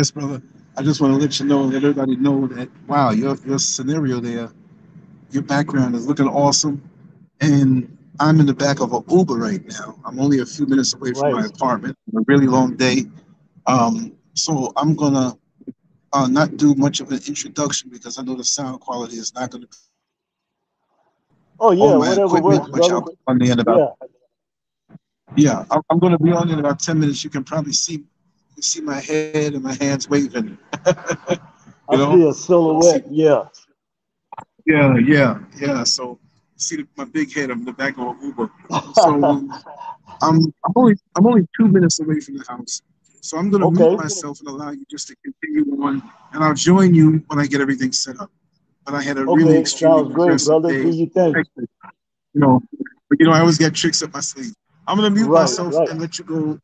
Yes, brother. I just want to let you know, let everybody know that wow, your your scenario there, your background is looking awesome, and I'm in the back of an Uber right now. I'm only a few minutes away from my right, apartment. A really long day. Um, so I'm gonna uh, not do much of an introduction because I know the sound quality is not gonna be oh on yeah, my whatever equipment, works, which brother. I'll be on there in about Yeah, yeah, I'm, I'm gonna be on in about ten minutes. You can probably see you see my head and my hands waving. I you know, see a see silhouette. Yeah. Yeah, yeah, yeah. So see the, my big head. I'm the back of an Uber. So I'm I'm only I'm only two minutes away from the house. So I'm gonna mute myself and allow you just to continue on, and I'll join you when I get everything set up. But I had a really extremely great, brother. Do day. your thing. You know, but you know I always get tricks up my sleeve. I'm gonna mute Right. myself Right. and let you go.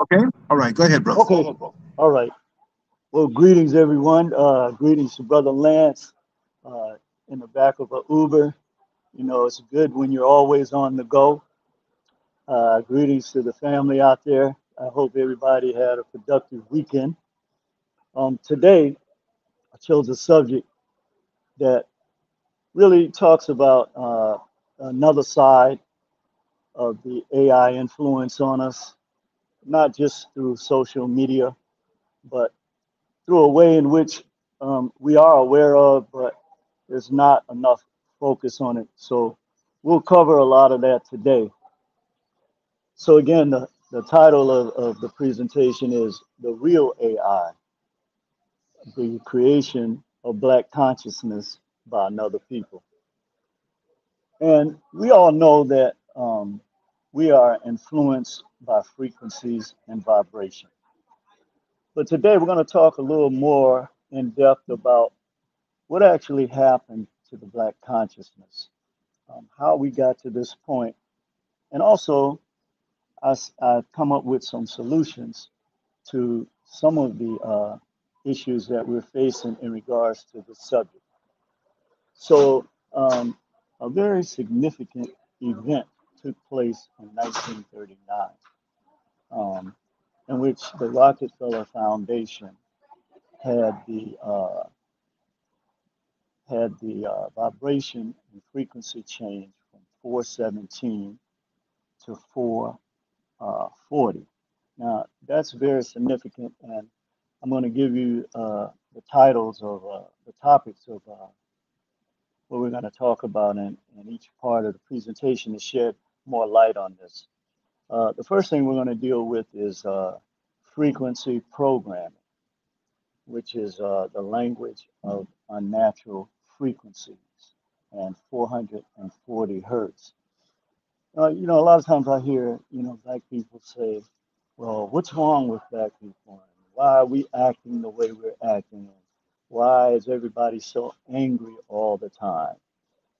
Okay? All right. Go ahead, brother. Okay. All right. Well, greetings, everyone. Uh, greetings to Brother Lance uh, in the back of an Uber. You know, it's good when you're always on the go. Uh, greetings to the family out there. I hope everybody had a productive weekend. Um, today, I chose a subject that really talks about uh, another side of the AI influence on us, not just through social media, but through a way in which um, we are aware of, but there's not enough focus on it. So we'll cover a lot of that today. So again, the, the title of, of the presentation is The Real AI, the creation of Black consciousness by another people. And we all know that um, we are influenced by frequencies and vibration. But today we're going to talk a little more in depth about what actually happened to the Black consciousness, um, how we got to this point, and also I've come up with some solutions to some of the uh, issues that we're facing in regards to the subject. So, um, a very significant event took place in 1939, um, in which the Rockefeller Foundation had the uh, had the uh, vibration and frequency change from 417 to 440. Now, that's very significant, and I'm going to give you uh, the titles of uh, the topics of uh, what we're going to talk about in, in each part of the presentation to shed more light on this. Uh, the first thing we're going to deal with is uh, frequency programming, which is uh, the language of unnatural frequencies and 440 hertz. Uh, you know, a lot of times I hear, you know, black people say, well, what's wrong with black people? Why are we acting the way we're acting? Why is everybody so angry all the time?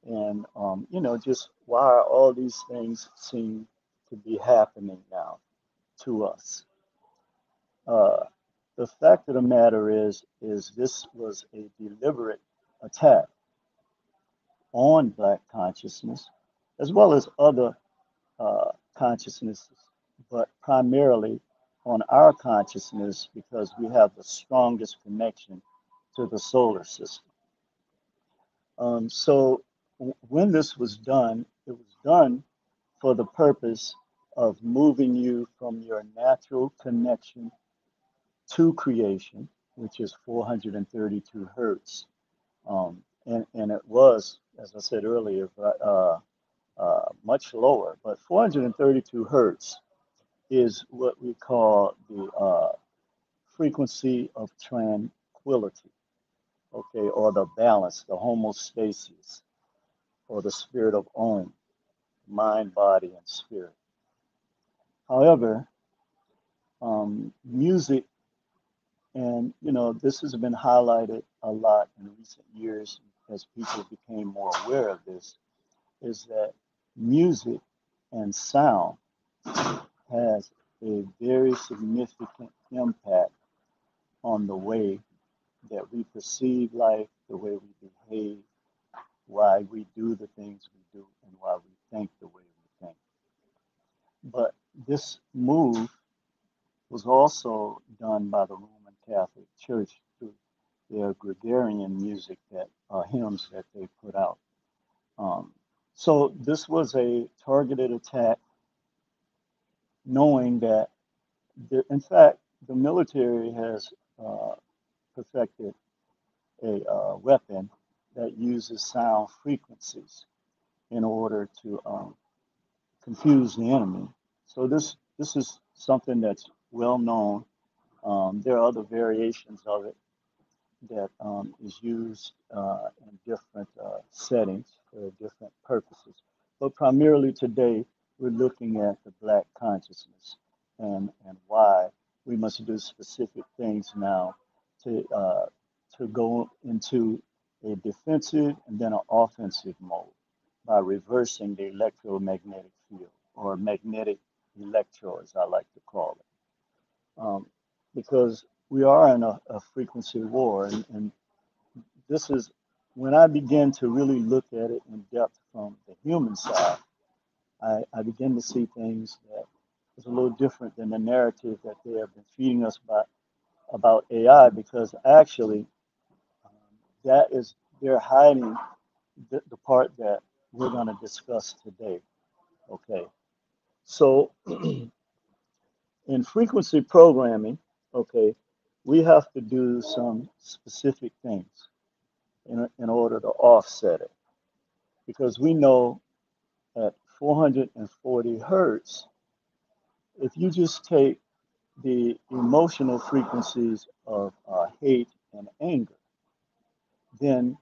And, um, you know, just why all these things seem to be happening now to us? Uh, the fact of the matter is, is this was a deliberate attack on black consciousness, as well as other uh, consciousnesses, but primarily on our consciousness because we have the strongest connection to the solar system. Um, so when this was done, it was done for the purpose of moving you from your natural connection to creation, which is 432 hertz. Um, and, and it was, as I said earlier, uh, uh, much lower, but 432 hertz is what we call the uh, frequency of tranquility, okay, or the balance, the homeostasis, or the spirit of Om, mind, body, and spirit. However, um, music, and you know, this has been highlighted a lot in recent years as people became more aware of this, is that music and sound has a very significant impact on the way that we perceive life, the way we behave, why we do the things we do, and why we think the way we think. But this move was also done by the Roman Catholic Church through their Gregorian music that uh, hymns that they put out. Um, so this was a targeted attack, knowing that, the, in fact, the military has uh, perfected a uh, weapon that uses sound frequencies in order to um, confuse the enemy. So this this is something that's well known. Um, there are other variations of it that um, is used uh, in different uh, settings for different purposes. But primarily today, we're looking at the Black consciousness and, and why we must do specific things now to, uh, to go into a defensive and then an offensive mode by reversing the electromagnetic field or magnetic electro, as I like to call it. Um, because we are in a, a frequency war, and, and this is when I begin to really look at it in depth from the human side, I, I begin to see things that is a little different than the narrative that they have been feeding us about about AI because actually that is they're hiding the, the part that we're going to discuss today. Okay, so in frequency programming, okay, we have to do some specific things in, in order to offset it because we know at 440 hertz, if you just take the emotional frequencies of uh, hate and anger, then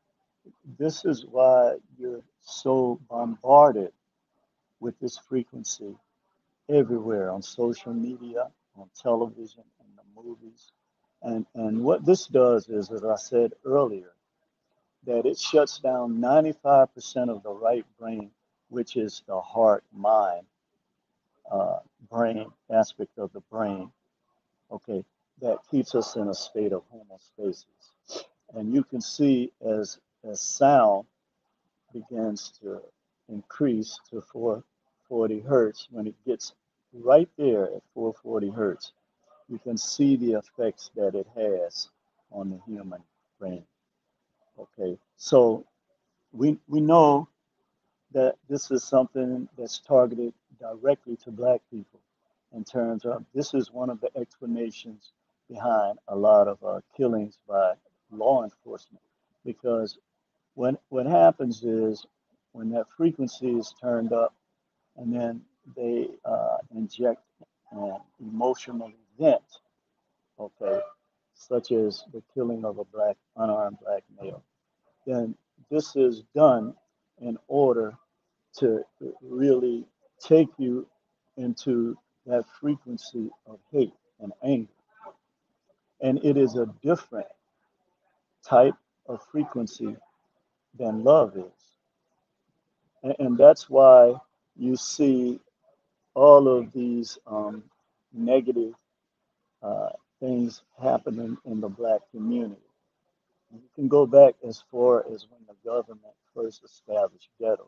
this is why you're so bombarded with this frequency everywhere on social media, on television, in the movies. And, and what this does is, as I said earlier, that it shuts down 95% of the right brain, which is the heart mind uh, brain aspect of the brain, okay, that keeps us in a state of homeostasis. And you can see as, as sound begins to increase to 440 hertz, when it gets right there at 440 hertz, you can see the effects that it has on the human brain. Okay, so we, we know that this is something that's targeted directly to black people in terms of this is one of the explanations behind a lot of killings by law enforcement because when what happens is when that frequency is turned up and then they uh, inject an emotional event okay such as the killing of a black unarmed black male then this is done in order to really take you into that frequency of hate and anger. And it is a different type of frequency than love is. And, that's why you see all of these um, negative uh, things happening in the black community. You can go back as far as when the government first established ghettos.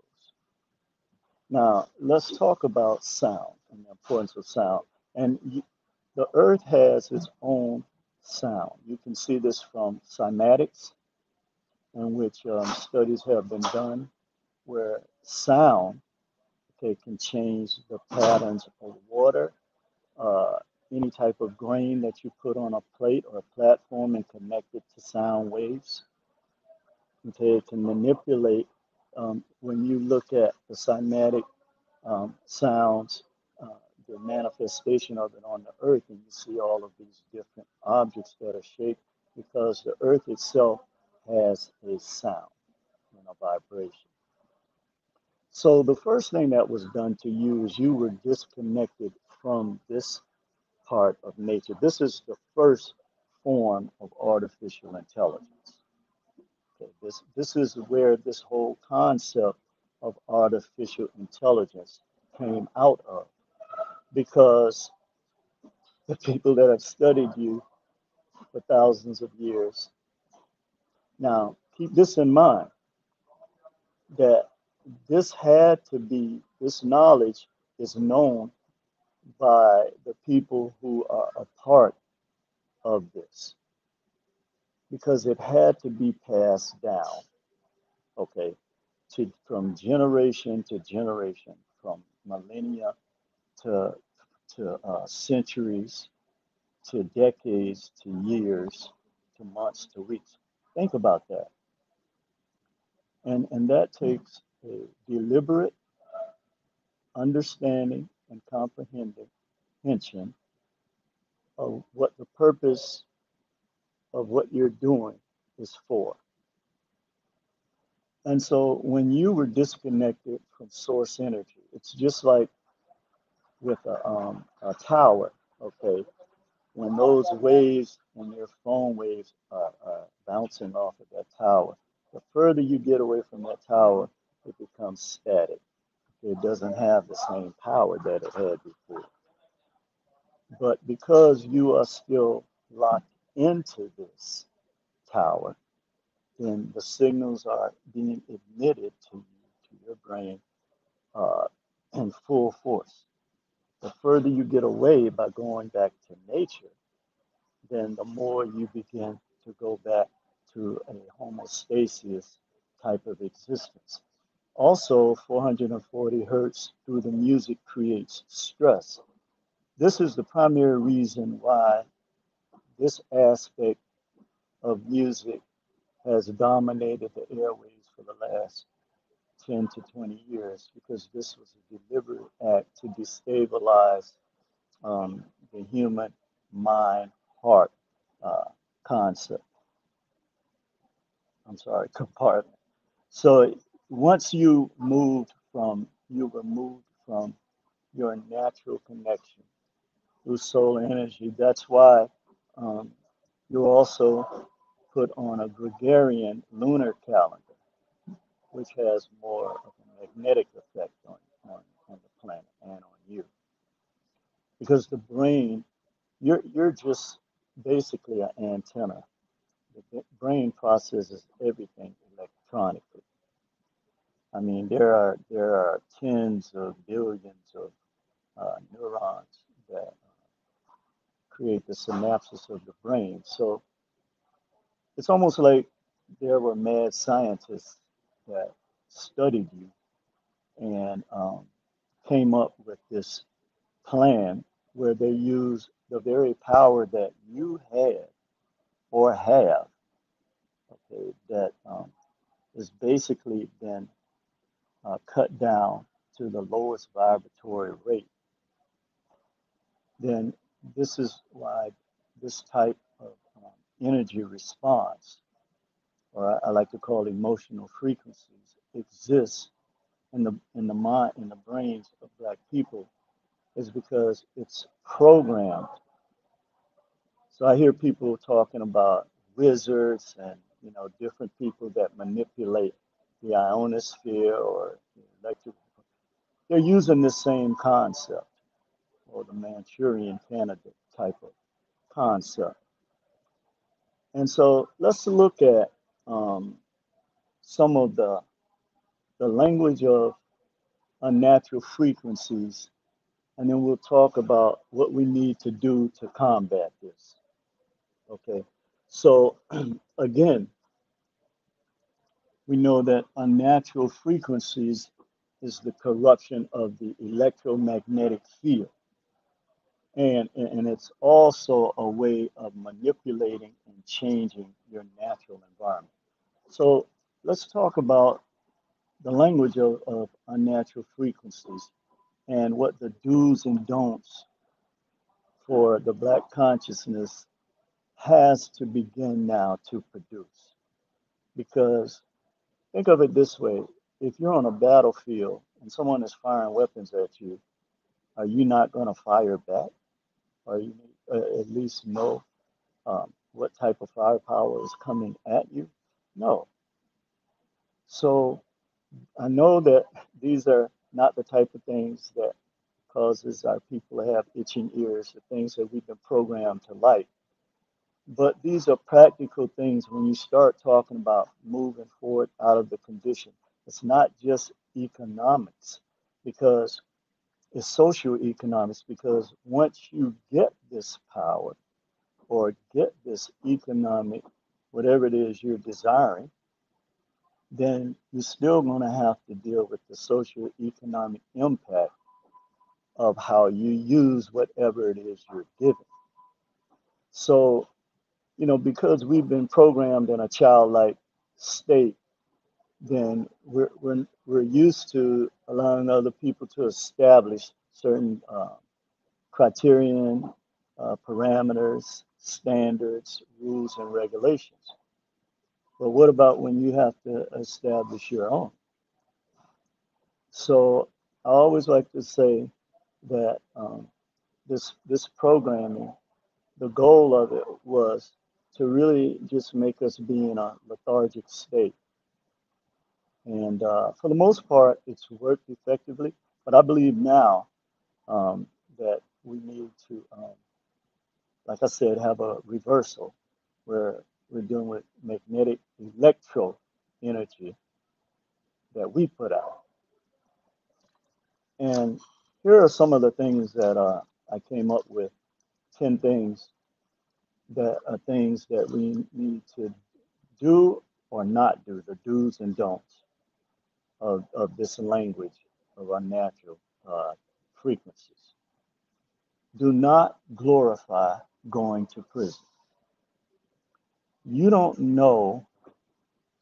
Now, let's talk about sound and the importance of sound. And you, the earth has its own sound. You can see this from cymatics, in which um, studies have been done, where sound okay, can change the patterns of water, uh, any type of grain that you put on a plate or a platform and connect it to sound waves. Okay, it can manipulate um, when you look at the cymatic um, sounds, the manifestation of it on the earth, and you see all of these different objects that are shaped because the earth itself has a sound and a vibration. So the first thing that was done to you is you were disconnected from this part of nature. This is the first form of artificial intelligence. Okay, this, this is where this whole concept of artificial intelligence came out of. Because the people that have studied you for thousands of years. Now, keep this in mind that this had to be, this knowledge is known by the people who are a part of this. Because it had to be passed down, okay, to from generation to generation, from millennia to to uh, centuries to decades to years to months to weeks. Think about that, and and that takes a deliberate understanding and comprehension of what the purpose of what you're doing is for. And so when you were disconnected from source energy, it's just like with a, um, a tower, okay? When those waves when your phone waves are, bouncing off of that tower, the further you get away from that tower, it becomes static. It doesn't have the same power that it had before. But because you are still locked into this tower, then the signals are being emitted to you, to your brain, uh, in full force. The further you get away by going back to nature, then the more you begin to go back to a homeostasis type of existence. Also, 440 hertz through the music creates stress. This is the primary reason why this aspect of music has dominated the airways for the last 10 to 20 years because this was a deliberate act to destabilize um, the human mind heart uh, concept. I'm sorry, compartment. So once you moved from, you were moved from your natural connection through solar energy. That's why um, you also put on a Gregorian lunar calendar, which has more of a magnetic effect on, on, on the planet and on you. Because the brain, you're, you're just basically an antenna. The brain processes everything electronically. I mean, there are there are tens of billions of uh, neurons that create the synapses of the brain. So it's almost like there were mad scientists that studied you and um, came up with this plan where they use the very power that you had or have, okay, that um, has basically been uh, cut down to the lowest vibratory rate, then this is why this type of um, energy response, or I, like to call emotional frequencies, exists in the in the mind in the brains of black people, is because it's programmed. So I hear people talking about wizards and you know different people that manipulate the ionosphere or the electric. They're using the same concept or the Manchurian candidate type of concept. And so let's look at um, some of the, the language of unnatural frequencies, and then we'll talk about what we need to do to combat this. Okay, so again, we know that unnatural frequencies is the corruption of the electromagnetic field. And, and it's also a way of manipulating and changing your natural environment. So let's talk about the language of, of unnatural frequencies and what the do's and don'ts for the Black consciousness has to begin now to produce. Because Think of it this way if you're on a battlefield and someone is firing weapons at you, are you not going to fire back? Or you uh, at least know um, what type of firepower is coming at you? No. So I know that these are not the type of things that causes our people to have itching ears, the things that we've been programmed to like. But these are practical things when you start talking about moving forward out of the condition. It's not just economics because it's social economics because once you get this power or get this economic, whatever it is you're desiring, then you're still going to have to deal with the social economic impact of how you use whatever it is you're given. So, you know, because we've been programmed in a childlike state, then we're, we're, we're used to allowing other people to establish certain uh, criterion, uh, parameters, standards, rules, and regulations. But what about when you have to establish your own? So I always like to say that um, this this programming, the goal of it was to really just make us be in a lethargic state. And uh, for the most part, it's worked effectively. But I believe now um, that we need to, um, like I said, have a reversal where we're dealing with magnetic electro energy that we put out. And here are some of the things that uh, I came up with 10 things that are things that we need to do or not do, the do's and don'ts of, of this language of unnatural uh, frequencies. Do not glorify going to prison. You don't know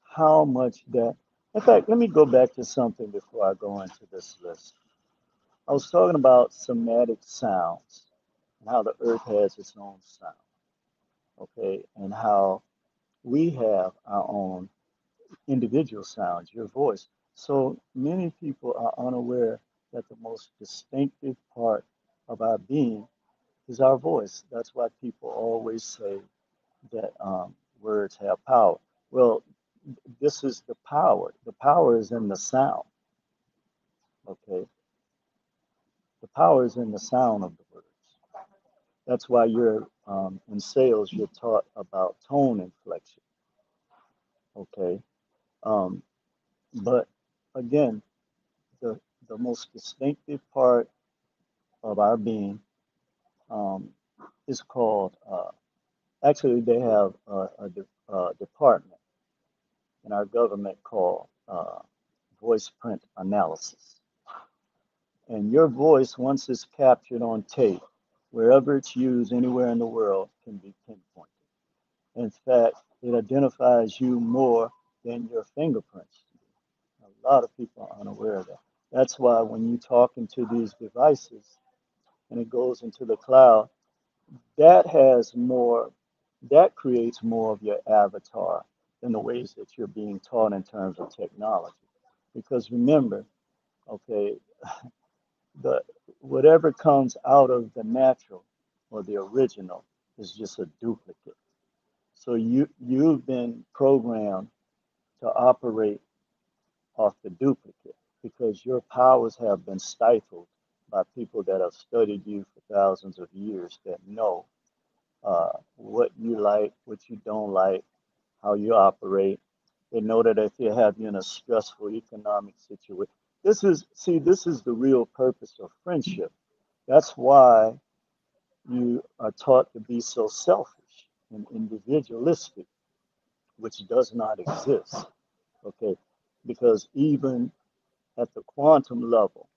how much that, in fact, let me go back to something before I go into this list. I was talking about cymatic sounds and how the earth has its own sound, okay, and how we have our own individual sounds, your voice. So many people are unaware that the most distinctive part of our being is our voice. That's why people always say that um, words have power. Well, this is the power. The power is in the sound. Okay. The power is in the sound of the words. That's why you're um, in sales. You're taught about tone inflection. Okay. Um, but again, the the most distinctive part of our being um, is called. Uh, actually, they have a, a, de- a department in our government called uh, voice print analysis. And your voice, once it's captured on tape, wherever it's used anywhere in the world, can be pinpointed. In fact, it identifies you more than your fingerprints. A lot of people are unaware of that. That's why when you talk into these devices and it goes into the cloud, that has more, that creates more of your avatar than the ways that you're being taught in terms of technology. Because remember, okay, the whatever comes out of the natural or the original is just a duplicate. So you you've been programmed to operate off the duplicate because your powers have been stifled by people that have studied you for thousands of years that know uh, what you like, what you don't like, how you operate. They know that if you have you in a stressful economic situation, this is see, this is the real purpose of friendship. That's why you are taught to be so selfish and individualistic, which does not exist. Okay, because even at the quantum level,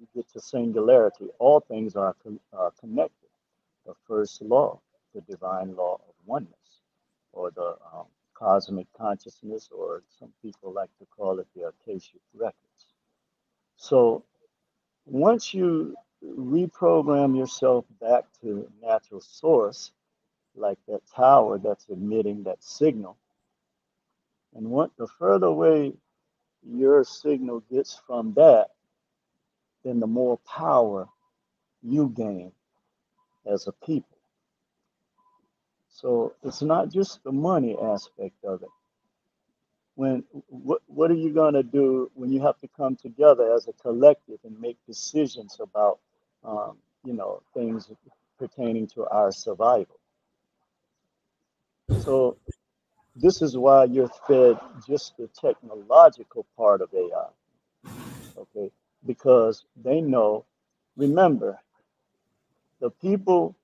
you get to singularity, all things are uh, connected. The first law, the divine law of oneness, or the um, cosmic consciousness, or some people like to call it the Akashic records. So once you reprogram yourself back to natural source, like that tower that's emitting that signal, and what the further away your signal gets from that, then the more power you gain as a people. So it's not just the money aspect of it. When what what are you gonna do when you have to come together as a collective and make decisions about um, you know things pertaining to our survival? So this is why you're fed just the technological part of AI. Okay, because they know. Remember, the people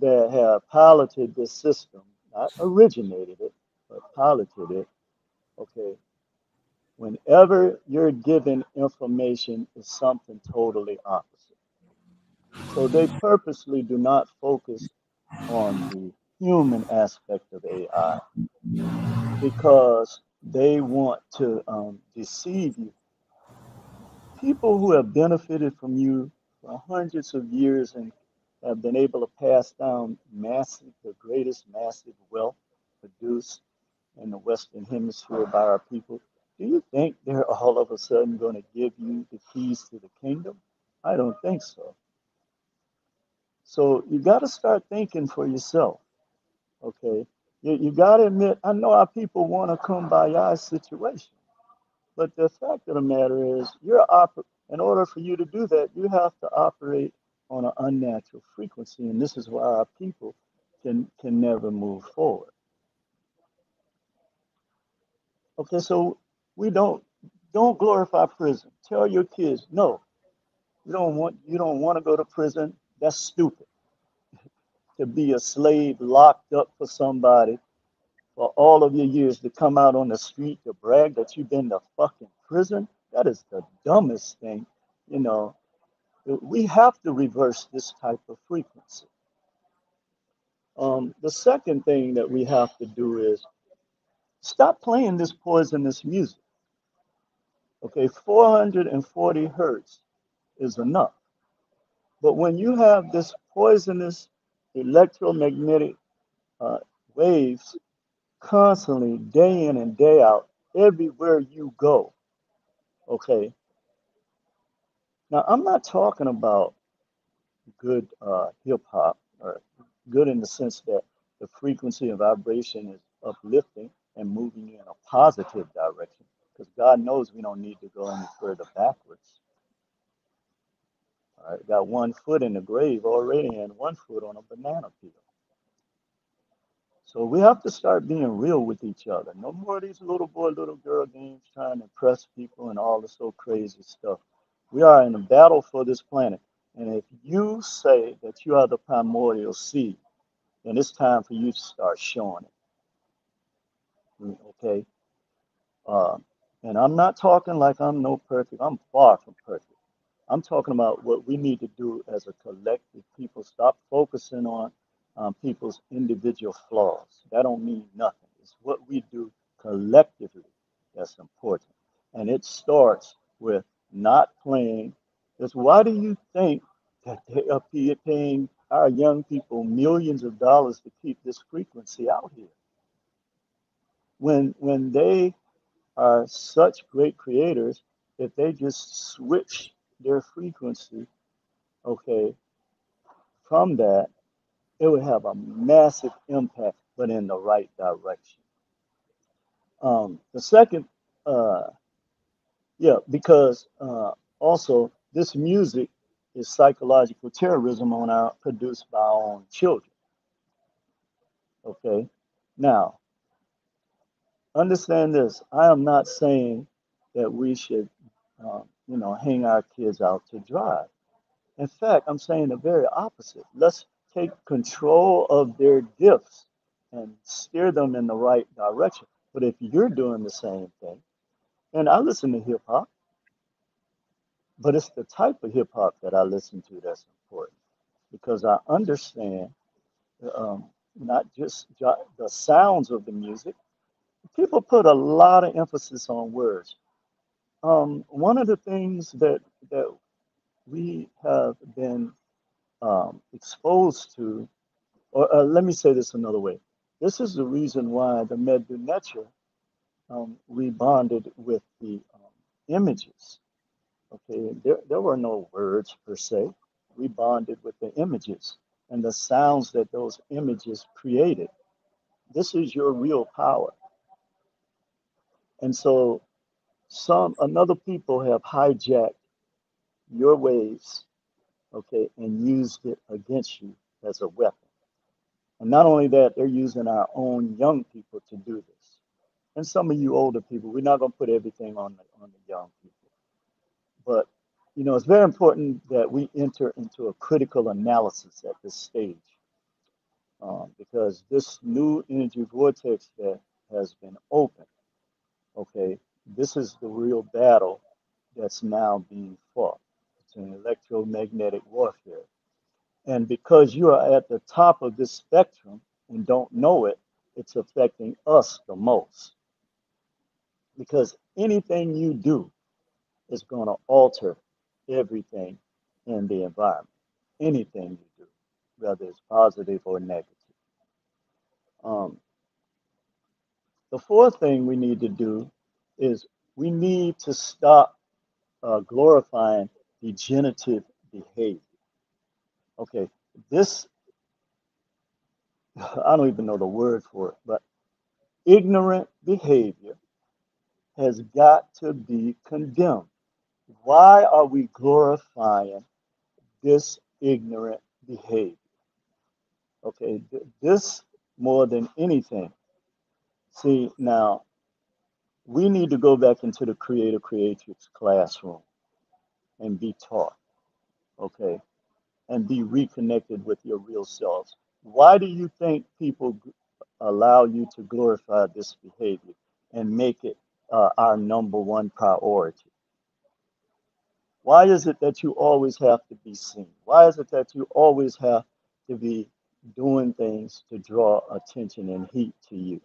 that have piloted this system, not originated it, but piloted it. Okay, whenever you're given information, is something totally opposite. So they purposely do not focus on the human aspect of AI because they want to um, deceive you. People who have benefited from you for hundreds of years and have been able to pass down massive, the greatest massive wealth produced in the Western Hemisphere by our people. Do you think they're all of a sudden going to give you the keys to the kingdom? I don't think so. So you got to start thinking for yourself. Okay. You, you got to admit, I know our people want to come by our situation, but the fact of the matter is, you're op- in order for you to do that, you have to operate on an unnatural frequency, and this is why our people can can never move forward. Okay, so we don't don't glorify prison. Tell your kids, no, you don't want you don't want to go to prison. That's stupid. To be a slave locked up for somebody for all of your years to come out on the street to brag that you've been to fucking prison. That is the dumbest thing. You know, we have to reverse this type of frequency. Um, the second thing that we have to do is stop playing this poisonous music. Okay, 440 hertz is enough. But when you have this poisonous electromagnetic uh, waves constantly, day in and day out, everywhere you go, okay. Now, I'm not talking about good uh, hip hop or good in the sense that the frequency and vibration is uplifting and moving you in a positive direction because God knows we don't need to go any further backwards. All right, got one foot in the grave already and one foot on a banana peel. So we have to start being real with each other. No more of these little boy, little girl games trying to impress people and all this so crazy stuff. We are in a battle for this planet. And if you say that you are the primordial seed, then it's time for you to start showing it. Okay. Uh, and I'm not talking like I'm no perfect. I'm far from perfect. I'm talking about what we need to do as a collective people. Stop focusing on um, people's individual flaws. That don't mean nothing. It's what we do collectively that's important. And it starts with not playing. Because why do you think that they are paying our young people millions of dollars to keep this frequency out here? When when they are such great creators, if they just switch their frequency, okay, from that, it would have a massive impact, but in the right direction. Um, the second, uh, yeah, because uh, also this music is psychological terrorism on our produced by our own children. Okay, now understand this. I am not saying that we should, uh, you know, hang our kids out to dry. In fact, I'm saying the very opposite. Let's take control of their gifts and steer them in the right direction. But if you're doing the same thing, and I listen to hip hop, but it's the type of hip hop that I listen to that's important because I understand um, not just the sounds of the music. People put a lot of emphasis on words. Um, one of the things that that we have been um, exposed to, or uh, let me say this another way. This is the reason why the Medu Neter um, we bonded with the um, images. Okay, there, there were no words per se. We bonded with the images and the sounds that those images created. This is your real power. And so some another people have hijacked your waves, okay, and used it against you as a weapon. And not only that, they're using our own young people to do this. And some of you older people, we're not going to put everything on the, on the young people. But, you know, it's very important that we enter into a critical analysis at this stage um, because this new energy vortex that has been opened, okay, this is the real battle that's now being fought. It's an electromagnetic warfare. And because you are at the top of this spectrum and don't know it, it's affecting us the most. Because anything you do is going to alter everything in the environment. Anything you do, whether it's positive or negative. Um, the fourth thing we need to do is we need to stop uh, glorifying degenerative behavior. Okay, this, I don't even know the word for it, but ignorant behavior has got to be condemned. Why are we glorifying this ignorant behavior? Okay, this more than anything. See, now we need to go back into the creator creatrix classroom and be taught, okay, and be reconnected with your real selves. Why do you think people allow you to glorify this behavior and make it uh, our number one priority? Why is it that you always have to be seen? Why is it that you always have to be doing things to draw attention and heat to you?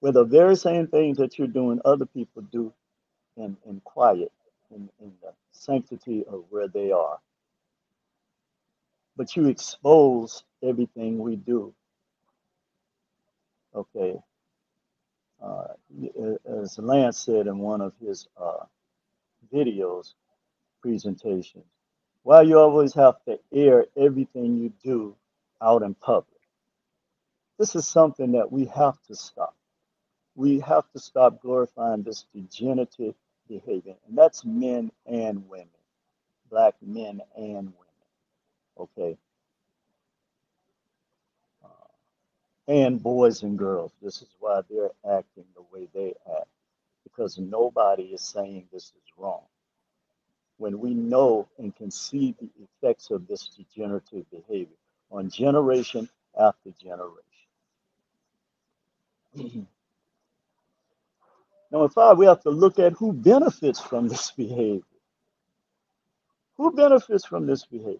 Where the very same things that you're doing, other people do in, in quiet, in, in the sanctity of where they are. But you expose everything we do, okay? Uh, as Lance said in one of his uh, videos, presentations, why you always have to air everything you do out in public. This is something that we have to stop. We have to stop glorifying this degenerative behavior, and that's men and women, black men and women, okay, uh, and boys and girls. This is why they're acting the way they act, because nobody is saying this is wrong. When we know and can see the effects of this degenerative behavior on generation after generation. Number five, we have to look at who benefits from this behavior. Who benefits from this behavior?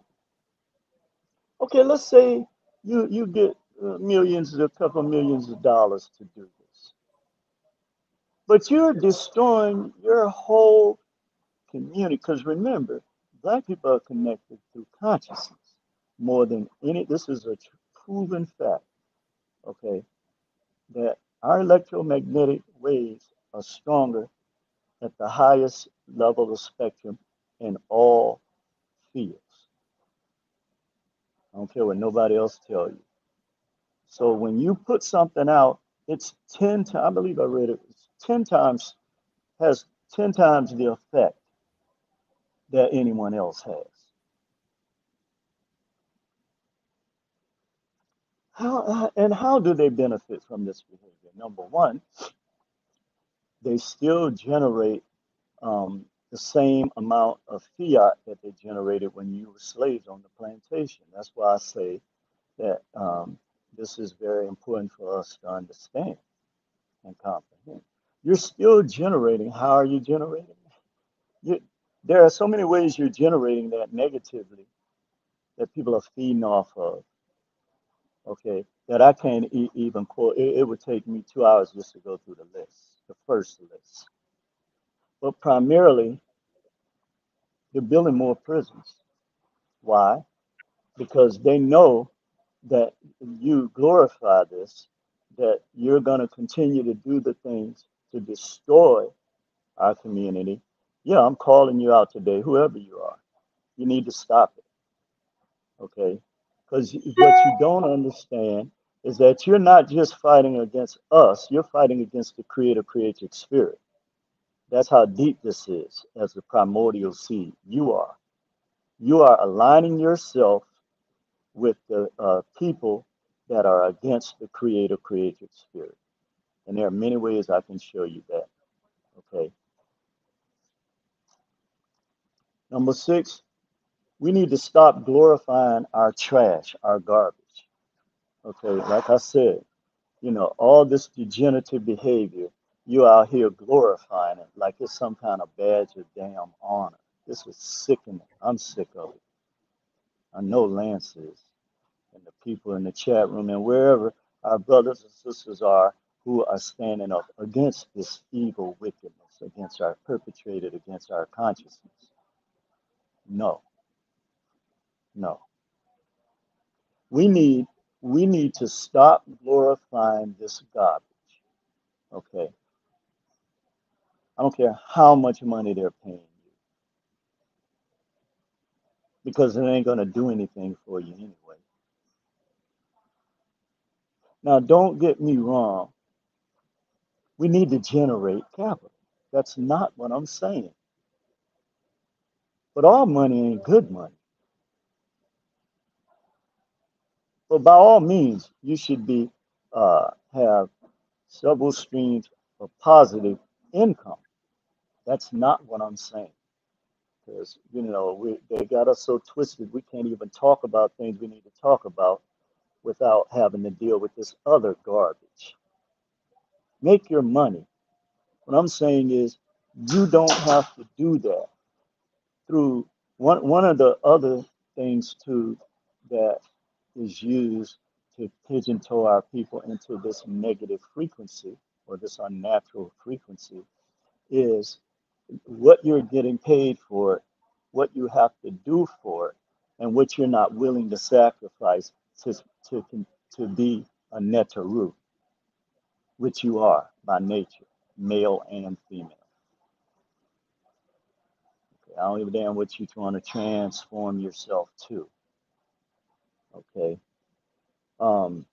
Okay, let's say you you get uh, millions, a couple millions of dollars to do this, but you're destroying your whole community. Because remember, black people are connected through consciousness more than any. This is a proven fact. Okay, that our electromagnetic waves are stronger at the highest level of spectrum in all fields. I don't care what nobody else tell you. So when you put something out, it's 10 times, I believe I read it, it's 10 times, has 10 times the effect that anyone else has. How, and how do they benefit from this behavior? Number one, they still generate um, the same amount of fiat that they generated when you were slaves on the plantation. That's why I say that um, this is very important for us to understand and comprehend. You're still generating. How are you generating? You, there are so many ways you're generating that negatively that people are feeding off of. Okay, that I can't e- even quote. It, it would take me two hours just to go through the list, the first list. But primarily, they're building more prisons. Why? Because they know that you glorify this, that you're going to continue to do the things to destroy our community. Yeah, I'm calling you out today, whoever you are. You need to stop it, okay? Because what you don't understand is that you're not just fighting against us, you're fighting against the creator creative spirit. That's how deep this is as the primordial seed. You are. You are aligning yourself with the uh, people that are against the creator creative spirit. And there are many ways I can show you that. Okay. Number six, we need to stop glorifying our trash, our garbage. Okay, like I said, you know, all this degenerative behavior, you out here glorifying it like it's some kind of badge of damn honor. This is sickening. I'm sick of it. I know Lance is, and the people in the chat room and wherever our brothers and sisters are who are standing up against this evil wickedness, against our perpetrated against our consciousness. No, no. We need we need to stop glorifying this garbage. Okay. I don't care how much money they're paying you because it ain't going to do anything for you anyway. Now, don't get me wrong. We need to generate capital. That's not what I'm saying. But all money ain't good money. But by all means, you should be uh, have several streams of positive income. That's not what I'm saying. Because you know we, they got us so twisted, we can't even talk about things we need to talk about without having to deal with this other garbage. Make your money. What I'm saying is, you don't have to do that through one one of the other things too that is used to pigeonhole our people into this negative frequency or this unnatural frequency is what you're getting paid for, what you have to do for and what you're not willing to sacrifice to, to, to be a neteru, which you are by nature, male and female. Okay, I don't give a damn what you're trying to transform yourself to. Okay. Um,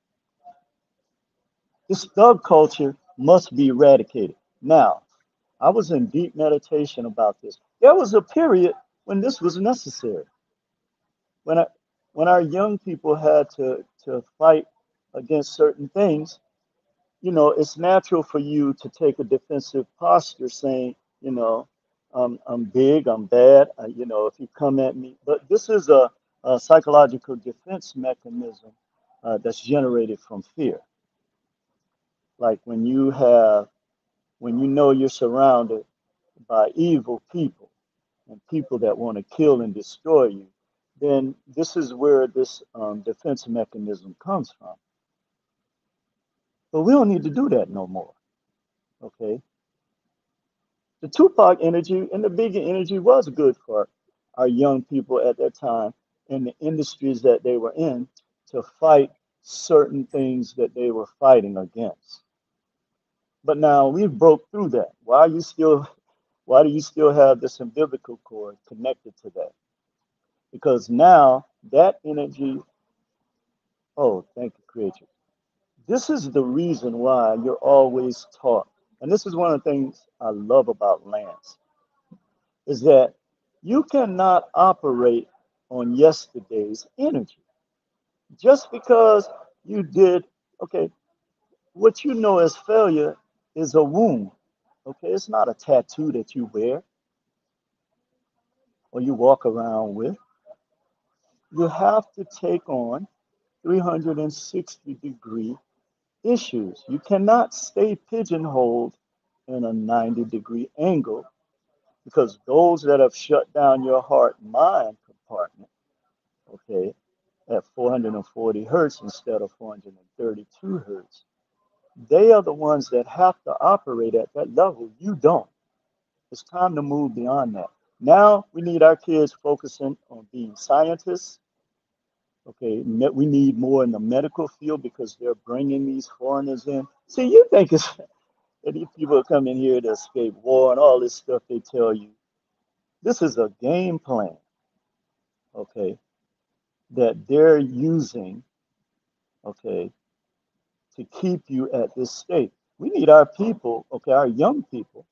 this thug culture must be eradicated. Now, I was in deep meditation about this. There was a period when this was necessary. When I, when our young people had to, to fight against certain things, you know, it's natural for you to take a defensive posture saying, you know, um, I'm big, I'm bad, uh, you know, if you come at me. But this is a, a psychological defense mechanism uh, that's generated from fear. Like when you have, when you know you're surrounded by evil people and people that want to kill and destroy you, then this is where this um, defense mechanism comes from. But we don't need to do that no more. Okay. The Tupac energy and the Biggie energy was good for our young people at that time in the industries that they were in to fight certain things that they were fighting against. But now we've broke through that. Why are you still why do you still have this umbilical cord connected to that? Because now that energy, oh, thank you, creator. This is the reason why you're always taught. And this is one of the things I love about Lance, is that you cannot operate on yesterday's energy. Just because you did, okay, what you know as failure is a wound. Okay, it's not a tattoo that you wear or you walk around with. You have to take on 360 degree issues. You cannot stay pigeonholed in a 90 degree angle because those that have shut down your heart and mind compartment, okay, at 440 hertz instead of 432 hertz, they are the ones that have to operate at that level. You don't. It's time to move beyond that. Now we need our kids focusing on being scientists. Okay, we need more in the medical field because they're bringing these foreigners in. See, you think it's that these people come in here to escape war and all this stuff they tell you. This is a game plan, okay, that they're using, okay, to keep you at this state. We need our people, okay, our young people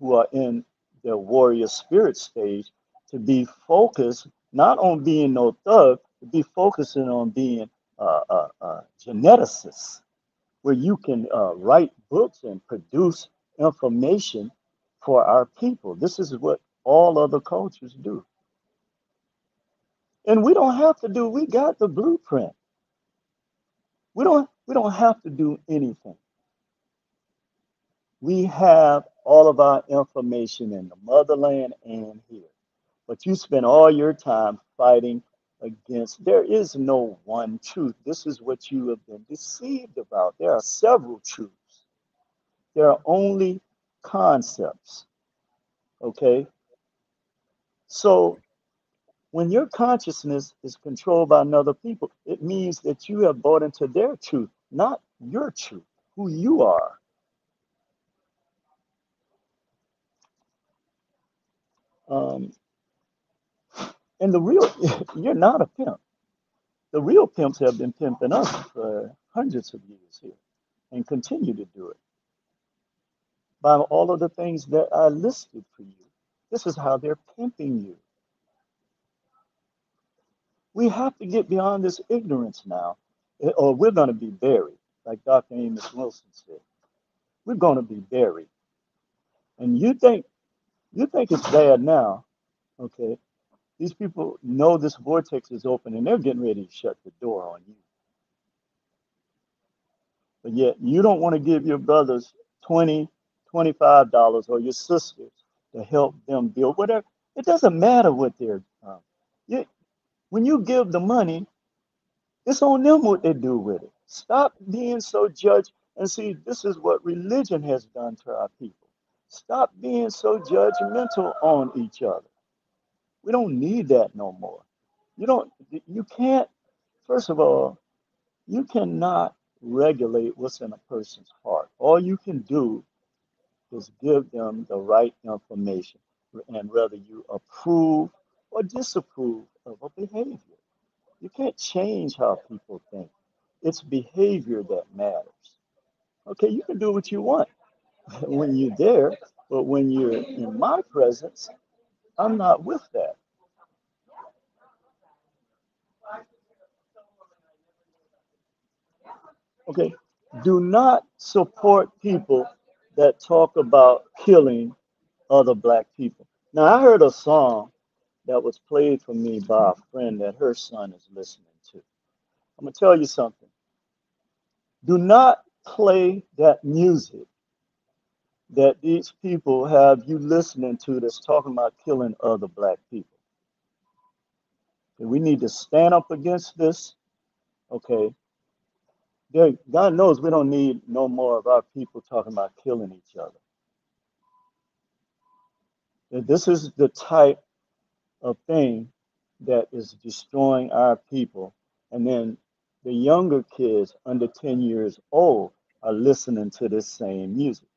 who are in their warrior spirit stage to be focused not on being no thug, to be focusing on being uh, uh, uh, geneticists, where you can uh, write books and produce information for our people. This is what all other cultures do. And we don't have to do, we got the blueprint. We don't we don't have to do anything. We have all of our information in the motherland and here. But you spend all your time fighting against. There is no one truth. This is what you have been deceived about. There are several truths. There are only concepts. Okay? So when your consciousness is controlled by another people, it means that you have bought into their truth, not your truth, who you are. Um, and the real, you're not a pimp. The real pimps have been pimping us for hundreds of years here and continue to do it by all of the things that I listed for you. This is how they're pimping you. We have to get beyond this ignorance now, eh, or we're going to be buried, like Dr. Amos Wilson said. We're going to be buried. And you think you think it's bad now, okay? These people know this vortex is open and they're getting ready to shut the door on you. But yet you don't want to give your brothers 20, 25 dollars or your sisters to help them build whatever. It doesn't matter what they're um, you, when you give the money, it's on them what they do with it. Stop being so judged and see this is what religion has done to our people. Stop being so judgmental on each other. We don't need that no more. You don't, you can't, first of all, you cannot regulate what's in a person's heart. All you can do is give them the right information and whether you approve or disapprove of a behavior. You can't change how people think. It's behavior that matters. Okay, you can do what you want when you're there, but when you're in my presence, I'm not with that. Okay. Do not support people that talk about killing other black people. Now, I heard a song that was played for me by a friend that her son is listening to. I'm going to tell you something. Do not play that music that these people have you listening to that's talking about killing other black people. Okay, we need to stand up against this. Okay. God knows we don't need no more of our people talking about killing each other. This is the type of thing that is destroying our people. And then the younger kids under 10 years old are listening to this same music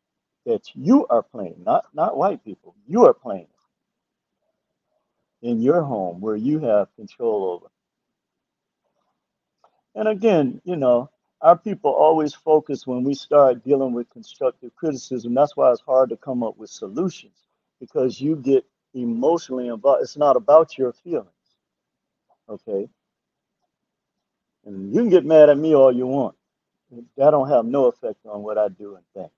that you are playing, not not white people. You are playing in your home where you have control over. And again, you know, our people always focus when we start dealing with constructive criticism. That's why it's hard to come up with solutions because you get emotionally involved. It's not about your feelings, okay? And you can get mad at me all you want. That don't have no effect on what I do and think.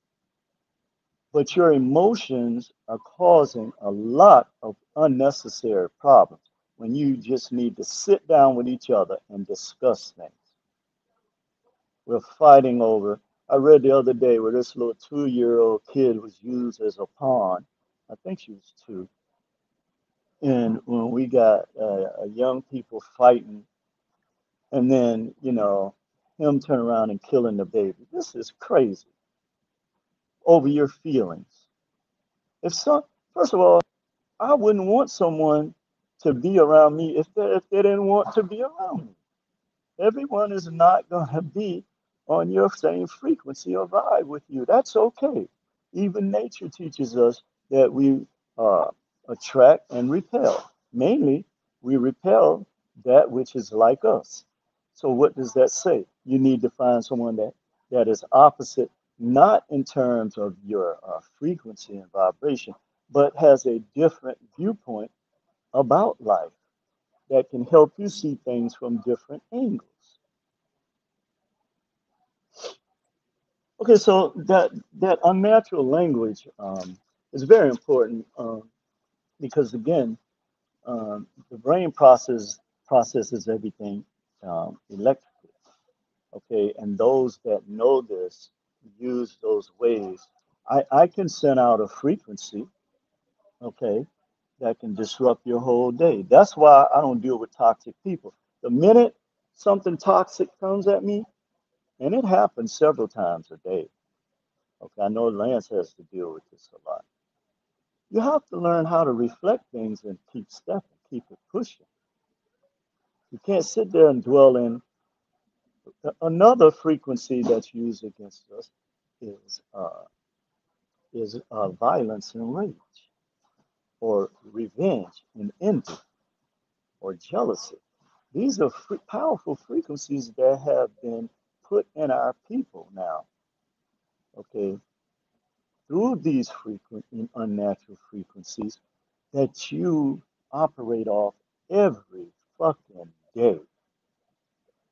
But your emotions are causing a lot of unnecessary problems when you just need to sit down with each other and discuss things. We're fighting over. I read the other day where this little two year old kid was used as a pawn. I think she was two. And when we got uh, young people fighting, and then, you know, him turn around and killing the baby. This is crazy over your feelings. If some, first of all, I wouldn't want someone to be around me if they, if they didn't want to be around me. Everyone is not going to be on your same frequency or vibe with you. That's okay. Even nature teaches us that we uh, attract and repel. Mainly, we repel that which is like us. So, what does that say? You need to find someone that, that is opposite not in terms of your uh, frequency and vibration, but has a different viewpoint about life. that can help you see things from different angles. Okay, so that that unnatural language um, is very important um, because again, um, the brain process processes everything um, electrically. Okay, and those that know this use those waves. I, I can send out a frequency, okay, that can disrupt your whole day. That's why I don't deal with toxic people. The minute something toxic comes at me, and it happens several times a day. Okay, I know Lance has to deal with this a lot. You have to learn how to reflect things and keep stepping, keep it pushing. You can't sit there and dwell in another frequency that's used against us is uh, is uh, violence and rage, or revenge and envy, or jealousy. These are powerful frequencies that have been put in our people now. Okay, through these frequent and unnatural frequencies that you operate off every fucking day.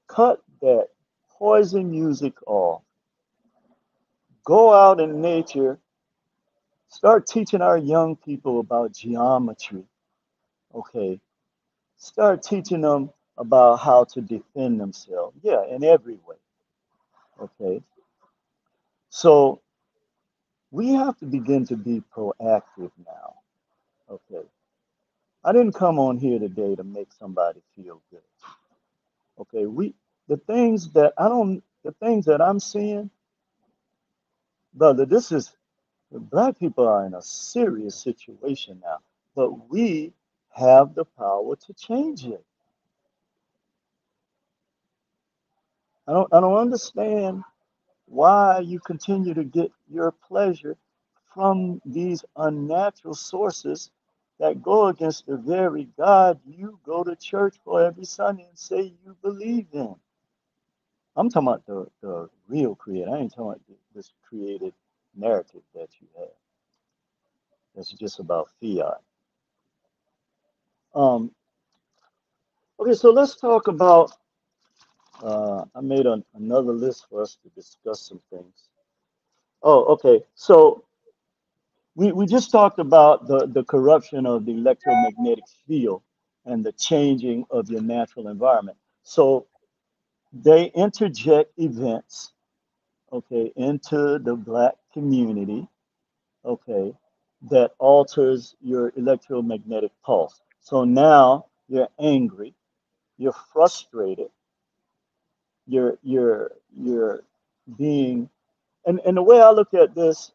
Cut that poison music off. Go out in nature. Start teaching our young people about geometry. Okay. Start teaching them about how to defend themselves. Yeah, in every way. Okay. So we have to begin to be proactive now. Okay. I didn't come on here today to make somebody feel good. Okay. We the things that I don't the things that I'm seeing, brother, this is black people are in a serious situation now. But we have the power to change it. I don't I don't understand why you continue to get your pleasure from these unnatural sources that go against the very God you go to church for every Sunday and say you believe in. I'm talking about the, the real creator. I ain't talking about this created narrative that you have. That's just about fiat. Um, okay, so let's talk about. Uh, I made an, another list for us to discuss some things. Oh, okay. So we, we just talked about the, the corruption of the electromagnetic field and the changing of your natural environment. So they interject events, okay, into the black community, okay, that alters your electromagnetic pulse. So now you're angry, you're frustrated, you're you're you're being and, and the way I look at this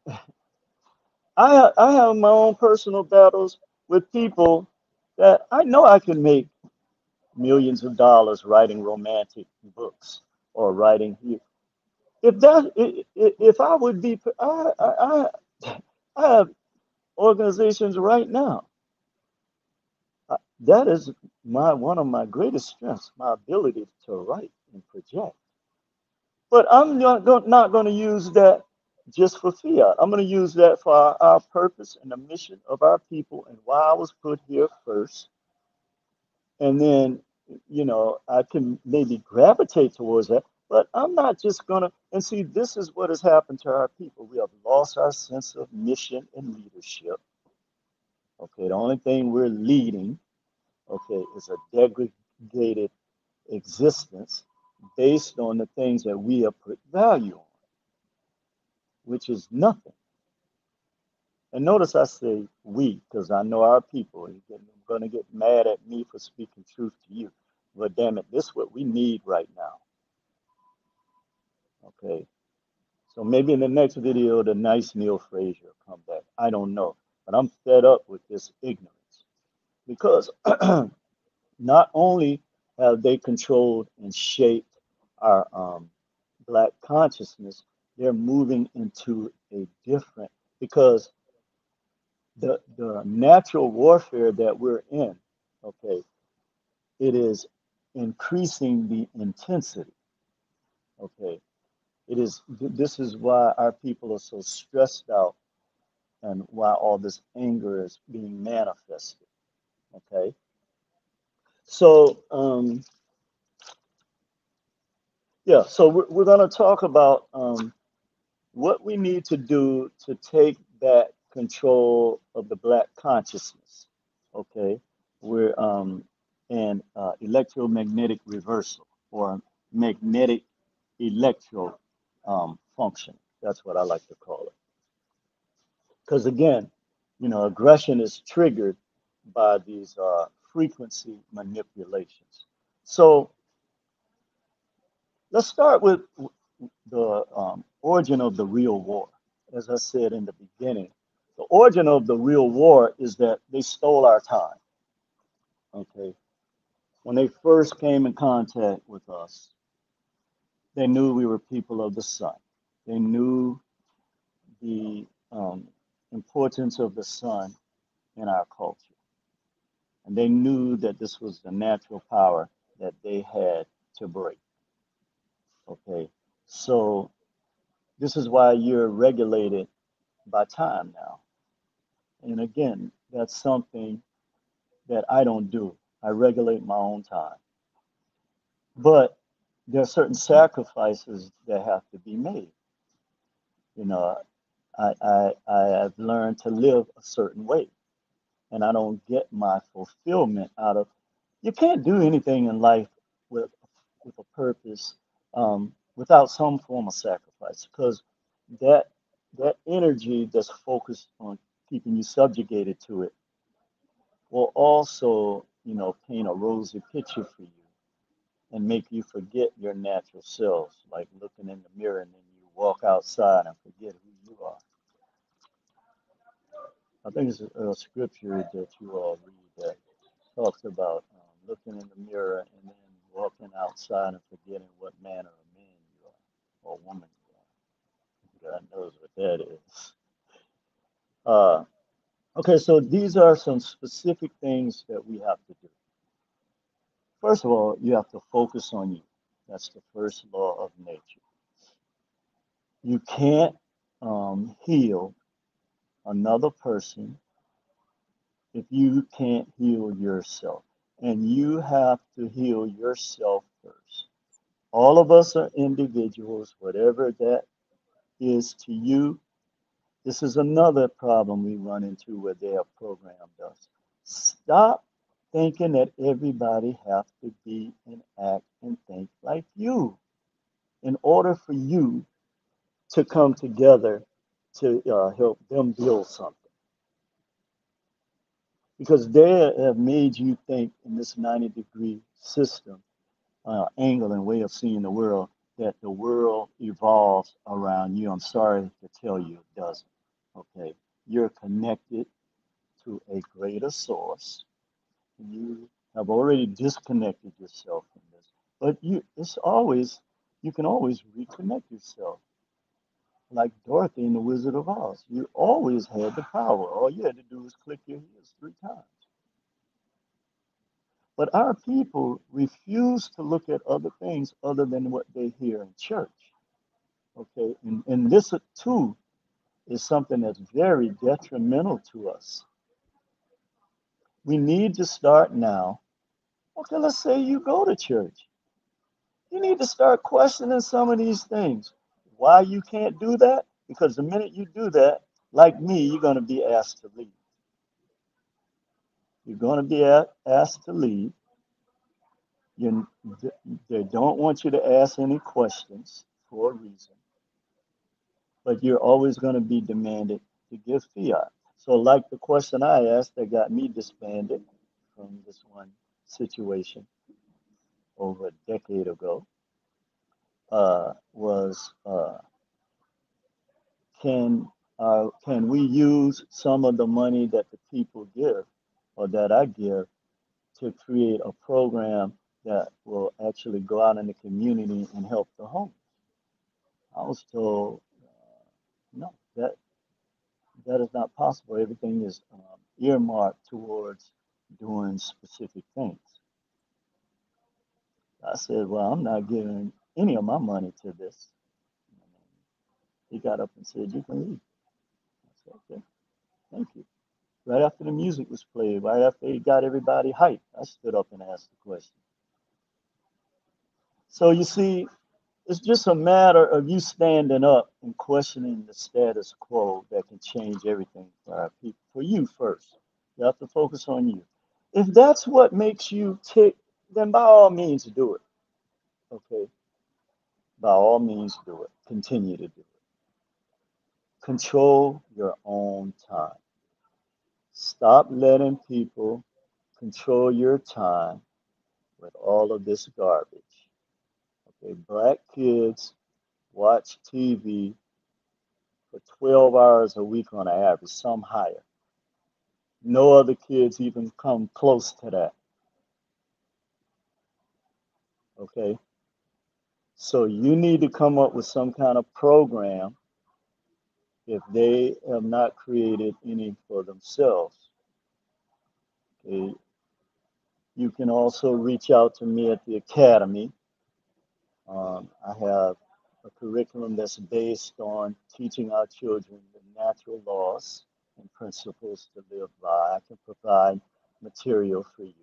I I have my own personal battles with people that I know I can make millions of dollars writing romantic books or writing. If that if I would be, I I I have organizations right now. That is my one of my greatest strengths, my ability to write and project. But I'm not going, to use that just for fiat. I'm going to use that for our, our purpose and the mission of our people and why I was put here first. And then, you know, I can maybe gravitate towards that. But I'm not just going to. And see, this is what has happened to our people. We have lost our sense of mission and leadership. Okay, the only thing we're leading, okay, is a degraded existence based on the things that we have put value on, which is nothing. And notice I say we, because I know our people are going to get mad at me for speaking truth to you. But damn it, this is what we need right now. Okay. So maybe in the next video, the nice Neil Frazier will come back. I don't know. But I'm fed up with this ignorance because not only have they controlled and shaped our um, black consciousness, they're moving into a different because the the natural warfare that we're in, okay, it is increasing the intensity. Okay, it is. th- This is why our people are so stressed out, and why all this anger is being manifested. Okay, So, um, yeah, so we're, we're going to talk about um, what we need to do to take back control of the black consciousness. Okay, we're um, and uh, electromagnetic reversal or magnetic electro um, function. That's what I like to call it. Because again, you know, aggression is triggered by these uh, frequency manipulations. So let's start with the um, origin of the real war. As I said in the beginning, the origin of the real war is that they stole our time. Okay. When they first came in contact with us, they knew we were people of the sun. They knew the um, importance of the sun in our culture. And they knew that this was the natural power that they had to break. Okay. So this is why you're regulated by time now. And again, that's something that I don't do. I regulate my own time. But there are certain sacrifices that have to be made. You know, I, I, I have learned to live a certain way, and I don't get my fulfillment out of. You can't do anything in life with with a purpose um, without some form of sacrifice, because that that energy that's focused on keeping you subjugated to it will also, you know, paint a rosy picture for you and make you forget your natural selves like looking in the mirror and then you walk outside and forget who you are. I think it's a, a scripture that you all read that talks about um, looking in the mirror and then walking outside and forgetting what manner of man you are or woman you are. God knows what that is. Uh, okay, so these are some specific things that we have to do. First of all, you have to focus on you. That's the first law of nature. You can't um, heal another person if you can't heal yourself. And you have to heal yourself first. All of us are individuals, whatever that is to you. This is another problem we run into where they have programmed us. Stop thinking that everybody have to be and act and think like you in order for you to come together to uh, help them build something. Because they have made you think in this 90 degree system, uh, angle and way of seeing the world, that the world evolves around you. I'm sorry to tell you it doesn't. Okay. You're connected to a greater source. You have already disconnected yourself from this. But you it's always you can always reconnect yourself like Dorothy in The Wizard of Oz. You always had the power. All you had to do was click your heels three times. But our people refuse to look at other things other than what they hear in church. Okay, and, and this too is something that's very detrimental to us. We need to start now. Okay, let's say you go to church. You need to start questioning some of these things. Why you can't do that? Because the minute you do that, like me, you're going to be asked to leave. You're going to be asked to leave. You, they don't want you to ask any questions for a reason, but you're always going to be demanded to give fiat. So, like the question I asked that got me disbanded from this one situation over a decade ago uh, was uh, can uh, can we use some of the money that the people give or that I give to create a program that will actually go out in the community and help the homeless? I was told uh, no, that that is not possible. Everything is um, earmarked towards doing specific things. I said, well, I'm not giving any of my money to this. He got up and said, you can leave. I said, okay, thank you. right after the music was played, right after he got everybody hyped. I stood up and asked the question. So you see, it's just a matter of you standing up and questioning the status quo that can change everything for our people. For you first. You have to focus on you. If that's what makes you tick, then by all means do it. Okay? By all means do it. Continue to do it. Control your own time. Stop letting people control your time with all of this garbage. Okay, black kids watch TV for 12 hours a week on average, some higher. No other kids even come close to that. Okay, so you need to come up with some kind of program if they have not created any for themselves. Okay. You can also reach out to me at the academy. Um, I have a curriculum that's based on teaching our children the natural laws and principles to live by. I can provide material for you.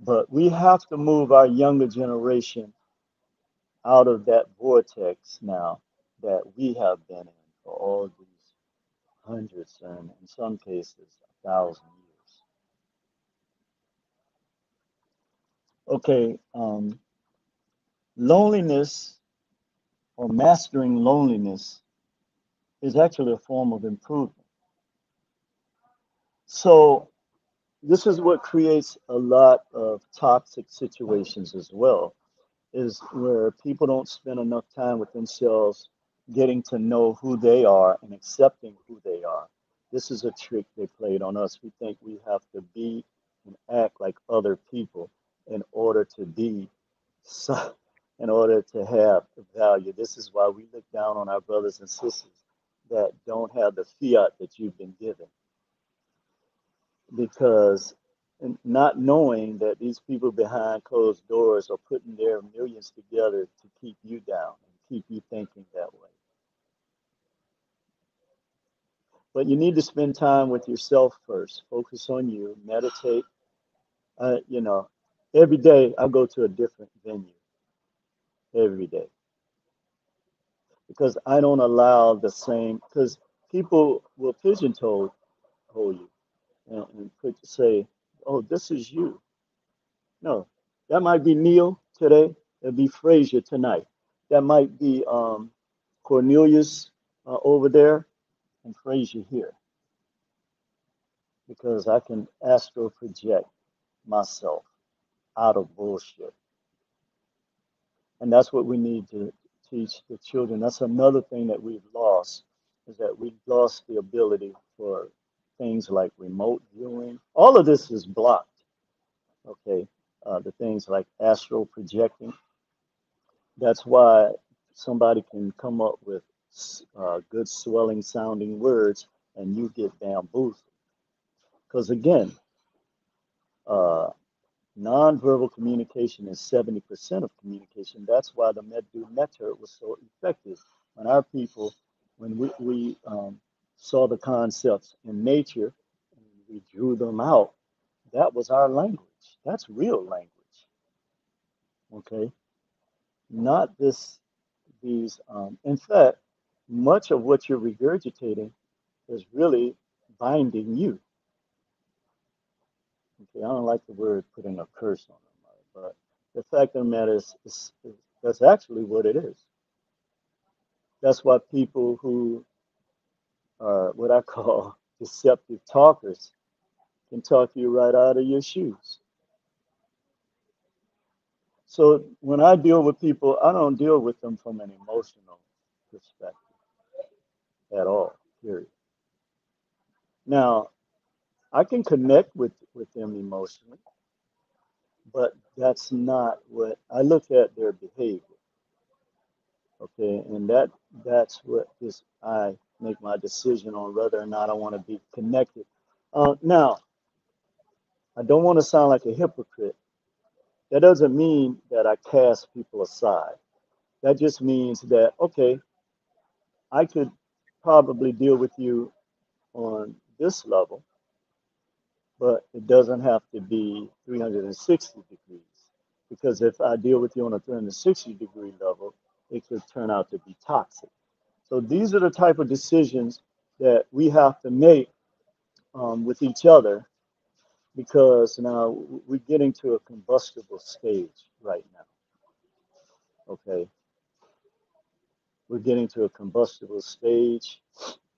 But we have to move our younger generation out of that vortex now that we have been in for all these hundreds and in some cases a thousand years. Okay, um, loneliness or mastering loneliness is actually a form of improvement. So this is what creates a lot of toxic situations as well, is where people don't spend enough time with themselves getting to know who they are and accepting who they are. This is a trick they played on us. We think we have to be and act like other people in order to be, so, in order to have value. This is why we look down on our brothers and sisters that don't have the fiat that you've been given. Because not knowing that these people behind closed doors are putting their millions together to keep you down and keep you thinking that way. But you need to spend time with yourself first. Focus on you. Meditate. Uh, you know, every day I go to a different venue. Every day. Because I don't allow the same, because people will pigeonhole you and, and put, say, oh, this is you. No, that might be Neil today. It'll be Frazier tonight. That might be um, Cornelius uh, over there and Frazier here because I can astro project myself out of bullshit. And that's what we need to teach the children. That's another thing that we've lost is that we've lost the ability for things like remote viewing. All of this is blocked. Okay. Uh, the things like astral projecting. That's why somebody can come up with uh, good swelling sounding words and you get bamboozled. Because again, uh, nonverbal communication is 70% of communication. That's why the Medu Neter was so effective. When our people, when we, we um, saw the concepts in nature, and we drew them out, that was our language. That's real language. Okay? Not this, these, um, in fact, much of what you're regurgitating is really binding you. Okay, I don't like the word putting a curse on them, but the fact of the matter is, is, is that's actually what it is. That's why people who are what I call deceptive talkers can talk you right out of your shoes. So when I deal with people, I don't deal with them from an emotional perspective at all, period. Now, I can connect with, with them emotionally, but that's not what I look at their behavior. Okay, and that that's what is I make my decision on whether or not I want to be connected. Uh, now, I don't want to sound like a hypocrite. That doesn't mean that I cast people aside. That just means that okay, I could probably deal with you on this level, but it doesn't have to be 360 degrees. Because if I deal with you on a 360 degree level, it could turn out to be toxic. So these are the type of decisions that we have to make um, with each other because now we're getting to a combustible stage right now. Okay, we're getting to a combustible stage.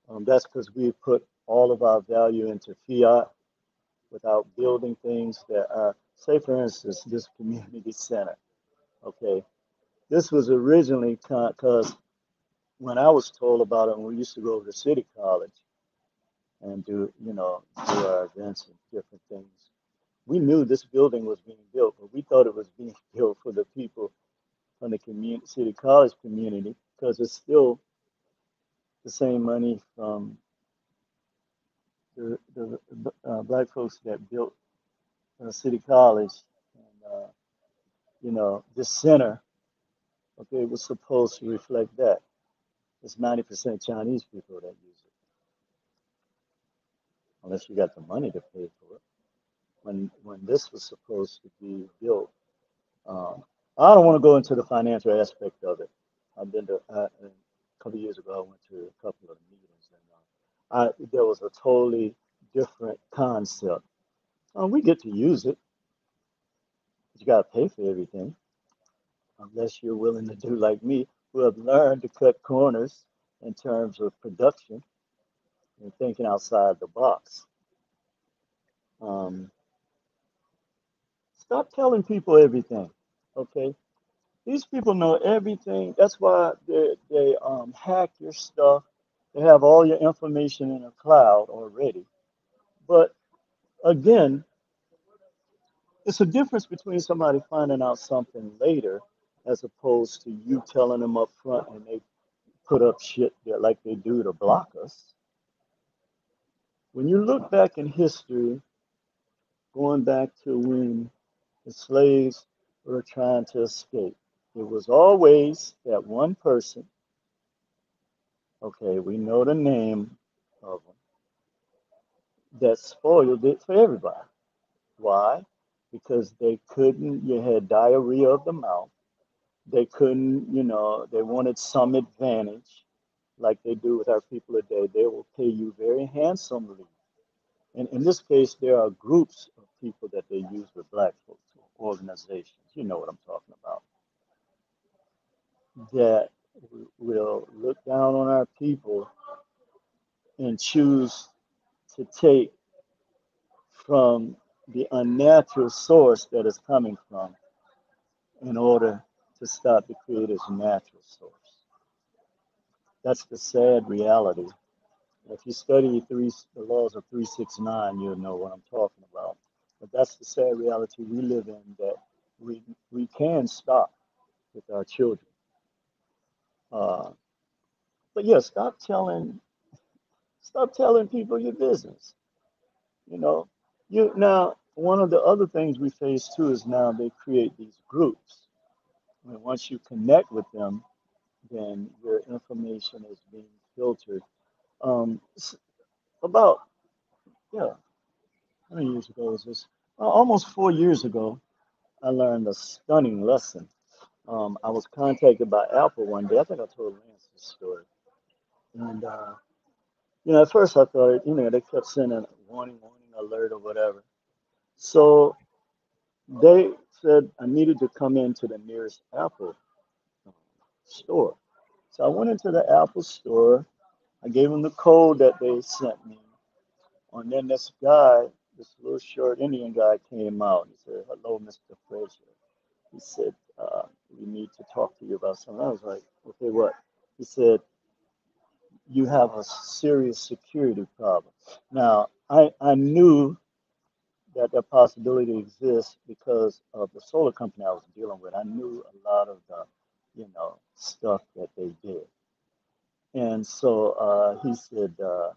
Um, that's because we put all of our value into fiat without building things that are, say, for instance, this community center. Okay, this was originally because when I was told about it, when we used to go over to City College and do, you know, do our events and different things, we knew this building was being built, but we thought it was being built for the people from the community, City College community, because it's still the same money from the, the uh, black folks that built uh, City College. And, uh, you know, this center, okay, was supposed to reflect that. It's 90% Chinese people that use it, unless you got the money to pay for it. When, when this was supposed to be built, um, I don't want to go into the financial aspect of it. I've been to, uh, a couple of years ago, I went to a couple of meetings and uh, I, there was a totally different concept. Uh, we get to use it, but you got to pay for everything unless you're willing to do like me, who have learned to cut corners in terms of production and thinking outside the box. Um, stop telling people everything, okay? These people know everything. That's why they, they um, hack your stuff. They have all your information in a cloud already. But again, it's a difference between somebody finding out something later as opposed to you telling them up front and they put up shit that like they do to block us. When you look back in history, going back to when the slaves were trying to escape, it was always that one person. Okay, we know the name of them that spoiled it for everybody. Why? Because they couldn't, you had diarrhea of the mouth. They couldn't, you know, they wanted some advantage like they do with our people today. They will pay you very handsomely. And in this case, there are groups of people that they use with black folks, organizations. You know what I'm talking about. That will look down on our people and choose to take from the unnatural source that is coming from in order to stop the creator's natural source. That's the sad reality. If you study three, the laws of 369, you'll know what I'm talking about. But that's the sad reality we live in that we, we can stop with our children. Uh, but yeah, stop telling stop telling people your business. You know, you now one of the other things we face too is now they create these groups. And once you connect with them, then your information is being filtered. Um, about yeah, how many years ago was this? Uh, almost four years ago, I learned a stunning lesson. Um, I was contacted by Apple one day. I think I told Lance this story. And uh, you know, at first I thought, you know, they kept sending warning, warning alert or whatever. So they said I needed to come into the nearest Apple uh, store. So I went into the Apple store. I gave them the code that they sent me. And then this guy, this little short Indian guy came out. He said, hello, Mr. Frazier. He said, uh, we need to talk to you about something. I was like, okay, what? He said, you have a serious security problem. Now, I, I knew that that possibility exists because of the solar company I was dealing with. I knew a lot of the, you know, stuff that they did. And so uh, he said, uh,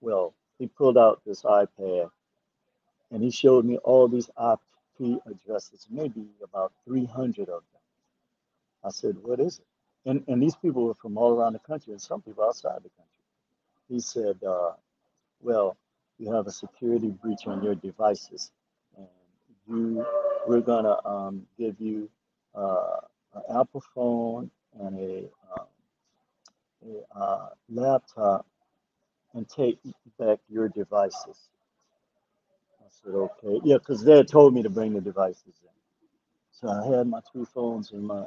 well, he pulled out this iPad and he showed me all these IP addresses, maybe about 300 of them. I said, what is it? And, and these people were from all around the country and some people outside the country. He said, uh, well, you have a security breach on your devices, and you we're gonna um, give you uh, an Apple phone and a, um, a uh, laptop and take back your devices. I said, okay, yeah, because they had told me to bring the devices in. So I had my two phones and my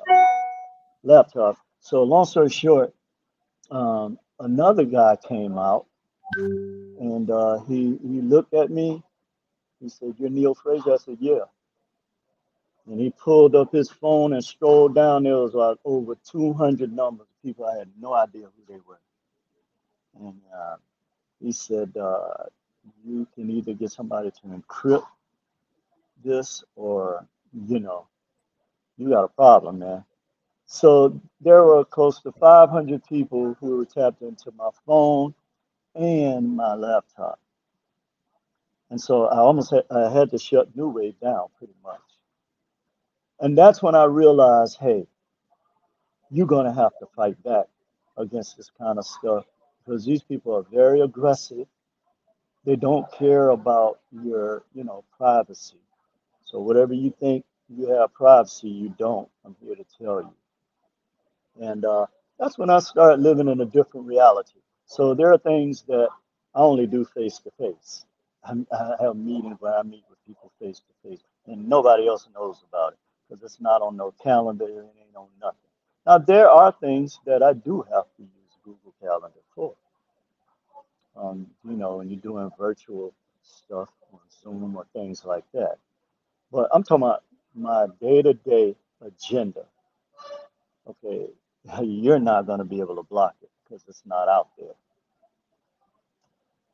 laptop. So long story short, um, another guy came out and uh, he he looked at me. He said, "You're Neil Frazier." I said, "Yeah." And he pulled up his phone and scrolled down. There was like over 200 numbers of people. I had no idea who they were. And uh, he said, uh, "You can either get somebody to encrypt this, or you know, you got a problem, man." So there were close to 500 people who were tapped into my phone and my laptop. And so I almost had, I had to shut New Wave down pretty much. And that's when I realized, hey, you're going to have to fight back against this kind of stuff because these people are very aggressive. They don't care about your, you know, privacy. So whatever you think you have privacy, you don't. I'm here to tell you. And uh, that's when I started living in a different reality. So there are things that I only do face to face. I'm- have meetings where I meet with people face to face, and nobody else knows about it because it's not on no calendar. It ain't on nothing. Now there are things that I do have to use Google Calendar for. Um, you know, when you're doing virtual stuff on Zoom or things like that. But I'm talking about my day-to-day agenda. Okay, you're not going to be able to block it because it's not out there.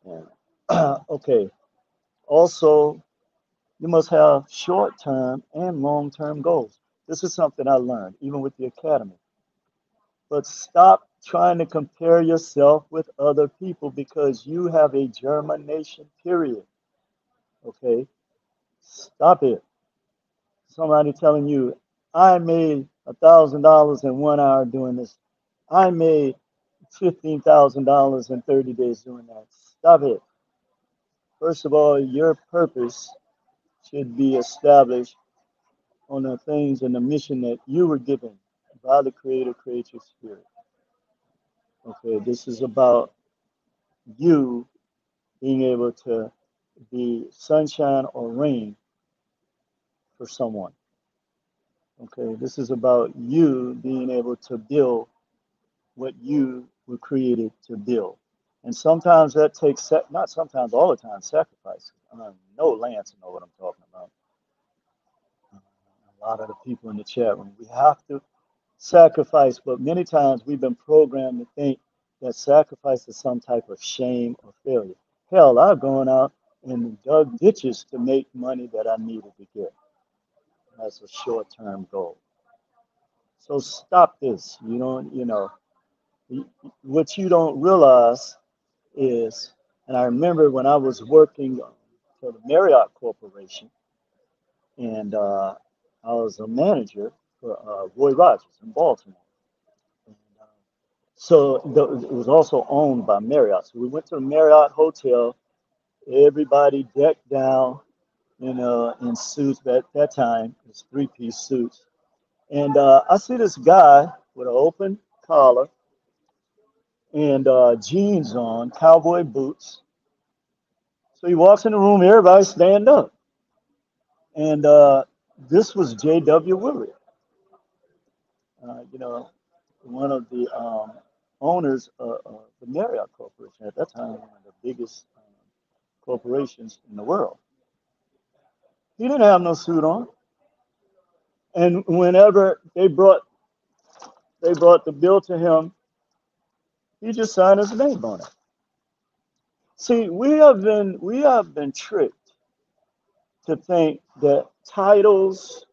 And okay, also you must have short-term and long-term goals. This is something I learned even with the academy. But stop trying to compare yourself with other people because you have a germination period. Okay, stop it. Somebody telling you, I made a thousand dollars in one hour doing this. I made fifteen thousand dollars in 30 days doing that. Stop it. First of all, your purpose should be established on the things and the mission that you were given by the Creator, Creator Spirit. Okay, this is about you being able to be sunshine or rain for someone. Okay, this is about you being able to build what you were created to build. And sometimes that takes, not sometimes, all the time, sacrifice. I know Lance know what I'm talking about. A lot of the people in the chat room, we have to sacrifice, but many times we've been programmed to think that sacrifice is some type of shame or failure. Hell, I've gone out and dug ditches to make money that I needed to get. That's a short-term goal. So stop this. You don't, you know, what you don't realize is, and I remember when I was working for the Marriott Corporation, and uh, I was a manager for uh, Roy Rogers in Baltimore. And, uh, so the, it was also owned by Marriott. So we went to the Marriott Hotel. Everybody decked down, you know, in suits. At that time, it was three-piece suits. And uh, I see this guy with an open collar and uh, jeans on, cowboy boots. So he walks in the room, everybody stand up. And uh, this was J.W. Willard, uh, you know, one of the um, owners of, of the Marriott Corporation at that time, one of the biggest um, corporations in the world. He didn't have no suit on, and whenever they brought they brought the bill to him, he just signed his name on it. See, we have been we have been tricked to think that titles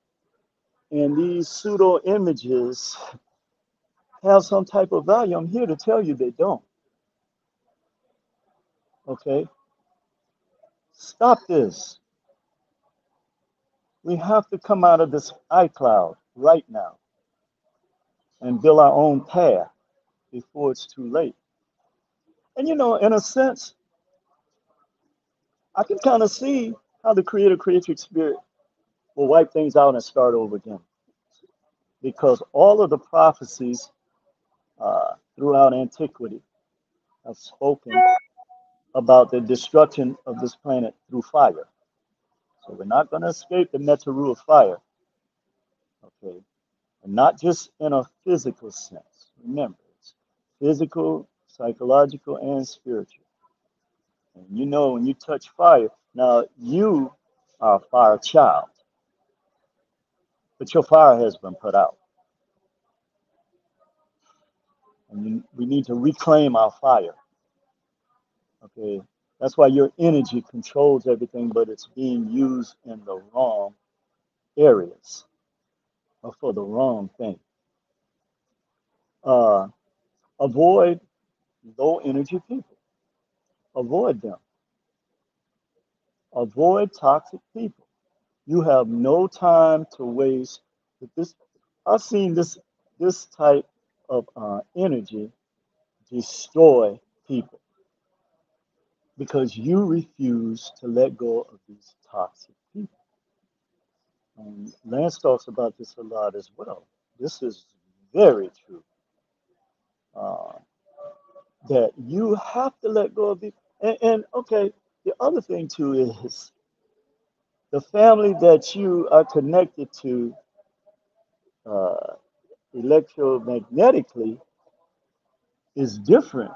and these pseudo images have some type of value. I'm here to tell you they don't. Okay, stop this. We have to come out of this iCloud right now and build our own path before it's too late. And you know, in a sense, I can kind of see how the creator creative spirit will wipe things out and start over again. Because all of the prophecies uh, throughout antiquity have spoken about the destruction of this planet through fire. So we're not going to escape the Neteru of fire. Okay. And not just in a physical sense. Remember, physical, psychological, and spiritual. And you know, when you touch fire, now you are a fire child, but your fire has been put out. And we need to reclaim our fire. Okay. That's why your energy controls everything, but it's being used in the wrong areas or for the wrong thing. Uh, avoid low energy people. Avoid them. Avoid toxic people. You have no time to waste with this. I've seen this this type of uh, energy destroy people because you refuse to let go of these toxic people. And Lance talks about this a lot as well. This is very true. Uh, that you have to let go of the and, and okay, the other thing too is the family that you are connected to uh, electromagnetically is different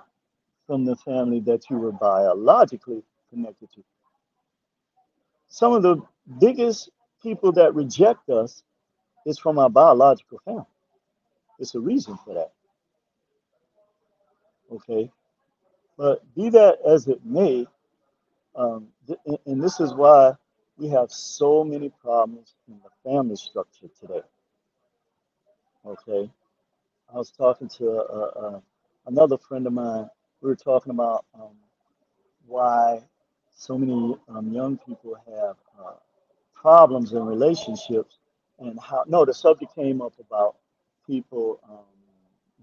from the family that you were biologically connected to. Some of the biggest people that reject us is from our biological family. It's a reason for that. Okay. But be that as it may, um, th- and this is why we have so many problems in the family structure today. Okay. I was talking to a, a, another friend of mine. We were talking about um, why so many um, young people have uh, problems in relationships and how, no, the subject came up about people um,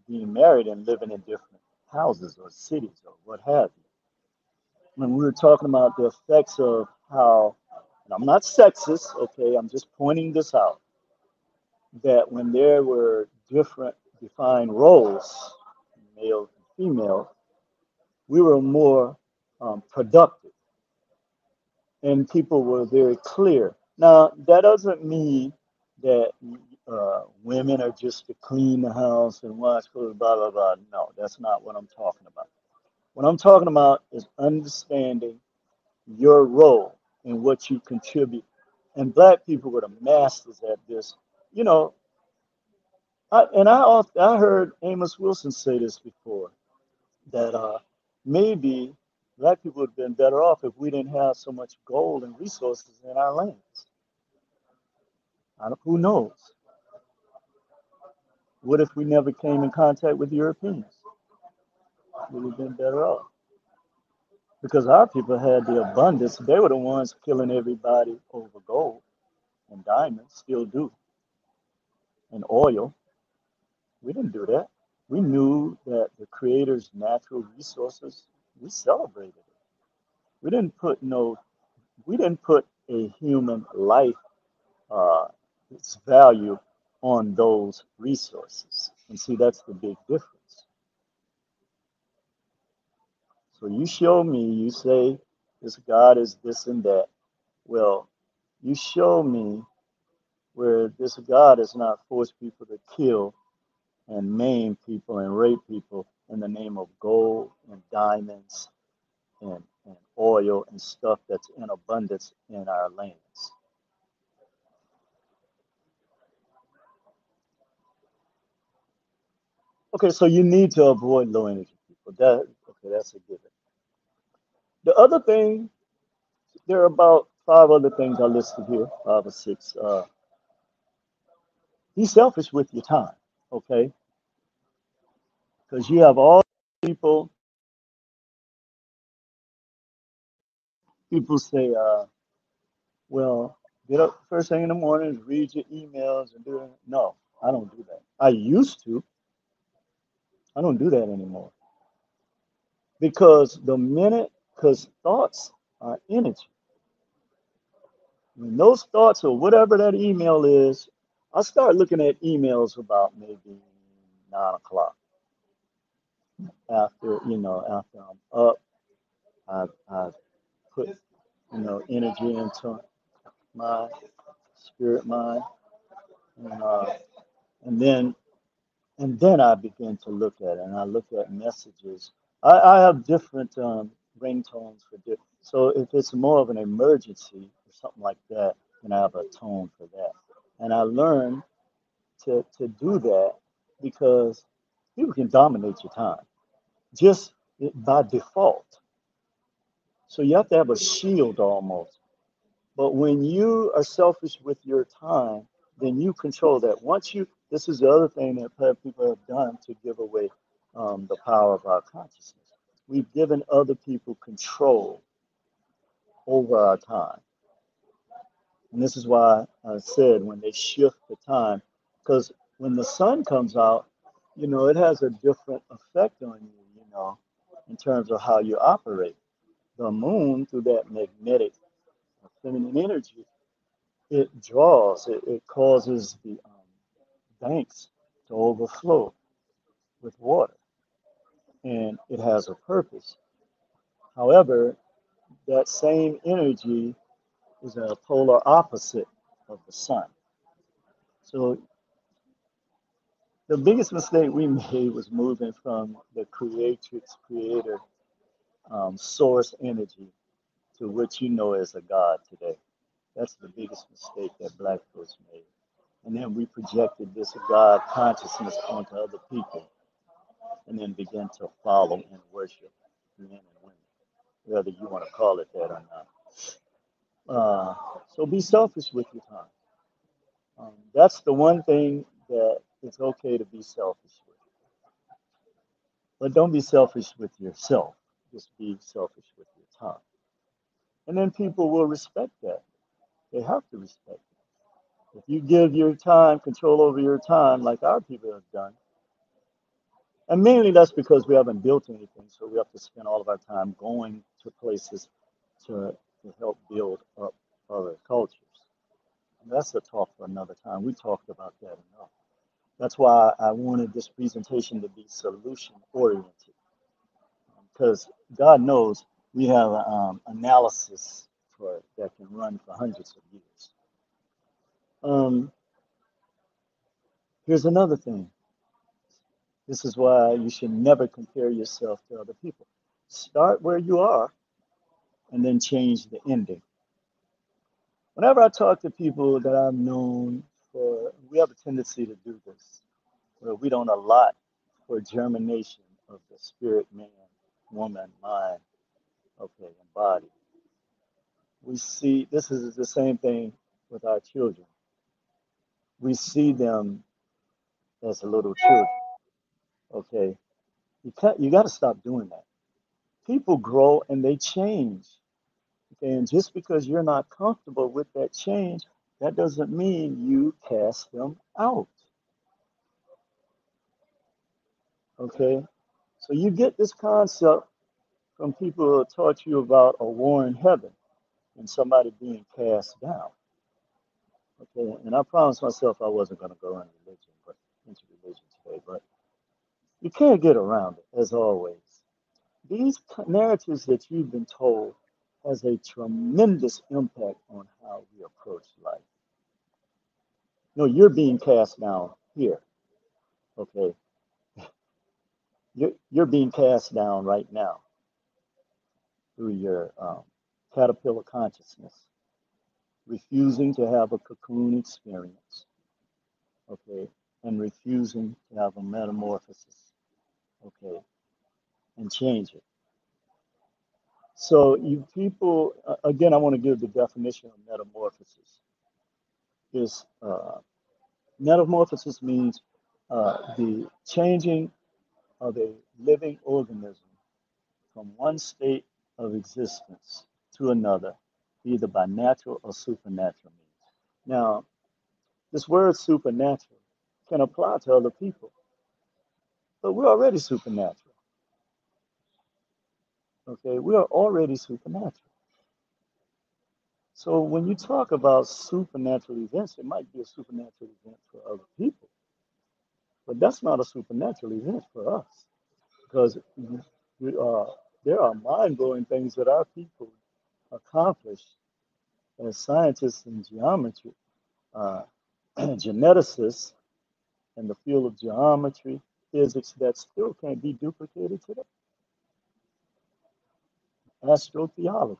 being married and living in different houses or cities or what have you. When we were talking about the effects of how, and I'm not sexist, okay, I'm just pointing this out, that when there were different defined roles, male and female, we were more um, productive and people were very clear. Now, that doesn't mean that uh, women are just to clean the house and wash clothes, blah, blah, blah. No, that's not what I'm talking about. What I'm talking about is understanding your role and what you contribute. And black people were the masters at this. You know, I, and I I heard Amos Wilson say this before that uh, maybe black people would have been better off if we didn't have so much gold and resources in our lands. Who knows? What if we never came in contact with Europeans? We would have been better off because our people had the abundance. They were the ones killing everybody over gold and diamonds, still do, and oil. We didn't do that. We knew that the Creator's natural resources, we celebrated it. We didn't put no, we didn't put a human life, uh, its value on those resources. And see, that's the big difference. So you show me, you say this God is this and that. Well, you show me where this God has not forced people to kill and maim people and rape people in the name of gold and diamonds and, and oil and stuff that's in abundance in our lands. Okay, so you need to avoid low energy people. That okay, that's a given. The other thing, there are about five other things I listed here, five or six. Uh, be selfish with your time, okay? Because you have all people. People say, uh, well, get up first thing in the morning, read your emails, and do it. No, I don't do that. I used to. I don't do that anymore because the minute, because thoughts are energy. When those thoughts or whatever that email is, I start looking at emails about maybe nine o'clock after, you know, after I'm up. I, I put, you know, energy into my spirit mind, and uh, and then and then I begin to look at it, and I look at messages. I, I have different um, ringtones for different. So if it's more of an emergency or something like that, then I have a tone for that. And I learned to to do that because people can dominate your time just by default. So you have to have a shield almost. But when you are selfish with your time, then you control that. Once you, this is the other thing that people have done to give away um, the power of our consciousness. We've given other people control over our time. And this is why I said when they shift the time, because when the sun comes out, you know, it has a different effect on you, you know, in terms of how you operate. The moon, through that magnetic feminine energy, it draws, it, it causes the banks to overflow with water. And it has a purpose. However, that same energy is a polar opposite of the sun. So the biggest mistake we made was moving from the creatrix creator um, source energy to what you know as a God today. That's the biggest mistake that black folks made. And then we projected this God consciousness onto other people and then began to follow and worship men and women, whether you want to call it that or not. Uh, so be selfish with your time. Um, that's the one thing that it's okay to be selfish with. But don't be selfish with yourself. Just be selfish with your time. And then people will respect that. They have to respect. If you give your time, control over your time, like our people have done, and mainly that's because we haven't built anything, so we have to spend all of our time going to places to, to help build up other cultures. And that's a talk for another time. We talked about that enough. That's why I wanted this presentation to be solution oriented, because God knows we have um, analysis for that can run for hundreds of years. Um, here's another thing. This is why you should never compare yourself to other people. Start where you are and then change the ending. Whenever I talk to people that I've known for, we have a tendency to do this, where we don't allot for germination of the spirit, man, woman, mind, okay, and body we see this is the same thing with our children. We see them as a little children. Okay, you can't, you got to stop doing that. People grow and they change. Okay, and just because you're not comfortable with that change, that doesn't mean you cast them out. Okay, so you get this concept from people who taught you about a war in heaven and somebody being cast down. Okay, and I promised myself I wasn't going to go into religion, but into religion today, but you can't get around it, as always. These narratives that you've been told has a tremendous impact on how we approach life. No, you're being cast down here. Okay. You're, you're being cast down right now through your um, caterpillar consciousness, refusing to have a cocoon experience, okay, and refusing to have a metamorphosis, okay, and change it. So, you people, again, I want to give the definition of metamorphosis. Is uh, metamorphosis means uh, the changing of a living organism from one state of existence to another, either by natural or supernatural means. Now, this word supernatural can apply to other people, but we're already supernatural. Okay, we are already supernatural. So when you talk about supernatural events, it might be a supernatural event for other people, but that's not a supernatural event for us because we are, there are mind-blowing things that our people accomplish as scientists in geometry, uh, geneticists in the field of geometry, physics that still can't be duplicated today. Astrotheology.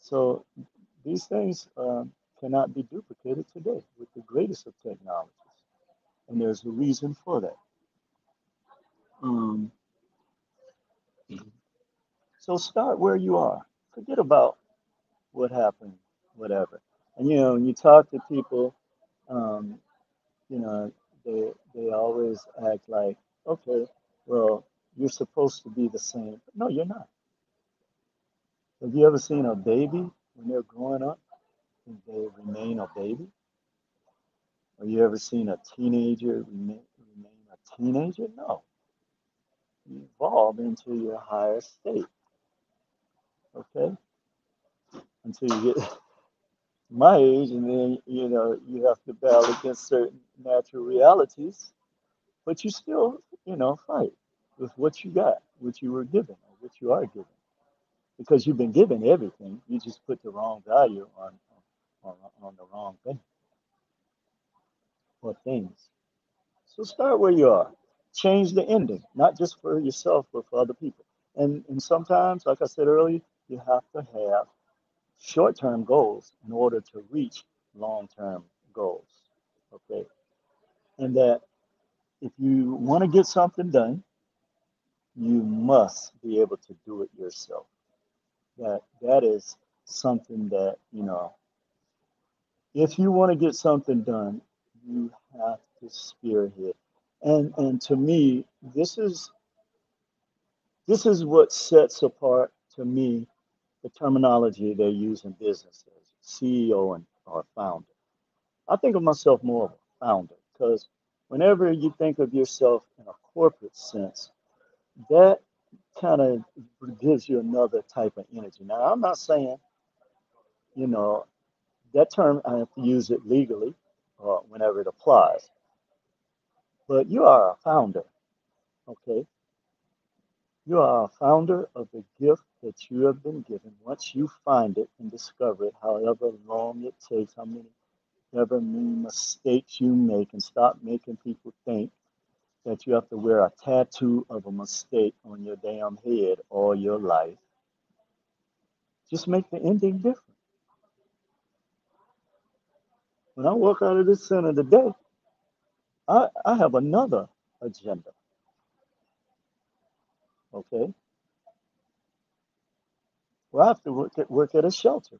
So these things uh, cannot be duplicated today with the greatest of technologies. And there's a reason for that. Um, so start where you are. Forget about what happened, whatever. And you know, when you talk to people, um, you know, they they always act like, okay, well, you're supposed to be the same. No, you're not. Have you ever seen a baby when they're growing up and they remain a baby? Have you ever seen a teenager remain, remain a teenager? No. You evolve into your higher state, okay? Until you get my age, and then you know you have to battle against certain natural realities, but you still, you know, fight with what you got, what you were given, or what you are given, because you've been given everything. You just put the wrong value on on, on the wrong thing or things. So start where you are. Change the ending, not just for yourself, but for other people. And and sometimes, like I said earlier, you have to have short-term goals in order to reach long-term goals. Okay. And that if you want to get something done, you must be able to do it yourself. That that is something that, you know, if you want to get something done, you have to spearhead. And and to me, this is this is what sets apart to me the terminology they use in business as CEO and or founder. I think of myself more of a founder because whenever you think of yourself in a corporate sense, that kind of gives you another type of energy. Now, I'm not saying, you know, that term, I have to use it legally uh, whenever it applies, but you are a founder, okay? You are a founder of the gift that you have been given. Once you find it and discover it, however long it takes, how many ever many mistakes you make, and stop making people think that you have to wear a tattoo of a mistake on your damn head all your life. Just make the ending different. When I walk out of this center today, I, I have another agenda. Okay. Well, I have to work at, work at a shelter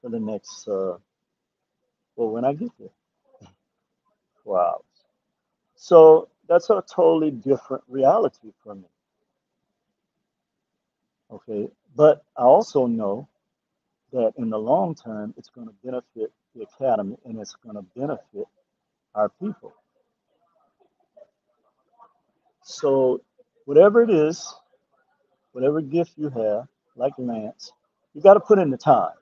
for the next, uh, well, when I get there, hours. So that's a totally different reality for me. Okay. But I also know that in the long term, it's going to benefit the academy and it's going to benefit our people. So, whatever it is, whatever gift you have, like Lance, you got to put in the time.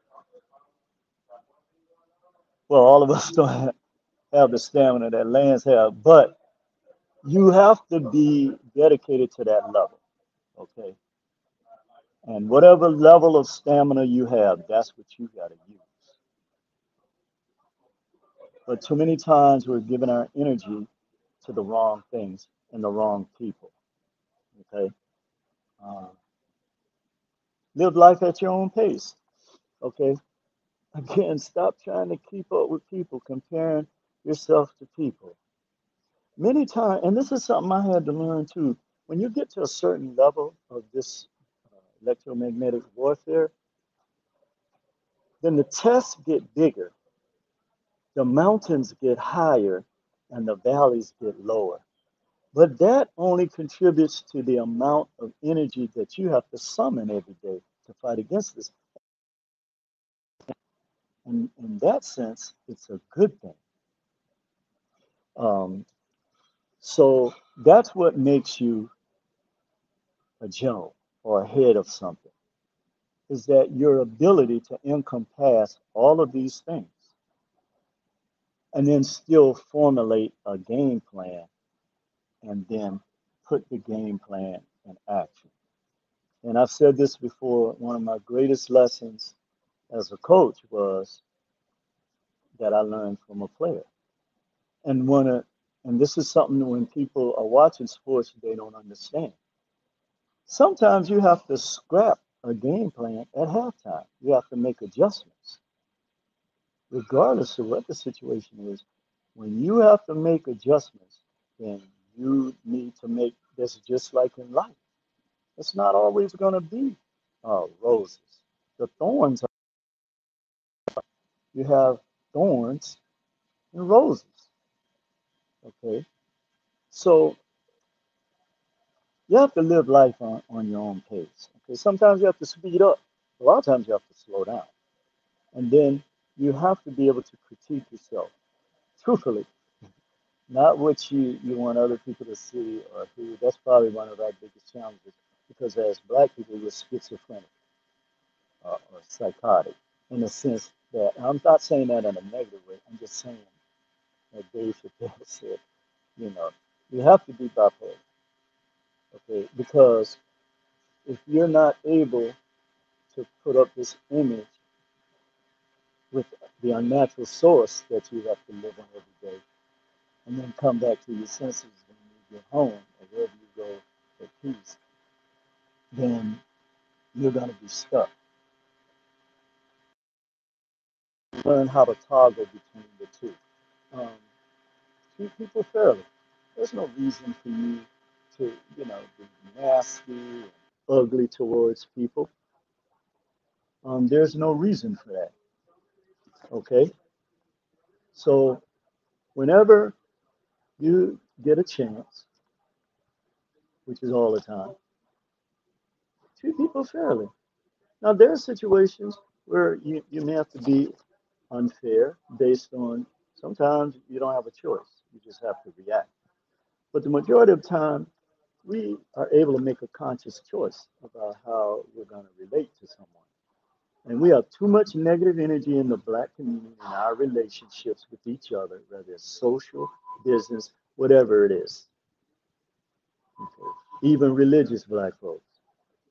Well, all of us don't have, the stamina that Lance have, but you have to be dedicated to that level. Okay. And whatever level of stamina you have, that's what you got to use. But too many times we're giving our energy to the wrong things and the wrong people. Okay. Uh, live life at your own pace. Okay. Again, stop trying to keep up with people, comparing yourself to people. Many times, and this is something I had to learn too, when you get to a certain level of this uh, electromagnetic warfare, then the tests get bigger, the mountains get higher, and the valleys get lower. But that only contributes to the amount of energy that you have to summon every day to fight against this. And in that sense, it's a good thing. Um, so that's what makes you a general or a head of something. is that your ability to encompass all of these things and then still formulate a game plan and then put the game plan in action. And I've said this before, one of my greatest lessons as a coach was that I learned from a player. And one of, and this is something when people are watching sports they don't understand. Sometimes you have to scrap a game plan at halftime. You have to make adjustments. Regardless of what the situation is, when you have to make adjustments, then you need to make this just like in life. It's not always going to be uh, roses. The thorns, are, you have thorns and roses. Okay. So you have to live life on, on your own pace. Okay. Sometimes you have to speed up. A lot of times you have to slow down. And then you have to be able to critique yourself truthfully, not what you, you want other people to see or who. That's probably one of our biggest challenges because as black people, we're schizophrenic uh, or psychotic in the sense that I'm not saying that in a negative way. I'm just saying that Dave Chappelle said, you know, you have to be bipolar, okay? Because if you're not able to put up this image with the unnatural source that you have to live on every day, and then come back to your senses when you get home or wherever you go at peace, then you're going to be stuck. Learn how to toggle between the two. Um, treat people fairly. There's no reason for you to, you know, be nasty ugly towards people. Um, there's no reason for that. Okay? So whenever you get a chance, which is all the time, treat people fairly. Now, there are situations where you, you may have to be unfair based on sometimes you don't have a choice. You just have to react. But the majority of time, we are able to make a conscious choice about how we're going to relate to someone. And we have too much negative energy in the black community in our relationships with each other, whether it's social, business, whatever it is. Okay. Even religious black folks.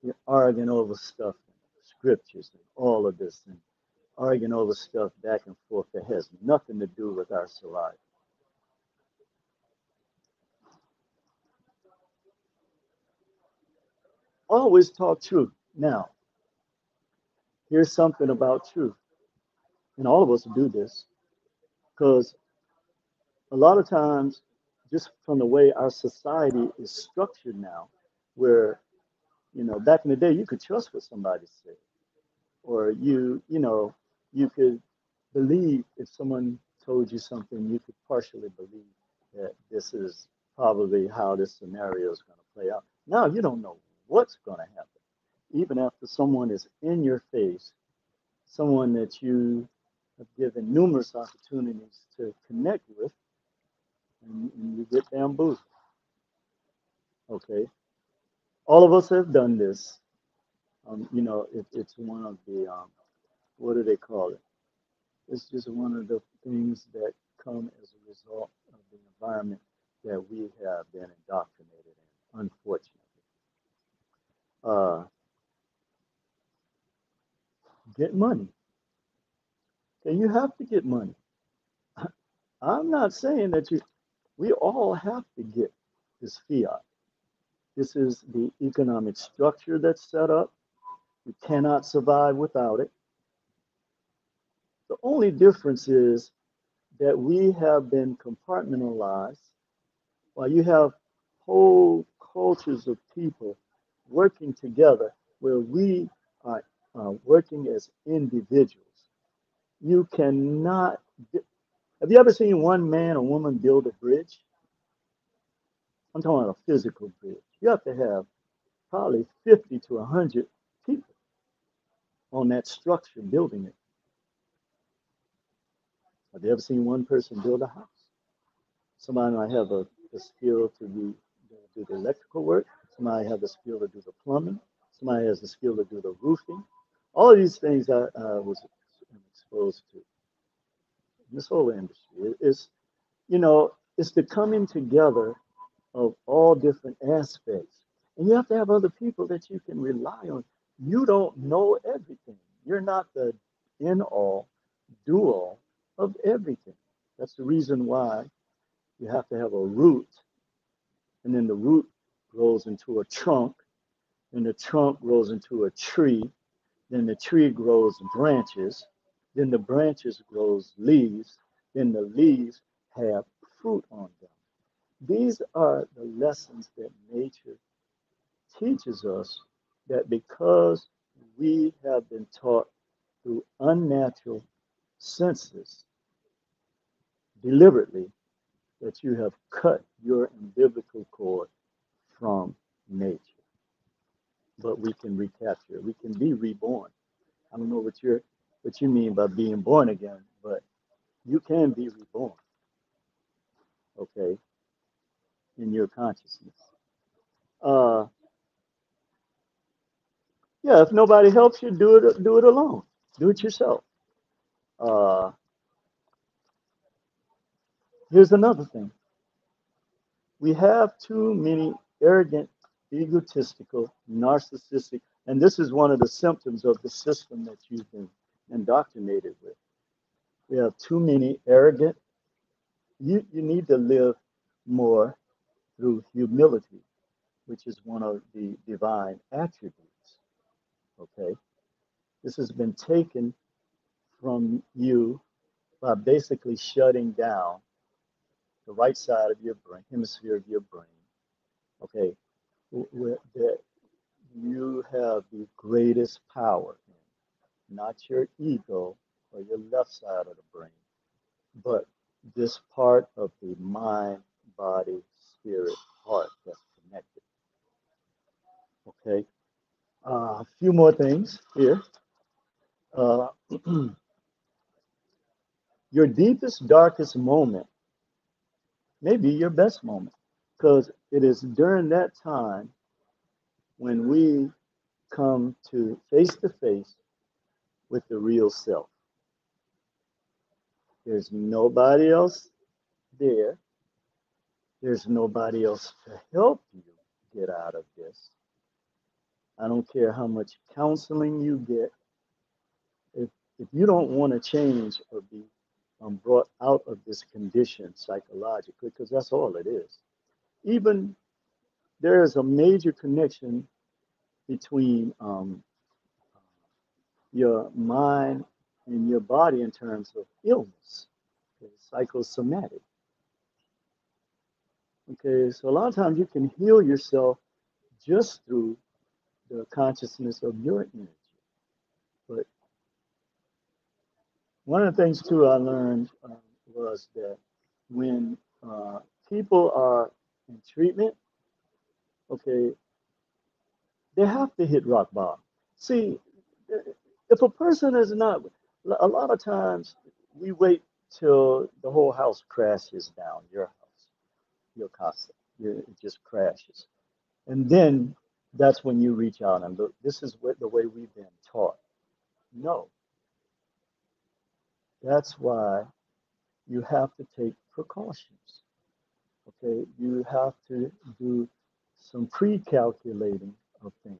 You're arguing over stuff, scriptures, and all of this, and arguing over stuff back and forth that has nothing to do with our survival. Always talk truth. Now, here's something about truth. And all of us do this because a lot of times, just from the way our society is structured now, where, you know, back in the day, you could trust what somebody said, or you, you know, you could believe if someone told you something, you could partially believe that this is probably how this scenario is going to play out. Now you don't know what's going to happen. Even after someone is in your face, someone that you have given numerous opportunities to connect with, and, and you get bamboozled. Okay? All of us have done this. Um, you know, it, it's one of the, um, what do they call it? It's just one of the things that come as a result of the environment that we have been indoctrinated in, unfortunately. Uh, get money. And you have to get money. I'm not saying that you, we all have to get this fiat. This is the economic structure that's set up. We cannot survive without it. The only difference is that we have been compartmentalized while you have whole cultures of people working together where we are uh, working as individuals. You cannot. Have you ever seen one man or woman build a bridge? I'm talking about a physical bridge. You have to have probably 50 to 100 people on that structure building it. Have you ever seen one person build a house? Somebody might have a, a skill to do, do the electrical work. Somebody have the skill to do the plumbing. Somebody has the skill to do the roofing. All of these things I, I uh, was exposed to. This whole industry is, you know, it's the coming together of all different aspects. And you have to have other people that you can rely on. You don't know everything. You're not the in all, do all of everything. That's the reason why you have to have a root, and then the root grows into a trunk, and the trunk grows into a tree, then the tree grows branches, then the branches grows leaves, then the leaves have fruit on them. These are the lessons that nature teaches us that because we have been taught through unnatural senses deliberately that you have cut your umbilical cord from nature. But we can recapture. We can be reborn. I don't know what you're what you mean by being born again, but you can be reborn. Okay, in your consciousness. Uh yeah, if nobody helps you, do it do it alone. Do it yourself. Uh here's another thing. We have too many arrogant, egotistical, narcissistic, and this is one of the symptoms of the system that you've been indoctrinated with. We have too many arrogant. You, you need to live more through humility, which is one of the divine attributes. Okay? This has been taken from you by basically shutting down the right side of your brain, hemisphere of your brain. Okay? That you have the greatest power in, not your ego or your left side of the brain, but this part of the mind, body, spirit, heart that's connected. Okay. Uh, a few more things here. Uh, your deepest, darkest moment may be your best moment because it is during that time when we come to face to face with the real self. There's nobody else there. There's nobody else to help you get out of this. I don't care how much counseling you get. If, if you don't want to change or be um, brought out of this condition psychologically, because that's all it is. Even there is a major connection between um, your mind and your body in terms of illness, okay, psychosomatic. Okay, so a lot of times you can heal yourself just through the consciousness of your energy. But one of the things too I learned um, was that when uh, people are in treatment, okay, they have to hit rock bottom. See, if a person is not, a lot of times we wait till the whole house crashes down, your house, your casa, it just crashes. And then that's when you reach out and look. This is what, the way we've been taught. No. That's why you have to take precautions. Okay, you have to do some pre-calculating of things.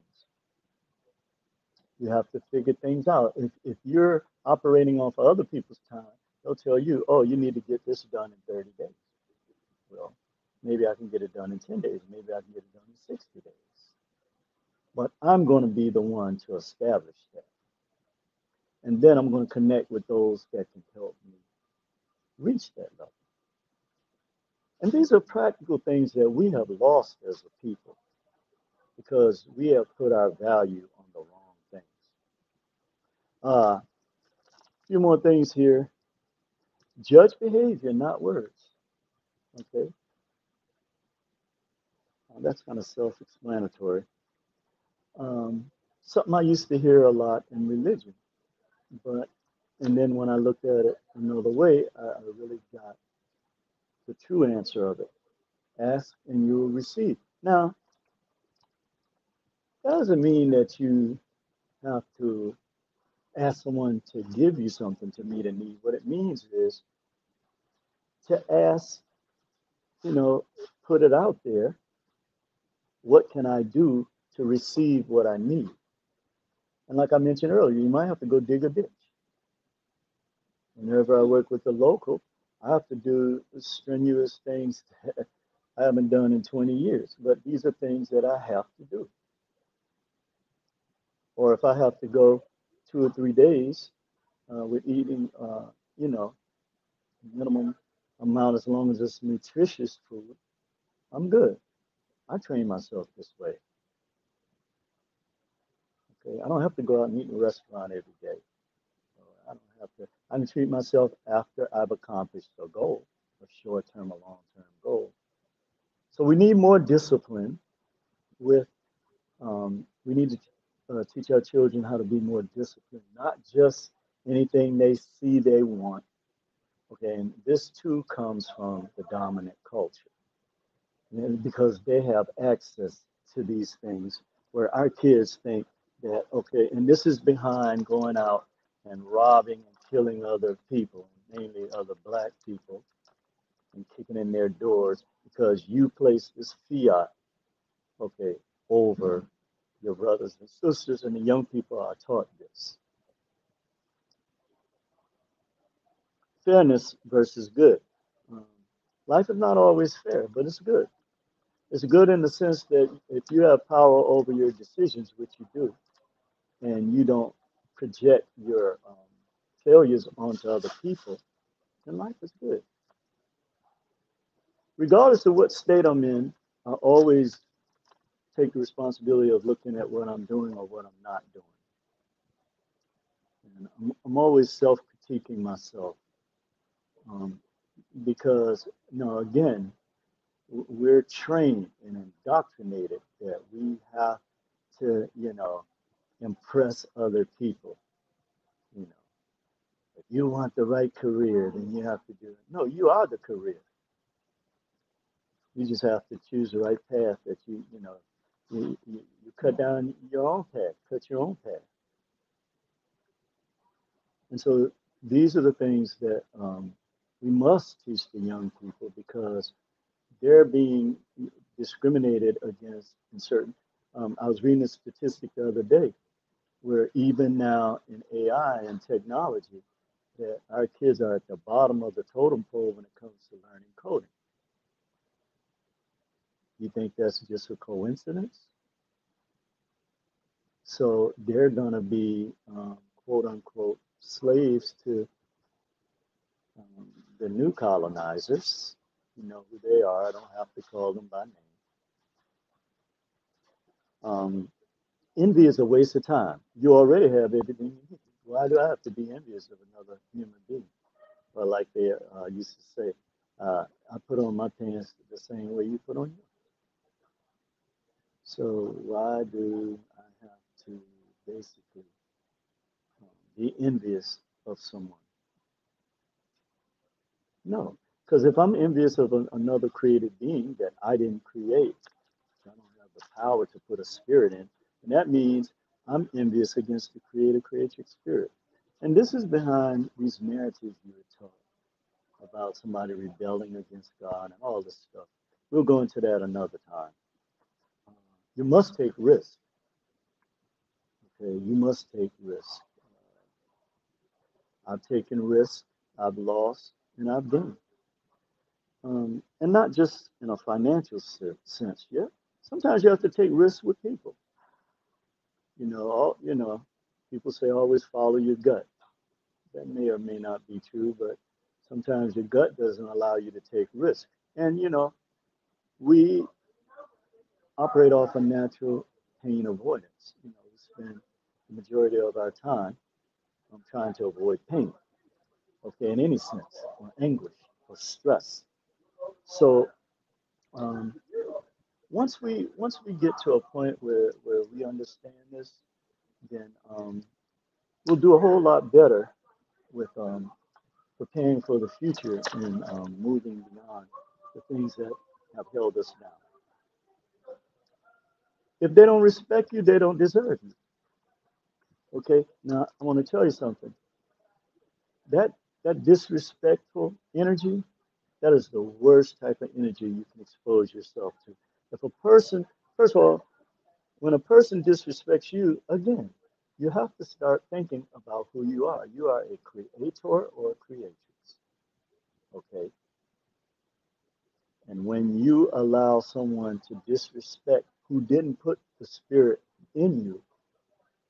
You have to figure things out. If, if you're operating off other people's time, they'll tell you, oh, you need to get this done in 30 days. Well, maybe I can get it done in 10 days. Maybe I can get it done in 60 days. But I'm going to be the one to establish that. And then I'm going to connect with those that can help me reach that level. And these are practical things that we have lost as a people because we have put our value on the wrong uh, a few more things here. Judge behavior, not words. Okay. Uh, that's kind of self explanatory. Um, something I used to hear a lot in religion. But, and then when I looked at it another way, I, I really got the true answer of it. Ask and you will receive. Now, that doesn't mean that you have to ask someone to give you something to meet a need. What it means is to ask, you know, put it out there. What can I do to receive what I need? And like I mentioned earlier, you might have to go dig a ditch. Whenever I work with the local, I have to do strenuous things that I haven't done in 20 years. But these are things that I have to do. Or if I have to go two or three days uh, with eating, uh, you know, minimum amount as long as it's nutritious food, I'm good. I train myself this way. Okay, I don't have to go out and eat in a restaurant every day. I don't have to. I treat myself after I've accomplished a goal, a short-term or long-term goal. So we need more discipline. With um, we need to uh, teach our children how to be more disciplined, not just anything they see they want. Okay, and this too comes from the dominant culture and because they have access to these things where our kids think that okay and this is behind going out and robbing killing other people mainly other black people and kicking in their doors because you place this fiat okay over your brothers and sisters and the young people are taught this. Fairness versus good. Um, life is not always fair but it's good. It's good in the sense that if you have power over your decisions, which you do, and you don't project your um, failures onto other people, then life is good. Regardless of what state I'm in, I always take the responsibility of looking at what I'm doing or what I'm not doing. And I'm, I'm always self critiquing myself um, because, you know, again, we're trained and indoctrinated that we have to, you know, impress other people. You want the right career, then you have to do it. No, you are the career. You just have to choose the right path that you, you know, you, you, you cut down your own path, cut your own path. And so these are the things that um, we must teach the young people because they're being discriminated against in certain. Um, I was reading a statistic the other day where even now in AI and technology, that our kids are at the bottom of the totem pole when it comes to learning coding. You think that's just a coincidence? So they're going to be um, quote unquote slaves to um, the new colonizers you know who they are. I don't have to call them by name. Um, envy is a waste of time. You already have everything you need. Why do I have to be envious of another human being? Well, like they uh, used to say, uh, I put on my pants the same way you put on yours. So why do I have to basically um, be envious of someone? No, because if I'm envious of an, another created being that I didn't create, I don't have the power to put a spirit in, and that means I'm envious against the creator creative spirit. And this is behind these narratives you were told about somebody rebelling against God and all this stuff. We'll go into that another time. You must take risks. Okay, you must take risks. Uh, I've taken risks, I've lost, and I've gained um, and not just in a financial sense. Yeah, sometimes you have to take risks with people. You know, all, you know, people say always follow your gut. That may or may not be true, but sometimes your gut doesn't allow you to take risk. And you know, we operate off a natural pain avoidance. You know, we spend the majority of our time um, trying to avoid pain. Okay, in any sense, or anguish, or stress so um, once we once we get to a point where where we understand this, then um, we'll do a whole lot better with um, preparing for the future and um, moving beyond the things that have held us down. If they don't respect you, they don't deserve you. Okay, now I want to tell you something. That that disrespectful energy, that is the worst type of energy you can expose yourself to. If a person, first of all, when a person disrespects you, again, you have to start thinking about who you are. You are a creator or a creatrix. Okay. And when you allow someone to disrespect who didn't put the spirit in you,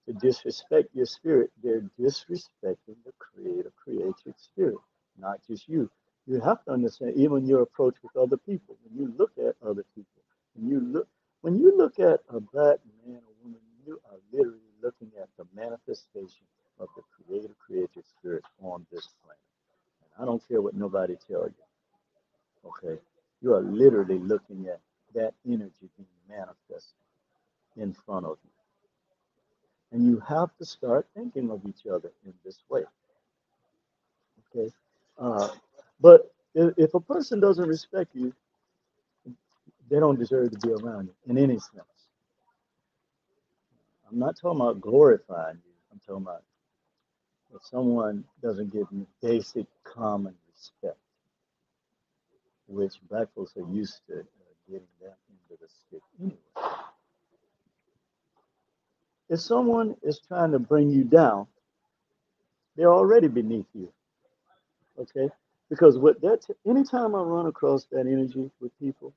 to disrespect your spirit, they're disrespecting the creator, creative spirit, not just you. You have to understand, even your approach with other people, when you look at other people, when you look when you look at a black man or woman, you are literally looking at the manifestation of the creator, creative spirit on this planet. And I don't care what nobody tells you. Okay. You are literally looking at that energy being manifested in front of you. And you have to start thinking of each other in this way. Okay. Uh, but if, if a person doesn't respect you, they don't deserve to be around you in any sense. I'm not talking about glorifying you. I'm talking about if someone doesn't give you basic common respect, which black folks are used to uh, getting that into the stick anyway. If someone is trying to bring you down, they're already beneath you. Okay? Because what that anytime I run across that energy with people,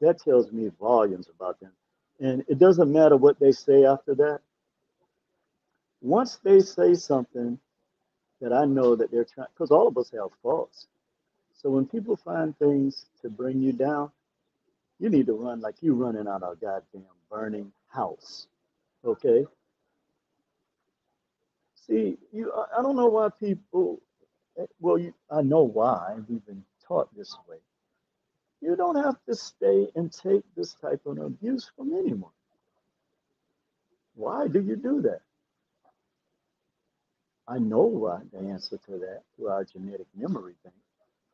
that tells me volumes about them. And it doesn't matter what they say after that. Once they say something that I know that they're trying, because all of us have faults. So when people find things to bring you down, you need to run like you're running out of a goddamn burning house. Okay. See, you. I don't know why people. Eh, well, you, I know why. We've been taught this way. You don't have to stay and take this type of abuse from anyone. Why do you do that? I know why the answer to that through our genetic memory thing,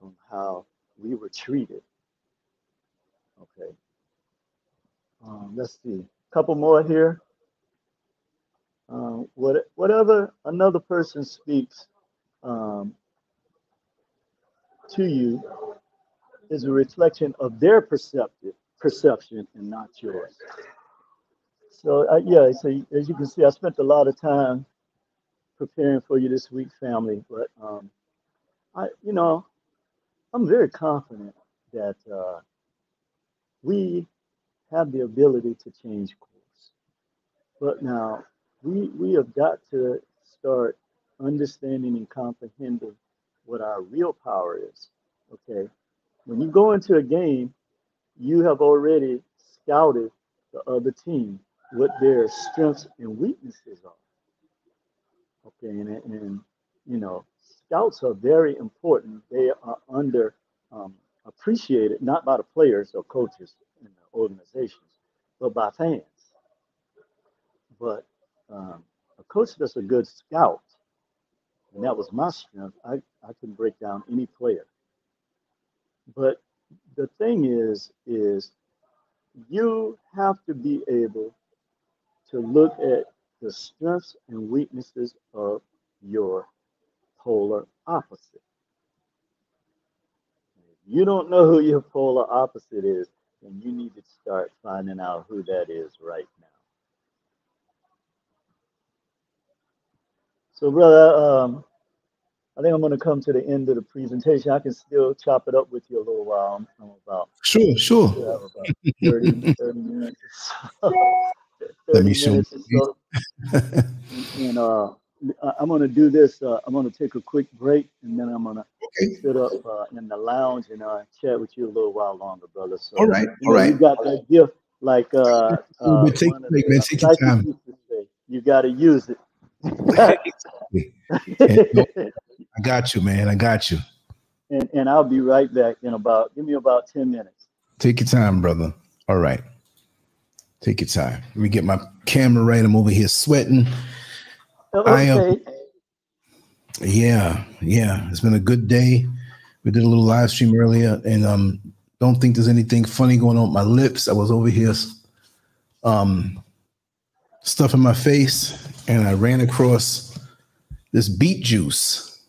from how we were treated. Okay. Um, let's see. A couple more here. Um, what, whatever another person speaks um, to you is a reflection of their perceptive perception and not yours. So uh, yeah, so as you can see, I spent a lot of time preparing for you this week, family. But um, I, you know, I'm very confident that uh, we have the ability to change course. But now we we have got to start understanding and comprehending what our real power is. Okay, when you go into a game, you have already scouted the other team, what their strengths and weaknesses are. Okay, and, and you know, scouts are very important. They are under um, appreciated not by the players or coaches in the organizations, but by fans. But um, a coach that's a good scout, and that was my strength. I, I can break down any player. But the thing is, is you have to be able to look at the strengths and weaknesses of your polar opposite. If you don't know who your polar opposite is, then you need to start finding out who that is right now. So, brother, um, I think I'm going to come to the end of the presentation. I can still chop it up with you a little while. I'm, I'm about sure, sure. About 30, 30 minutes. 30 Let me show you. and uh, I'm going to do this. Uh, I'm going to take a quick break, and then I'm going to okay. sit up uh, in the lounge and uh, chat with you a little while longer, brother. So, all right, all right. You got that gift, like uh, uh, take, take, man, take your time. You got to use it. I got you, man. I got you. And, and I'll be right back in about, give me about 10 minutes. Take your time, brother. All right. Take your time. Let me get my camera right. I'm over here sweating. Okay. I, uh, yeah, yeah. It's been a good day. We did a little live stream earlier, and um, don't think there's anything funny going on with my lips. I was over here um stuffing my face and I ran across this beet juice.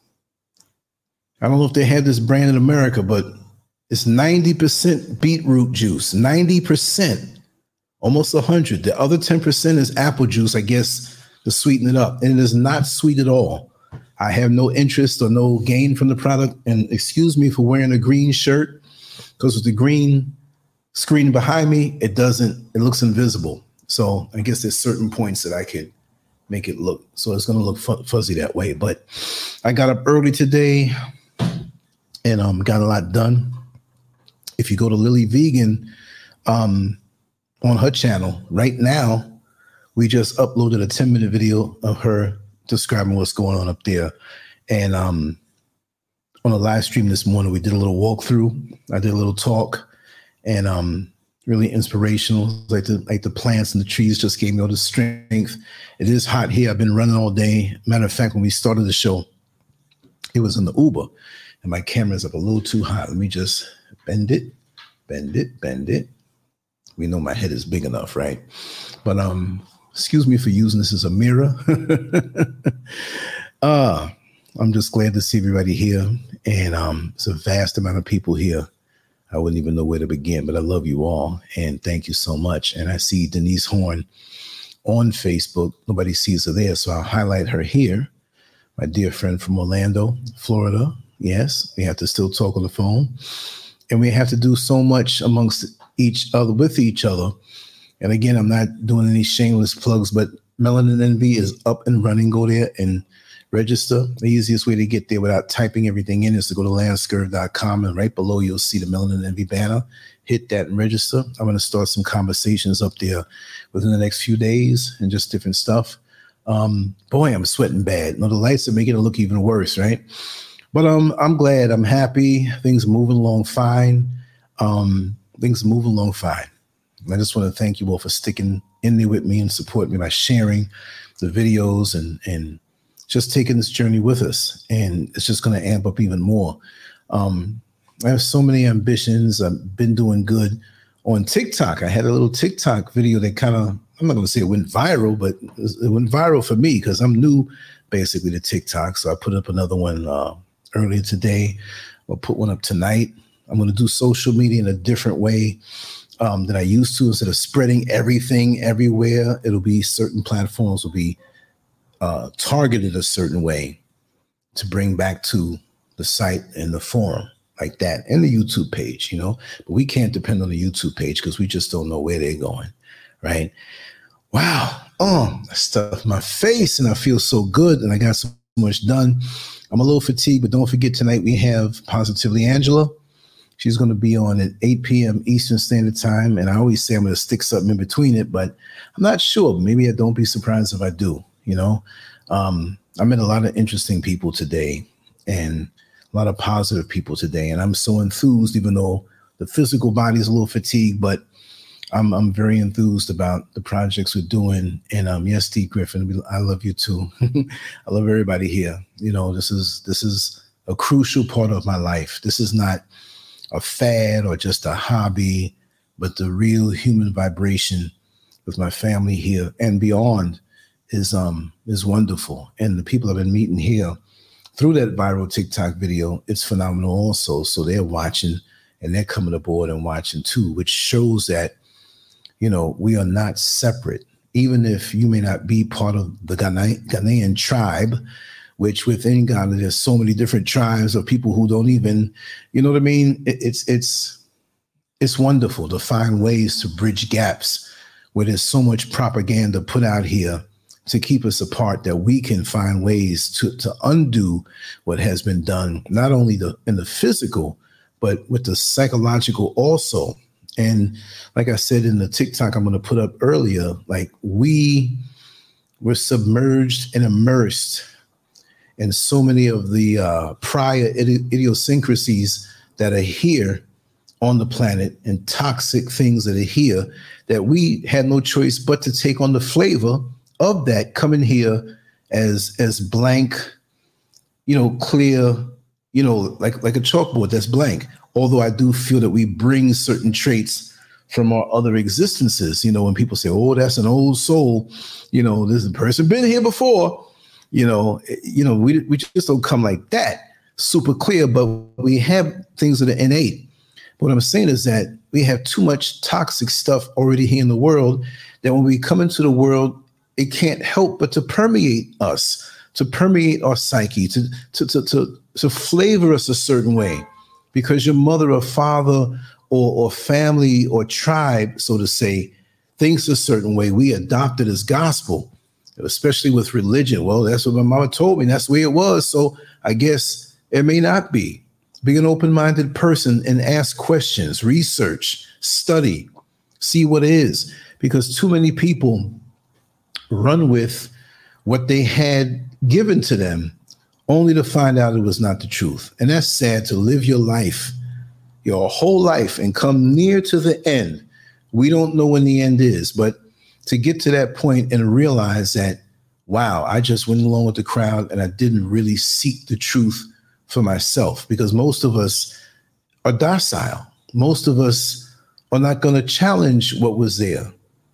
I don't know if they have this brand in America, but it's 90% beetroot juice, 90%, almost 100. The other 10% is apple juice, I guess, to sweeten it up. And it is not sweet at all. I have no interest or no gain from the product. And excuse me for wearing a green shirt because with the green screen behind me, it doesn't, it looks invisible. So I guess there's certain points that I could make it look, so it's going to look fuzzy that way. But I got up early today and um, got a lot done. If you go to Lily Vegan um, on her channel right now, we just uploaded a 10 minute video of her describing what's going on up there. And um, on a live stream this morning, we did a little walkthrough. I did a little talk and um, really inspirational. Like the like the plants and the trees just gave me all the strength. It is hot here. I've been running all day. Matter of fact, when we started the show, it was in the Uber, and my camera's up a little too hot. Let me just bend it, bend it, bend it. We know my head is big enough, right? But um, excuse me for using this as a mirror. uh, I'm just glad to see everybody here. And um, it's a vast amount of people here. I wouldn't even know where to begin, but I love you all and thank you so much. And I see Denise Horn on Facebook. Nobody sees her there, so I'll highlight her here. My dear friend from Orlando, Florida. Yes, we have to still talk on the phone. And we have to do so much amongst each other, with each other, and again, I'm not doing any shameless plugs, but Melanin Envy is up and running. Go there and register. The easiest way to get there without typing everything in is to go to lancescurv.com and right below you'll see the Melanin Envy banner. Hit that and register. I'm going to start some conversations up there within the next few days and just different stuff. Um, boy, I'm sweating bad. No, the lights are making it look even worse, right? But um, I'm glad. I'm happy. Things moving along fine. Um, things moving along fine. I just want to thank you all for sticking in there with me and supporting me by sharing the videos and and just taking this journey with us. And it's just going to amp up even more. Um, I have so many ambitions. I've been doing good on TikTok. I had a little TikTok video that kind of I'm not going to say it went viral, but it went viral for me because I'm new basically to TikTok. So I put up another one uh, earlier today. I'll put one up tonight. I'm going to do social media in a different way um, that I used to. Instead of spreading everything everywhere, it'll be certain platforms will be uh, targeted a certain way to bring back to the site and the forum like that and the YouTube page, you know. But we can't depend on the YouTube page because we just don't know where they're going, right? Wow. Oh, I stuffed my face and I feel so good and I got so much done. I'm a little fatigued, but don't forget tonight we have Positively Angela She's going to be on at 8 p.m. Eastern Standard Time. And I always say I'm going to stick something in between it, but I'm not sure. Maybe I don't be surprised if I do. You know, um, I met a lot of interesting people today and a lot of positive people today. And I'm so enthused, even though the physical body is a little fatigued, but I'm I'm very enthused about the projects we're doing. And um, yes, Steve Griffin, I love you too. I love everybody here. You know, this is this is a crucial part of my life. This is not a fad or just a hobby, but the real human vibration with my family here and beyond is um is wonderful. And the people I've been meeting here through that viral TikTok video, it's phenomenal also. So they're watching and they're coming aboard and watching too, which shows that you know we are not separate. Even if you may not be part of the Ghanaian, tribe, which within Ghana, there's so many different tribes of people who don't even, you know what I mean? It, it's it's it's wonderful to find ways to bridge gaps where there's so much propaganda put out here to keep us apart that we can find ways to to undo what has been done, not only the in the physical, but with the psychological also. And like I said in the TikTok I'm going to put up earlier, like we were submerged and immersed in so many of the uh, prior idiosyncrasies that are here on the planet and toxic things that are here that we had no choice but to take on the flavor of that coming here as as blank you know clear you know like like a chalkboard that's blank although i do feel that we bring certain traits from our other existences. You know, when people say, "Oh, that's an old soul," you know, this person been here before. You know, eh, you know, we we just don't come like that, super clear. But we have things that are innate. But what I'm saying is that we have too much toxic stuff already here in the world that when we come into the world, it can't help but to permeate us, to permeate our psyche, to to to to, to flavor us a certain way, because your mother or father or, or family or tribe, so to say, thinks a certain way. We adopt it as gospel, especially with religion. Well, that's what my mama told me. That's the way it was. So I guess it may not be. Be an open minded person and ask questions, research, study, see what is. Because too many people run with what they had given to them only to find out it was not the truth. And that's sad to live your life your whole life and come near to the end. We don't know when the end is, but to get to that point and realize that, wow, I just went along with the crowd and I didn't really seek the truth for myself because most of us are docile. Most of us are not going to challenge what was there.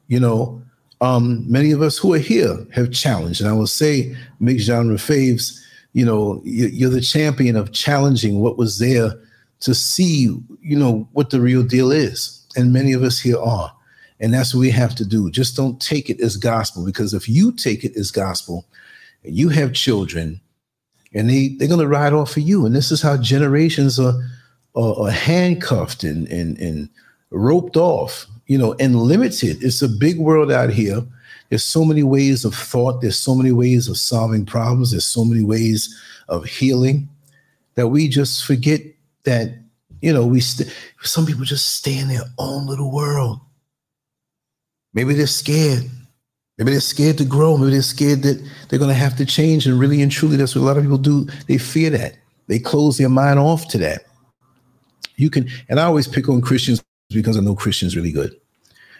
You know, um, many of us who are here have challenged. And I will say, Mick Genre Faves, you know, you're the champion of challenging what was there to see, you know, what the real deal is. And many of us here are. And that's what we have to do. Just don't take it as gospel because if you take it as gospel and you have children and they, they're going to ride off for you. And this is how generations are, are, are handcuffed and, and, and roped off, you know, and limited. It's a big world out here. There's so many ways of thought. There's so many ways of solving problems. There's so many ways of healing that we just forget that you know we st- some people just stay in their own little world maybe they're scared maybe they're scared to grow maybe they're scared that they're going to have to change and really and truly that's what a lot of people do they fear that they close their mind off to that you can and i always pick on christians because i know christians really good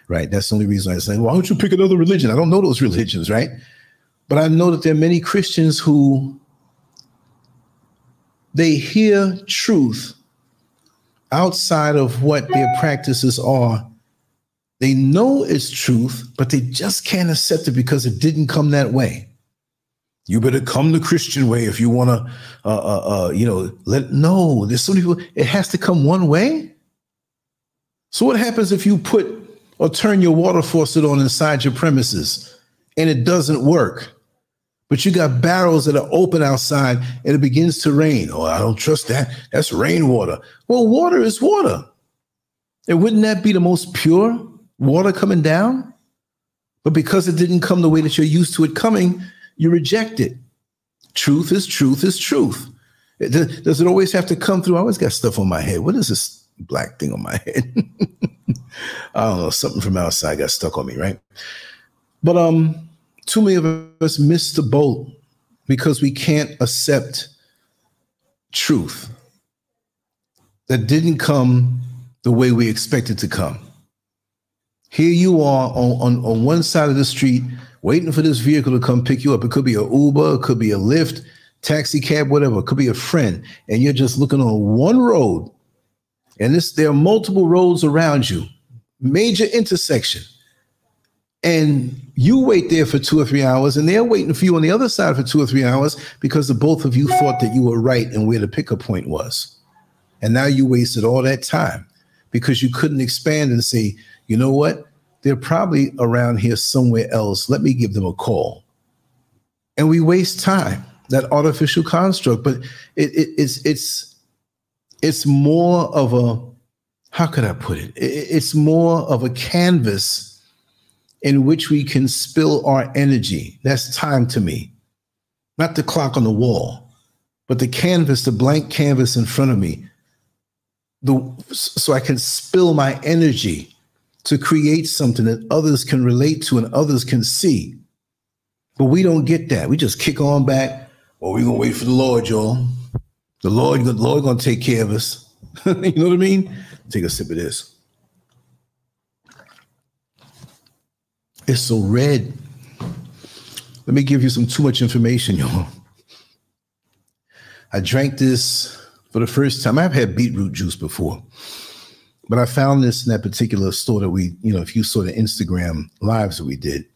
right that's the only reason i say why don't you pick another religion i don't know those religions right but i know that there are many christians who they hear truth outside of what their practices are, they know it's truth, but they just can't accept it because it didn't come that way. You better come the Christian way if you want to, uh, uh, uh, you know, let no. There's so many people. It has to come one way. So what happens if you put or turn your water faucet on inside your premises and it doesn't work? But you got barrels that are open outside and it begins to rain. Oh, I don't trust that. That's rainwater. Well, water is water. And wouldn't that be the most pure water coming down? But because it didn't come the way that you're used to it coming, you reject it. Truth is truth is truth. Does it always have to come through? I always got stuff on my head. What is this black thing on my head? I don't know. Something from outside got stuck on me, right? But um, too many of us miss the boat because we can't accept truth that didn't come the way we expected to come. Here you are on, on, on one side of the street waiting for this vehicle to come pick you up. It could be a Uber, it could be a Lyft, taxi cab, whatever. It could be a friend. And you're just looking on one road. And this there are multiple roads around you, major intersection. And you wait there for two or three hours and they're waiting for you on the other side for two or three hours because the both of you thought that you were right and where the pickup point was. And now you wasted all that time because you couldn't expand and say you know what? They're probably around here somewhere else. Let me give them a call. And we waste time that artificial construct but it, it, it's it's it's more of a how could i put it? it it's more of a canvas in which we can spill our energy. That's time to me. Not the clock on the wall, but the canvas, the blank canvas in front of me. The, so I can spill my energy to create something that others can relate to and others can see. But we don't get that. We just kick on back. Well, we're gonna wait for the Lord, y'all. The Lord, the Lord gonna take care of us. you know what I mean? Take a sip of this. It's so red. Let me give you some too much information, y'all. I drank this for the first time. I've had beetroot juice before, But I found this in that particular store that we, you know, if you saw the Instagram lives that we did,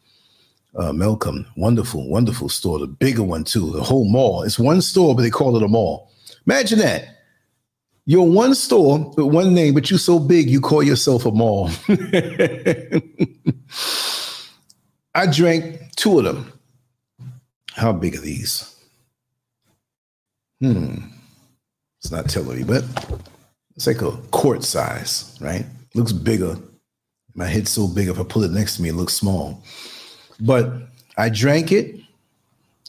uh, Melcom, wonderful, wonderful store, the bigger one too, the whole mall. It's one store, but they call it a mall. Imagine that. You're one store with one name, but you're so big you call yourself a mall. I drank two of them. How big are these? Hmm. It's not telling me, but it's like a quart size, right? Looks bigger. My head's so big, if I pull it next to me, it looks small. But I drank it,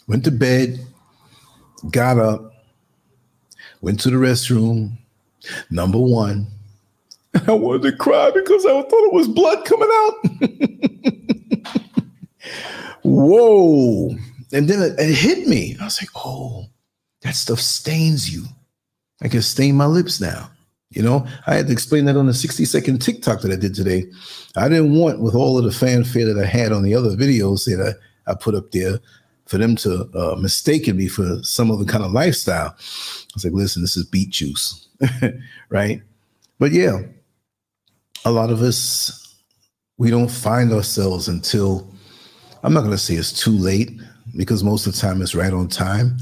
went to bed, got up, went to the restroom. Number one, I wanted to cry because I thought it was blood coming out. Whoa. And then it, it hit me. I was like, oh, that stuff stains you. I can stain my lips now. You know, I had to explain that on the 60 second TikTok that I did today. I didn't want, with all of the fanfare that I had on the other videos that I, I put up there, for them to uh, mistaken me for some other kind of lifestyle. I was like, listen, this is beet juice, right? But yeah, a lot of us, we don't find ourselves until, I'm not going to say it's too late because most of the time it's right on time.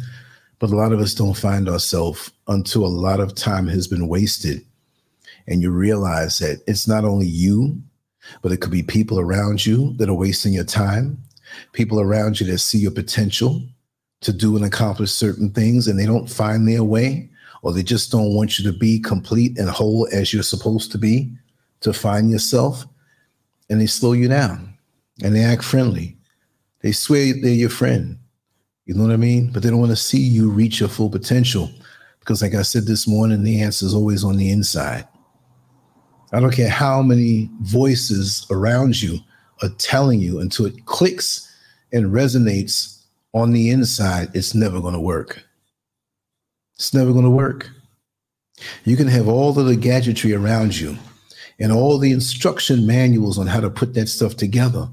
But a lot of us don't find ourselves until a lot of time has been wasted. And you realize that it's not only you, but it could be people around you that are wasting your time, people around you that see your potential to do and accomplish certain things and they don't find their way, or they just don't want you to be complete and whole as you're supposed to be to find yourself. And they slow you down and they act friendly. They swear they're your friend you know what I mean? But they don't want to see you reach your full potential because, like I said this morning, the answer is always on the inside. I don't care how many voices around you telling you until it clicks and resonates on the inside, it's never going to work. It's never going to work. You can have all of the gadgetry around you and all the instruction manuals on how to put that stuff together.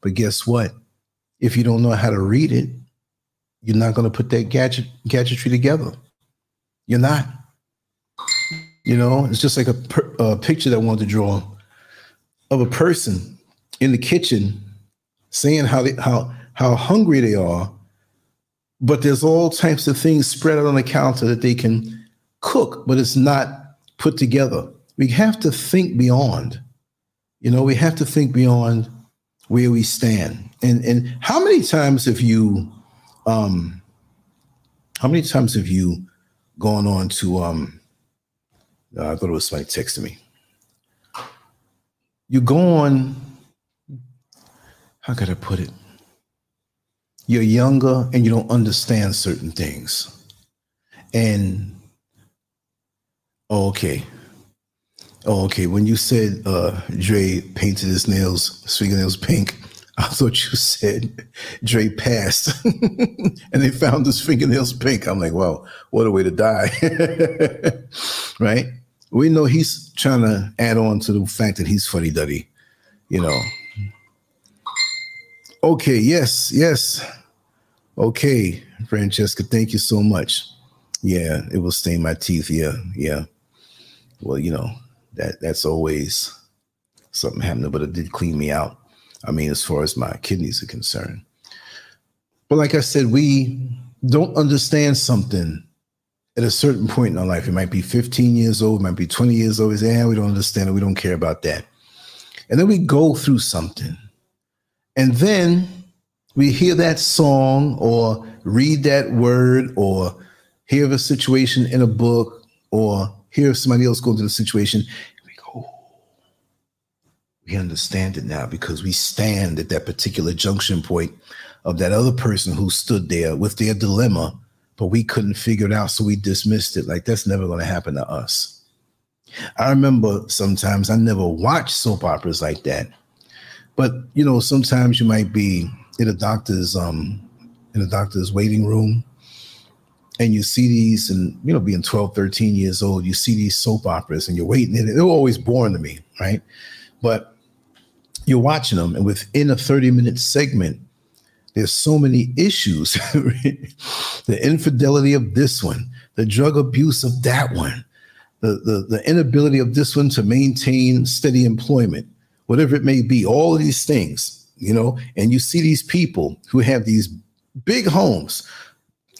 But guess what? If you don't know how to read it, you're not going to put that gadget gadgetry together. You're not. You know, it's just like a, a picture that I wanted to draw of a person in the kitchen saying how they, how how hungry they are, but there's all types of things spread out on the counter that they can cook, but it's not put together. We have to think beyond. You know, we have to think beyond where we stand. And and how many times have you um, how many times have you gone on to um? I thought it was somebody texting me. You go on. How could I put it? You're younger and you don't understand certain things, and oh, okay. Oh, okay. When you said uh Dre painted his nails, fingernails pink, I thought you said Dre passed and they found his fingernails pink. I'm like, wow, what a way to die. right? We know he's trying to add on to the fact that he's funny duddy, you know. Okay, yes, yes. Okay, Francesca, thank you so much. Yeah, it will stain my teeth. Yeah, yeah. Well, you know, that that's always something happening, but it did clean me out. I mean, as far as my kidneys are concerned. But like I said, we don't understand something at a certain point in our life. It might be 15 years old, it might be 20 years old. We say, yeah, we don't understand it. We don't care about that. And then we go through something. And then we hear that song or read that word or hear of a situation in a book or hear somebody else go through the situation We go, oh, we understand it now because we stand at that particular junction point of that other person who stood there with their dilemma, but we couldn't figure it out. So we dismissed it like that's never going to happen to us. I remember sometimes I never watched soap operas like that. But you know, sometimes you might be in a doctor's um in a doctor's waiting room and you see these and you know being 12 13 years old you see these soap operas and you're waiting It they're always boring to me right but you're watching them, and within a 30 minute segment, there's so many issues. the infidelity of this one, the drug abuse of that one, the, the, the inability of this one to maintain steady employment, whatever it may be, all of these things, you know, and you see these people who have these big homes,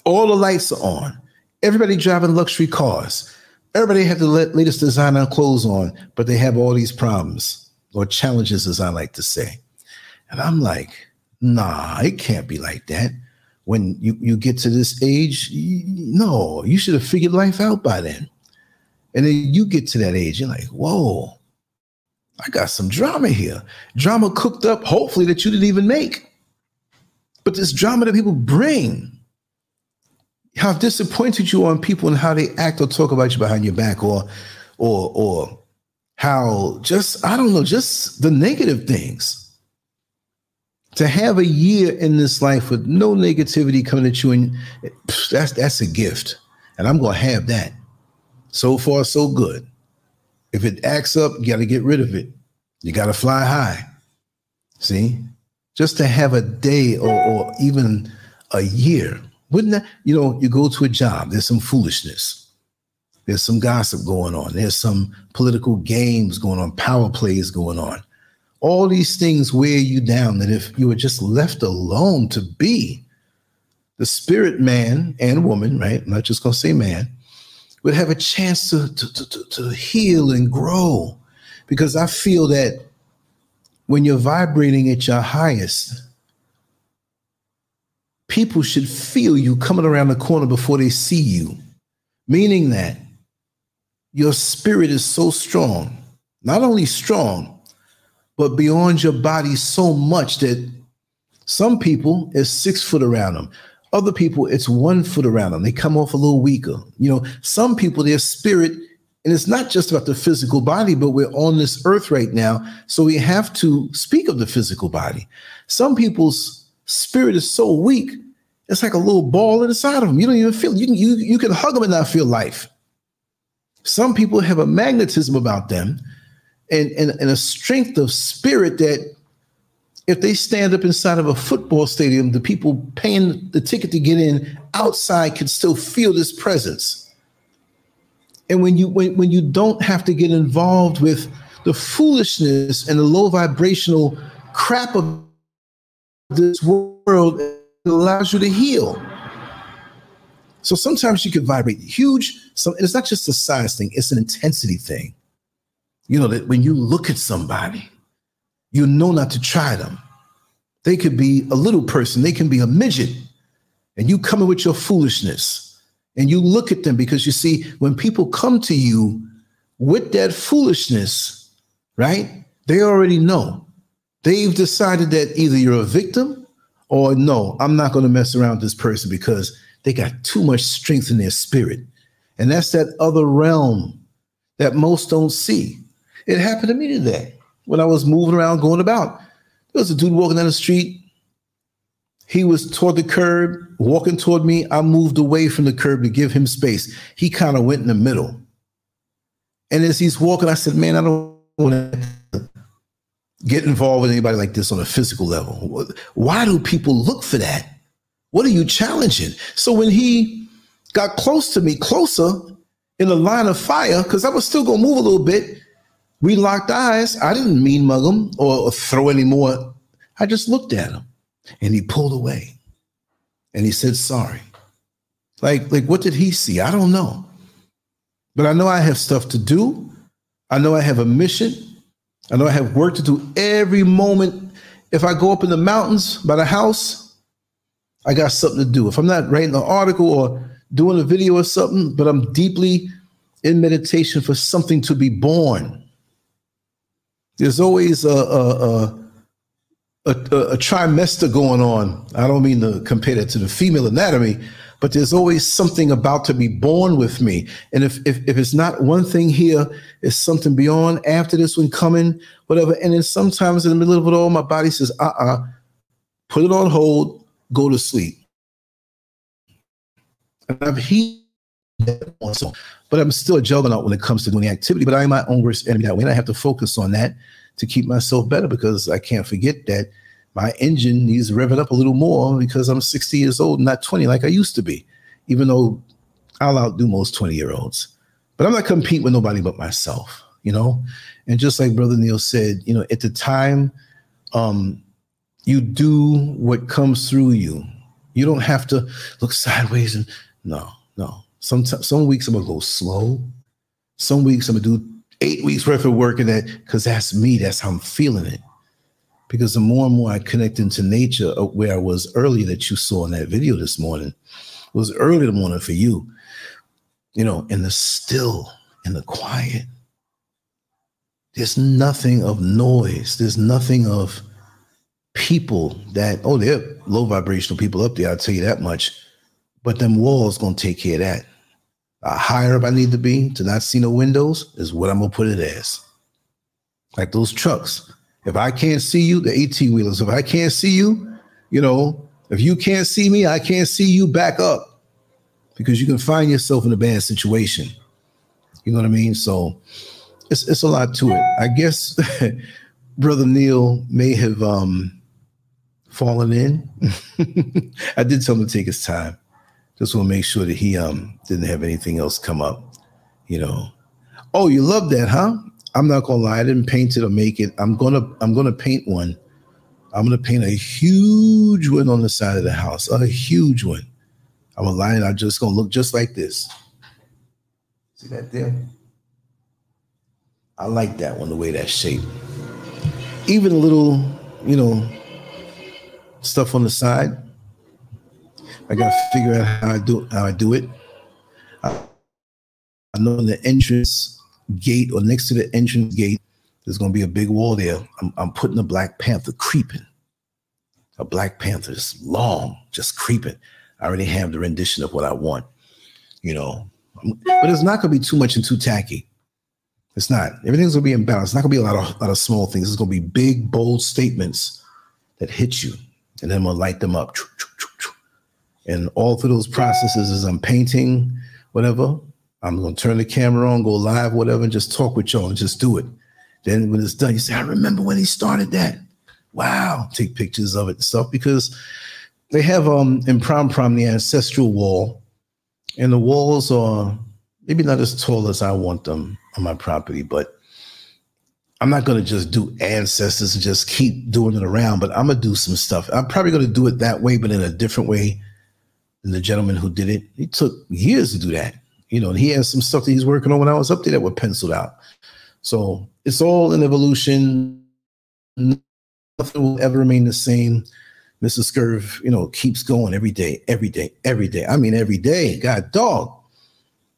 all the lights are on, everybody driving luxury cars, everybody have the latest design on clothes on, but they have all these problems or challenges, as I like to say. And I'm like, nah, it can't be like that. When you, you get to this age, you, no, you should have figured life out by then. And then you get to that age, you're like, whoa, I got some drama here. Drama cooked up, hopefully, that you didn't even make. But this drama that people bring, how disappointed you are in people and how they act or talk about you behind your back, or or or how just, I don't know, just the negative things. To have a year in this life with no negativity coming at you, and that's that's a gift. And I'm gonna have that. So far, so good. If it acts up, you got to get rid of it. You got to fly high. See, just to have a day or, or even a year, wouldn't that, you know, you go to a job, there's some foolishness, there's some gossip going on, there's some political games going on, power plays going on. All these things wear you down that if you were just left alone to be the spirit man and woman, right? I'm not just going to say man, would have a chance to, to, to, to heal and grow. Because I feel that when you're vibrating at your highest, people should feel you coming around the corner before they see you, meaning that your spirit is so strong, not only strong, but beyond your body so much that some people is six foot around them. Other people, it's one foot around them. They come off a little weaker. You know, some people, their spirit, and it's not just about the physical body, but we're on this earth right now. So we have to speak of the physical body. Some people's spirit is so weak, it's like a little ball inside of them. You don't even feel you can you, you can hug them and not feel life. Some people have a magnetism about them and, and, and a strength of spirit that if they stand up inside of a football stadium, the people paying the ticket to get in outside can still feel this presence. And when you when, when you don't have to get involved with the foolishness and the low vibrational crap of this world, it allows you to heal. So sometimes you can vibrate huge. So it's not just a size thing; it's an intensity thing. You know that when you look at somebody, you know not to try them. They could be a little person, they can be a midget, and you come in with your foolishness and you look at them because you see, when people come to you with that foolishness, right? They already know. They've decided that either you're a victim or no, I'm not going to mess around with this person because they got too much strength in their spirit. And that's that other realm that most don't see. It happened to me today when I was moving around, going about. There was a dude walking down the street. He was toward the curb, walking toward me. I moved away from the curb to give him space. He kind of went in the middle. And as he's walking, I said, Man, I don't want to get involved with anybody like this on a physical level. Why do people look for that? What are you challenging? So when he got close to me, closer in the line of fire, because I was still going to move a little bit, we locked eyes. I didn't mean mug him or throw any more. I just looked at him and he pulled away and he said, sorry. Like, like what did he see? I don't know. But I know I have stuff to do. I know I have a mission. I know I have work to do every moment. If I go up in the mountains by the house, I got something to do. If I'm not writing an article or doing a video or something, but I'm deeply in meditation for something to be born there's always a, a, a, a, a trimester going on. I don't mean to compare it to the female anatomy, but there's always something about to be born with me. And if, if, if it's not one thing here, it's something beyond after this one coming, whatever. And then sometimes in the middle of it all, my body says, uh uh-uh, uh, put it on hold, go to sleep. And I've healed that. So but I'm still a juggernaut when it comes to doing the activity. But I am my own worst enemy that way. And I have to focus on that to keep myself better because I can't forget that my engine needs revving up a little more because I'm 60 years old, not 20 like I used to be, even though I'll outdo most 20 year olds. but I'm not competing with nobody but myself, you know? And just like Brother Neil said, you know, at the time, um, you do what comes through you. You don't have to look sideways and no, no. Some some weeks I'm gonna go slow. Some weeks I'm gonna do eight weeks worth of work in that because that's me. That's how I'm feeling it. Because the more and more I connect into nature, uh, where I was earlier that you saw in that video this morning, was early in the morning for you. You know, in the still, in the quiet. There's nothing of noise. There's nothing of people that oh they're low vibrational people up there. I'll tell you that much. But them walls gonna take care of that. Uh, higher up I need to be to not see no windows is what I'm gonna put it as. Like those trucks. If I can't see you, the 18 wheelers, if I can't see you, you know, if you can't see me, I can't see you back up because you can find yourself in a bad situation. You know what I mean? So it's it's a lot to it. I guess Brother Neil may have um fallen in. I did tell him to take his time. Just want to make sure that he um didn't have anything else come up, you know. Oh, you love that, huh? I'm not gonna lie, I didn't paint it or make it. I'm gonna I'm gonna paint one. I'm gonna paint a huge one on the side of the house, a huge one. I'm gonna line I'm just gonna look just like this. See that there? I like that one, the way that's shaped. Even a little, you know, stuff on the side. I gotta figure out how I do how I do it. I, know the entrance gate or next to the entrance gate, there's gonna be a big wall there. I'm, I'm putting a Black Panther creeping. A Black Panther is long, just creeping. I already have the rendition of what I want, you know. But it's not gonna be too much and too tacky. It's not. Everything's gonna be in balance. It's not gonna be a lot of lot of small things. It's gonna be big, bold statements that hit you, and then I'm going to light them up. And all through those processes, as I'm painting, whatever, I'm gonna turn the camera on, go live, whatever, and just talk with y'all and just do it. Then when it's done, you say, I remember when he started that. Wow, take pictures of it and stuff because they have um in prom prom the ancestral wall, and the walls are maybe not as tall as I want them on my property, but I'm not going to just do ancestors and just keep doing it around, but I'm going to do some stuff. I'm probably going to do it that way, but in a different way than the gentleman who did it. He took years to do that. You know, he has some stuff that he's working on when I was up there that were penciled out. So it's all an evolution. Nothing will ever remain the same. Mrs. Scurv, you know, keeps going every day, every day, every day. I mean, every day. God dog,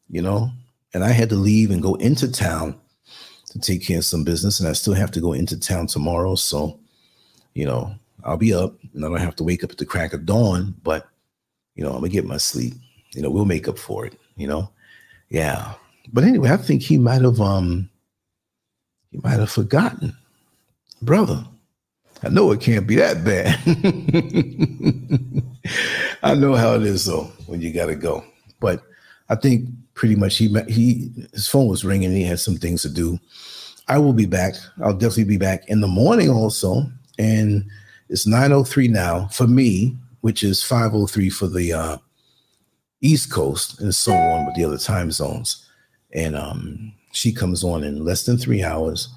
you know. And I had to leave and go into town to take care of some business, and I still have to go into town tomorrow. So, you know, I'll be up and I don't have to wake up at the crack of dawn, but you know, I'm gonna get my sleep. You know, we'll make up for it, you know. Yeah. But anyway, I think he might have um he might have forgotten. Brother, I know it can't be that bad. I know how it is though when you gotta go. But I think pretty much he he his phone was ringing he had some things to do. I will be back. I'll definitely be back in the morning also. And it's 903 now for me, which is 503 for the uh, East Coast, and so on with the other time zones. And um, she comes on in less than three hours.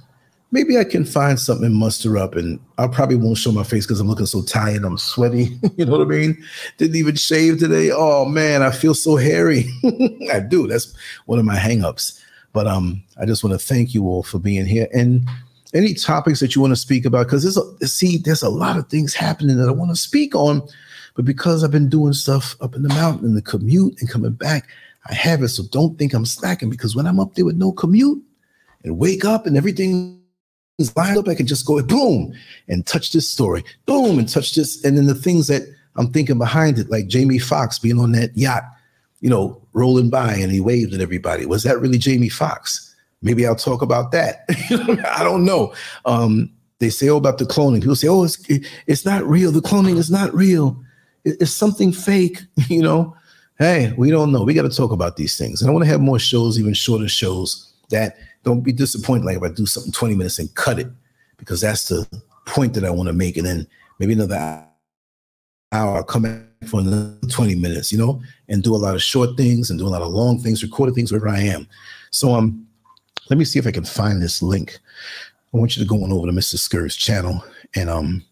Maybe I can find something and muster up, and I probably won't show my face because I'm looking so tired. I'm sweaty. you know what I mean? Didn't even shave today. Oh man, I feel so hairy. I do. That's one of my hangups. But um, I just want to thank you all for being here and any topics that you want to speak about because there's a see there's a lot of things happening that I want to speak on, but because I've been doing stuff up in the mountain and the commute and coming back, I have it. So don't think I'm slacking because when I'm up there with no commute and wake up and everything is lined up, I can just go boom and touch this story, boom and touch this, and then the things that I'm thinking behind it, like Jamie Foxx being on that yacht, you know, rolling by and he waved at everybody. Was that really Jamie Foxx? Maybe I'll talk about that. I don't know. Um, they say, oh, about the cloning. People say, oh, it's it's not real. The cloning is not real. It's something fake. You know, hey, we don't know. We got to talk about these things. And I want to have more shows, even shorter shows. That don't be disappointed. Like if I do something 20 minutes and cut it, because that's the point that I want to make. And then maybe another hour, I'll come back for another 20 minutes, you know, and do a lot of short things and do a lot of long things, recorded things wherever I am. So um, let me see if I can find this link. I want you to go on over to Mr. Scurv's channel and um,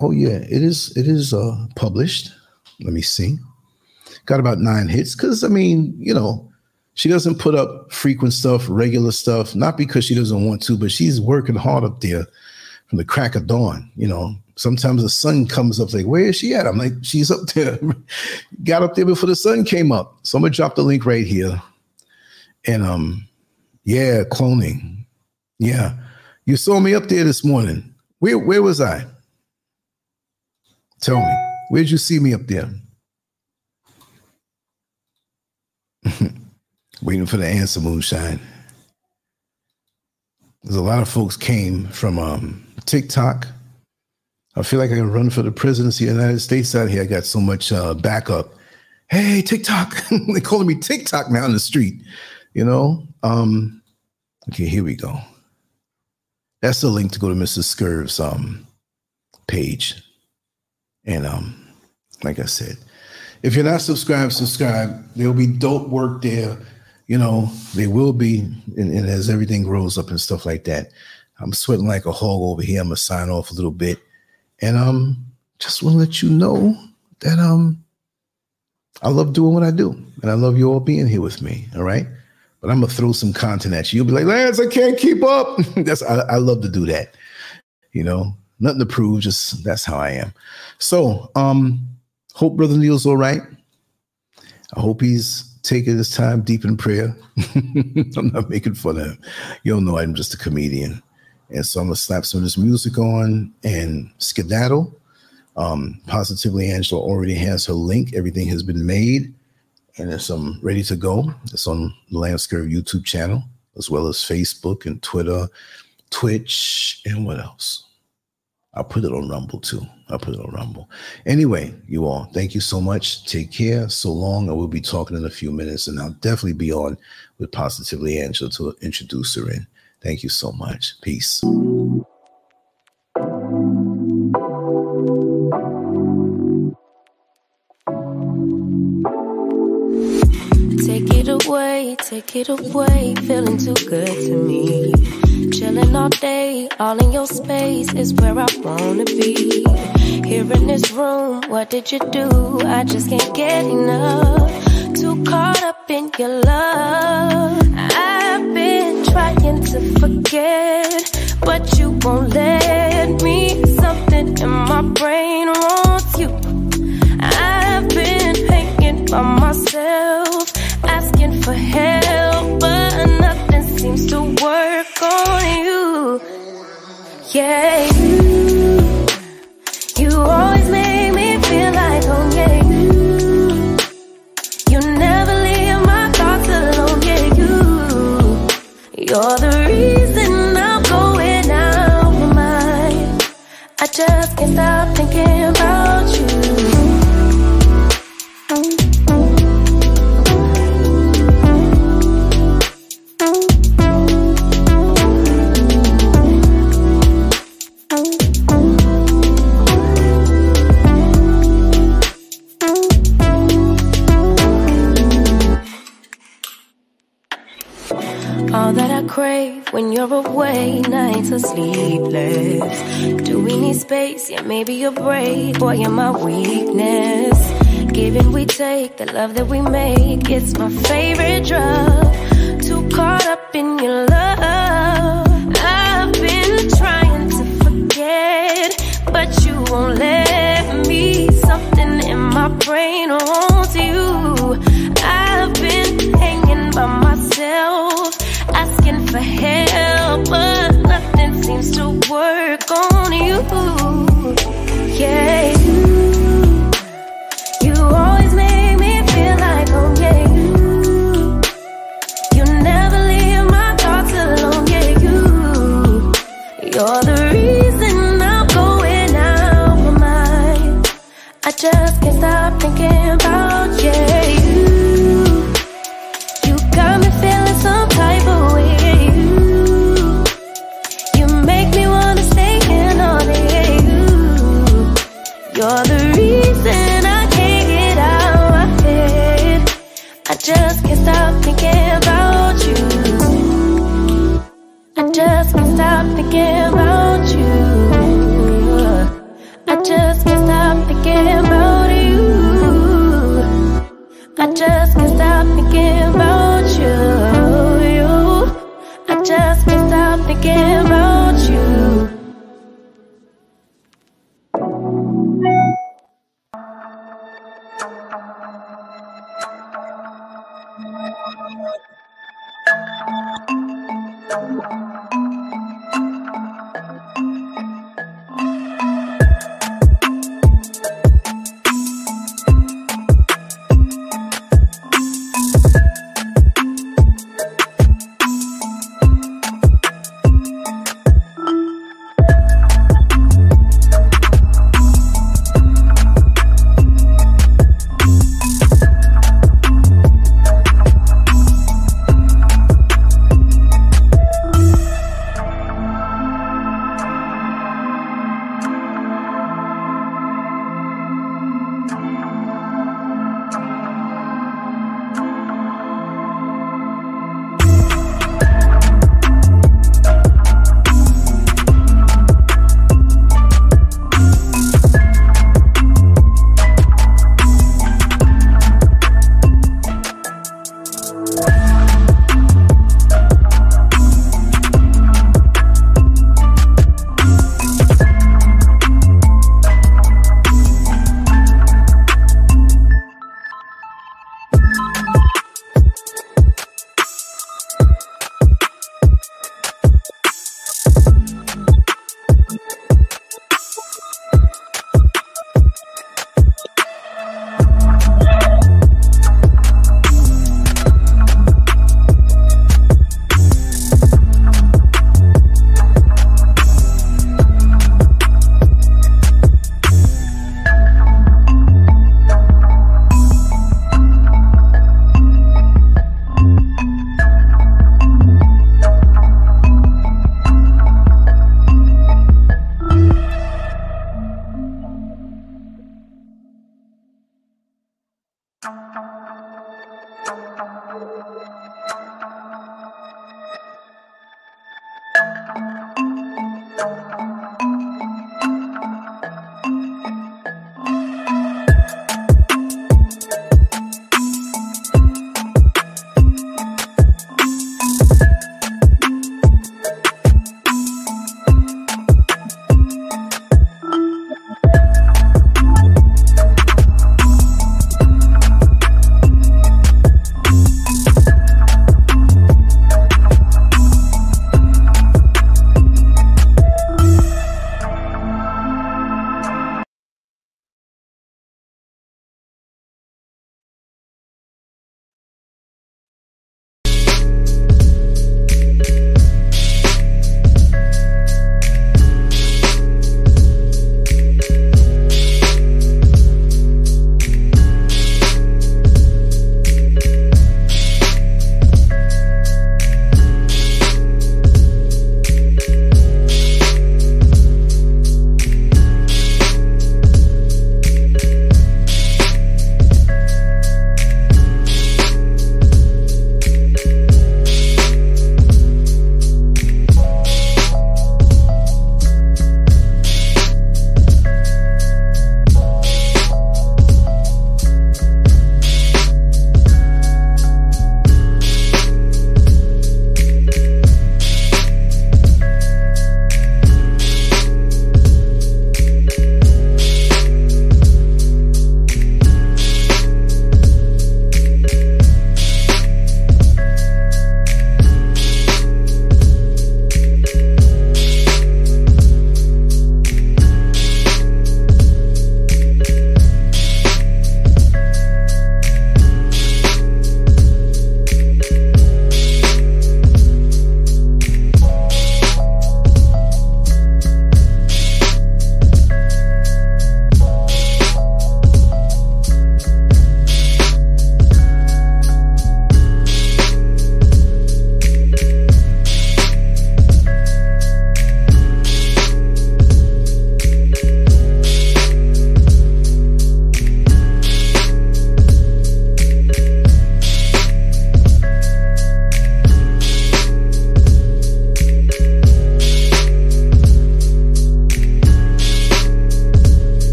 oh yeah, it is it is uh published. Let me see. Got about nine hits because I mean, you know, she doesn't put up frequent stuff, regular stuff, not because she doesn't want to, but she's working hard up there from the crack of dawn. You know, sometimes the sun comes up, like, where is she at? I'm like, she's up there. Got up there before the sun came up. So I'm gonna drop the link right here. And um, yeah, cloning. Yeah. You saw me up there this morning. Where where was I? Tell me, where'd you see me up there? Waiting for the answer, Moonshine. There's a lot of folks came from um, TikTok. I feel like I can run for the presidency of the United States out here. I got so much uh, backup. Hey, TikTok. They're calling me TikTok now in the street. You know? Um, okay, here we go. That's the link to go to Mrs. Scurv's um, page. And um, like I said, if you're not subscribed, subscribe. There'll be dope work there. You know, there will be, and, and as everything grows up and stuff like that. I'm sweating like a hog over here. I'm gonna sign off a little bit. And um, just want to let you know that um I love doing what I do. And I love you all being here with me. All right. But I'm gonna throw some content at you. You'll be like, Lance, I can't keep up. that's I, I love to do that. You know, nothing to prove, just that's how I am. So um, hope Brother Neil's all right. I hope he's taking his time deep in prayer. I'm not making fun of him. You don't know I'm just a comedian. And so I'm gonna slap some of this music on and skedaddle. Um, Positively Angela already has her link. Everything has been made and it's um ready to go. It's on the Lance Scurv YouTube channel, as well as Facebook and Twitter, Twitch, and what else? I'll put it on Rumble too. I'll put it on Rumble. Anyway, you all, thank you so much. Take care. So long. I will be talking in a few minutes, and I'll definitely be on with Positively Angela to introduce her in. Thank you so much. Peace. Take it away, take it away, feeling too good to me. Chilling all day, all in your space is where I wanna be. Here in this room, what did you do? I just can't get enough. Too caught up in your love. I've been trying to forget, but you won't let me. Something in my brain wants you. I've been hanging by myself, asking for help, but nothing seems to work on you. Yeah, you, you always make me feel like home. Yeah, you, you never leave my thoughts alone. Yeah, you, you're the reason I'm going out of my mind. I just can't stop thinking about you. That I crave when you're away, nights are sleepless. Do we need space? Yeah, maybe you're brave. Boy, you're my weakness. Giving we take, the love that we make, it's my favorite drug. Too caught up in your love. I've been trying to forget, but you won't let me. Something in my brain wants you. I've been hanging by myself, asking for help, but nothing seems to work on you. Yeah, you, you always make me feel like home. Yeah, you, you never leave my thoughts alone. Yeah, you, you're the reason I'm going out my. I just can't stop thinking about yeah,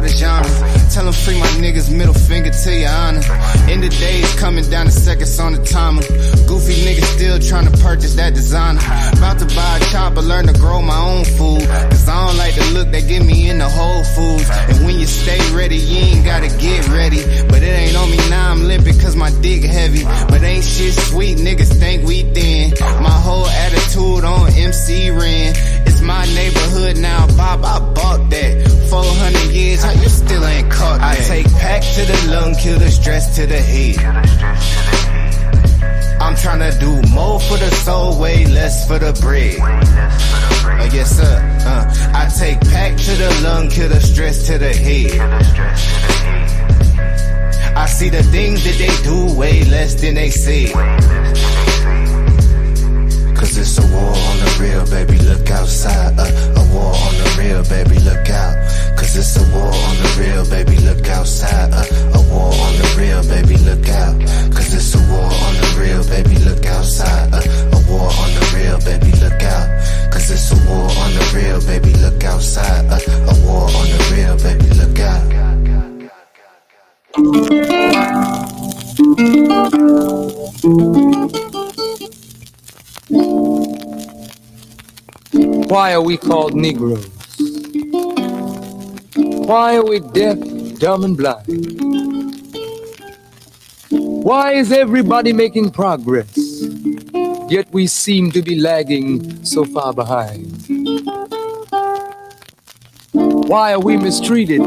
gentrify the genre. Tell them free my niggas, middle finger to your honor. End of days coming down the seconds on the timer. Goofy niggas still trying to purchase that designer. About to buy a chopper, learn to grow my own food. Cause I don't like the look they give me in the Whole Foods. And when you stay ready, you ain't gotta get ready. But it ain't on me now, I'm limping cause my dick heavy. But ain't shit sweet, niggas think we thin. My whole attitude on MC Ren. My neighborhood now, Bob, I bought that. 400 years, how you still ain't caught that? I take pack to the lung, kill the stress to the head. I'm trying to do more for the soul, way less for the bread. Uh, yes, sir. Uh, I take pack to the lung, kill the stress to the head. I see the things that they do way less than they say. Cause it's a war on the real, baby, look outside. Uh, a war on the real, baby, look out. Cause it's a war on the real, baby, look outside. Uh, a war on the real, baby, look out. Cause it's a war on the real, baby, look outside. Uh, a war on the real, baby, look out. Cause it's a war on the real, baby, look outside. Uh, a war on the real, baby, look out. Why are we called Negroes? Why are we deaf, dumb, and blind? Why is everybody making progress? Yet we seem to be lagging so far behind. Why are we mistreated?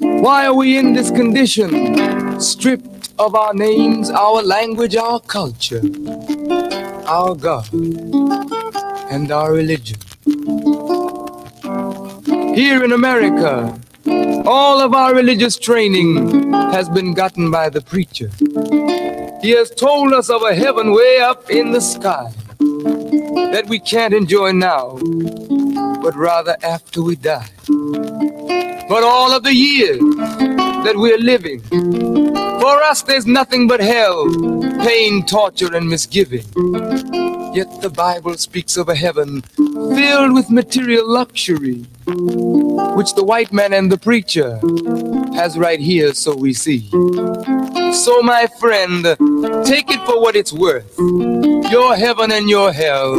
Why are we in this condition? Stripped of our names, our language, our culture, our God and our religion. Here in America, all of our religious training has been gotten by the preacher. He has told us of a heaven way up in the sky that we can't enjoy now, but rather after we die. But all of the years that we're living, for us there's nothing but hell, pain, torture, and misgiving. Yet the Bible speaks of a heaven filled with material luxury, which the white man and the preacher has right here, so we see. So, my friend, take it for what it's worth. Your heaven and your hell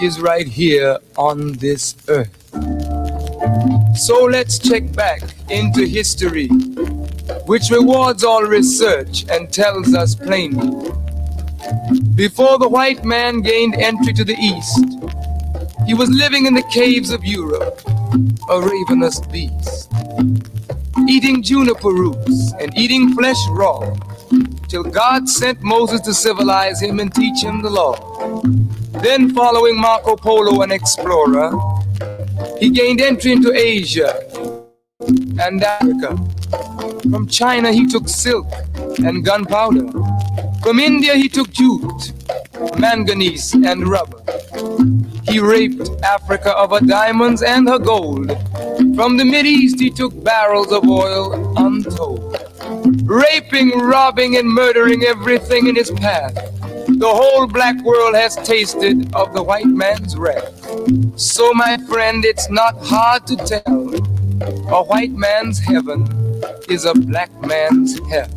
is right here on this earth. So let's check back into history, which rewards all research and tells us plainly before the white man gained entry to the east, he was living in the caves of Europe, a ravenous beast, eating juniper roots and eating flesh raw, till God sent Moses to civilize him and teach him the law. Then, following Marco Polo, an explorer, he gained entry into Asia and Africa. From China, he took silk and gunpowder. From India, he took jute, manganese, and rubber. He raped Africa of her diamonds and her gold. From the Mideast, he took barrels of oil untold. Raping, robbing, and murdering everything in his path. The whole black world has tasted of the white man's wrath. So, my friend, it's not hard to tell. A white man's heaven is a black man's hell.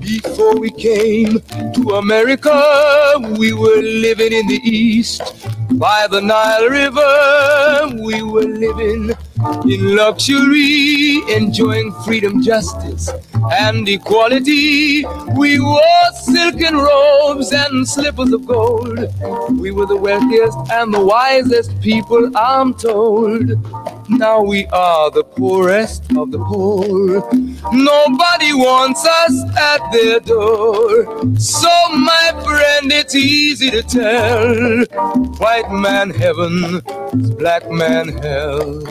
Before we came to America, we were living in the East. By the Nile River, we were living in luxury, enjoying freedom, justice, and equality. We wore silken robes and slippers of gold. We were the wealthiest and the wisest people, I'm told. Now we are the poorest of the poor. Nobody wants us at their door. So, my friend, it's easy to tell. White man heaven, black man hell.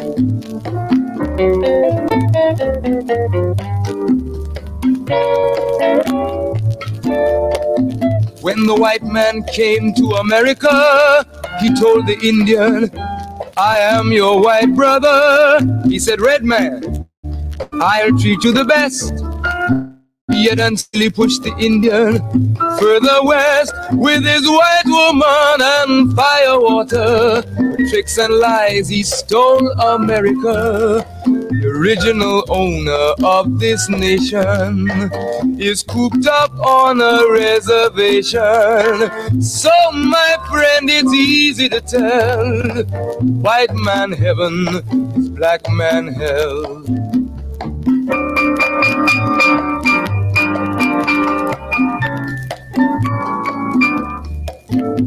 When the white man came to America, he told the Indian, I am your white brother. He said, Red man, I'll treat you the best. Yet until he pushed the Indian further west with his white woman and firewater. Tricks and lies, he stole America. The original owner of this nation is cooped up on a reservation. So, my friend, it's easy to tell white man heaven is black man hell.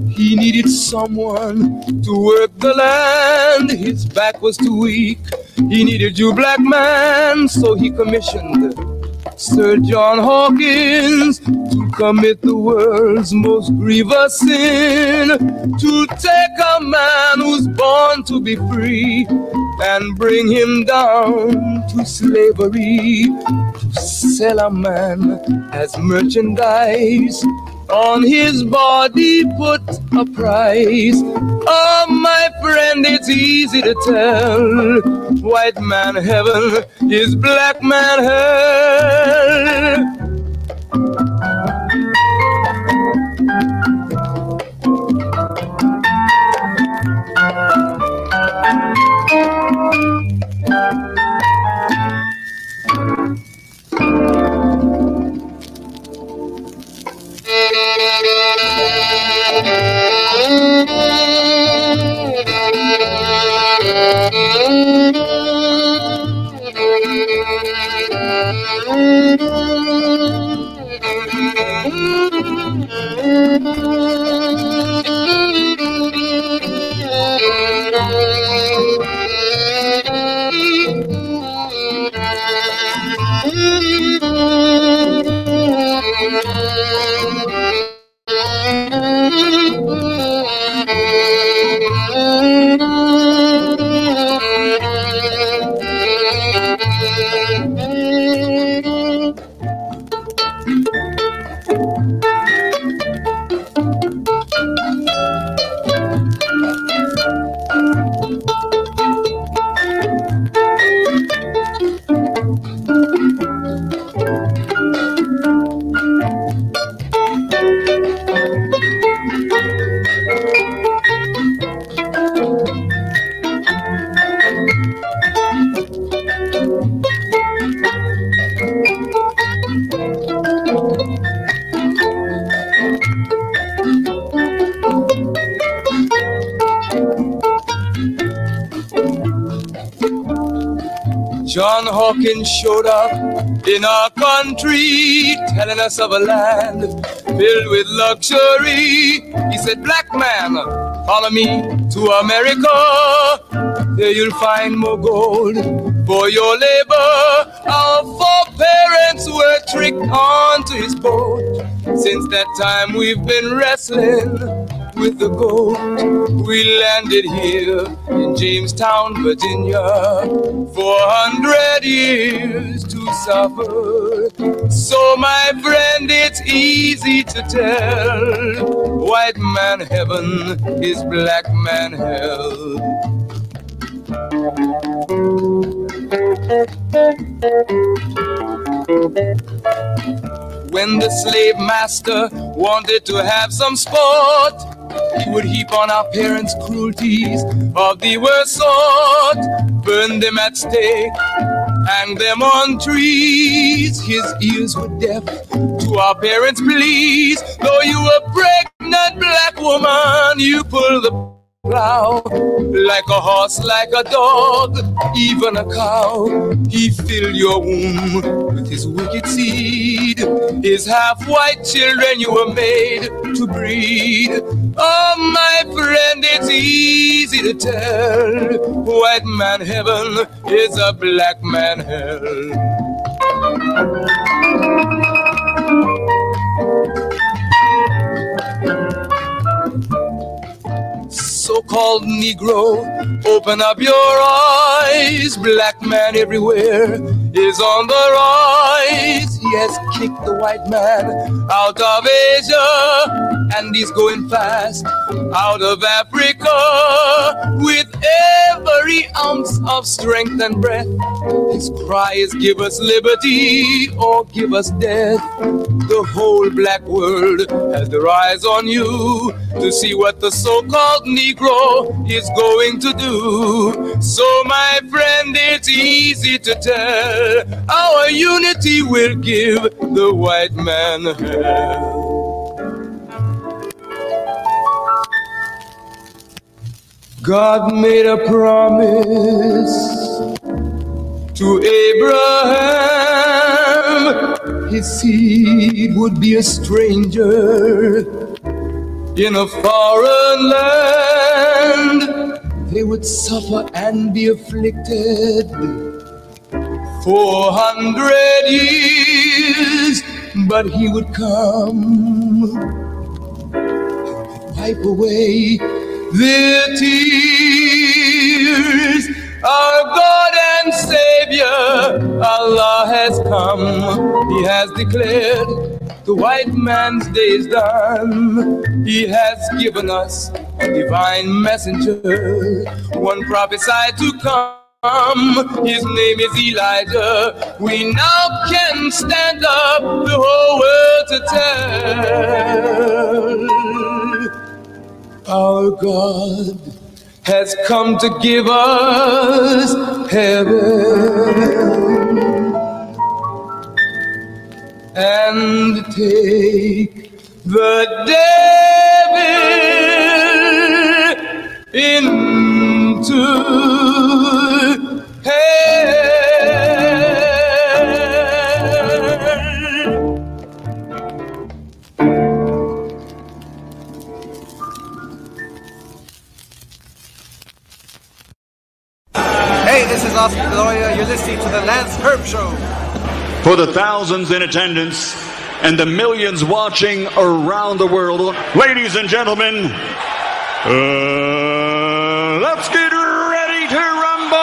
He needed someone to work the land. His back was too weak. He needed you, black man, so he commissioned Sir John Hawkins to commit the world's most grievous sin. To take a man who's born to be free and bring him down to slavery. To sell a man as merchandise on his body put a price. Oh, my friend, it's easy to tell. White man heaven is black man hell. John Hawkins showed up in our country, telling us of a land filled with luxury. He said, Black man, follow me to America. There you'll find more gold for your labor. Our foreparents were tricked onto his boat. Since that time, we've been wrestling with the gold. We landed here Jamestown, Virginia, 400 years to suffer. So, my friend, it's easy to tell white man heaven is black man hell. when the slave master wanted to have some sport, he would heap on our parents cruelties of the worst sort, burn them at stake, hang them on trees. His ears were deaf to our parents' pleas. Though you were pregnant, black woman, you pull the plow like a horse, like a dog, even a cow. He filled your womb with his wicked seed. His half white children you were made to breed. Oh, my friend, it's easy to tell. White man heaven is a black man hell. so-called Negro, open up your eyes. Black man everywhere is on the rise. He has kicked the white man out of Asia, and he's going fast out of Africa with every ounce of strength and breath. His cry is give us liberty or give us death. The whole black world has their eyes on you to see what the so-called Negro is going to do. So my friend, it's easy to tell our unity will give the white man hell. God made a promise to Abraham, his seed would be a stranger in a foreign land. They would suffer and be afflicted for a hundred years, but he would come and wipe away their tears. Our God and Savior, Allah has come. He has declared the white man's day is done. He has given us a divine messenger, one prophesied to come. His name is Elijah. We now can stand up the whole world to tell. Our God has come to give us heaven and take the devil into hell. Hey, this is Oscar Gloria. You're listening to the LanceScurv Show. For the thousands in attendance and the millions watching around the world, ladies and gentlemen, uh, let's get ready to rumble!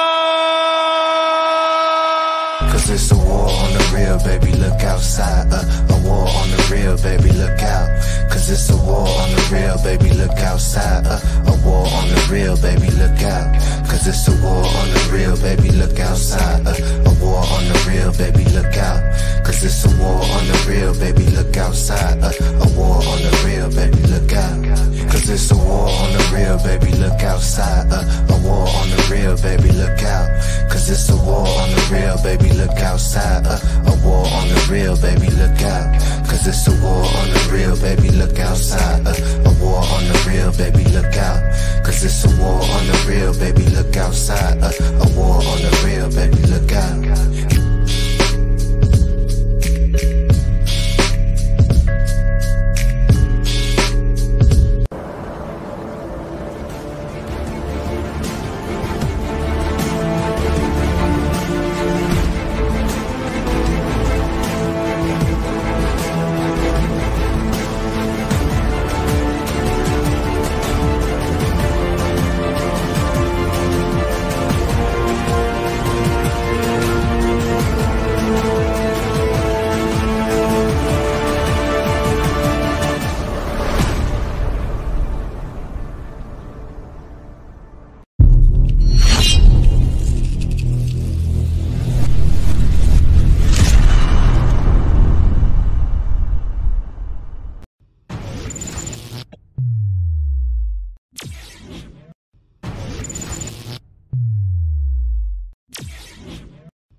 Cause it's a war on the real, baby, look outside. Uh, a war on the real, baby, look out. Cause it's a war on the real, baby, look outside. Uh, a war on the real, baby, look out. Cause it's a war on the real, baby, look outside. Uh, a war on the real, baby, look out. Cause it's a war on the real, baby, look outside. Uh, a war on the real, baby, look out. Cause it's a war on the real, baby, look outside. Uh, a war on the real, baby, look out. Cause it's a war on the real, baby, look outside. Uh, a war on the real, baby, look out. Cause it's a war on the real, baby, look outside. Uh, a war on the real, baby, look out. Cause it's a war on the real, baby, look outside. Uh, a war on the real, baby, look out.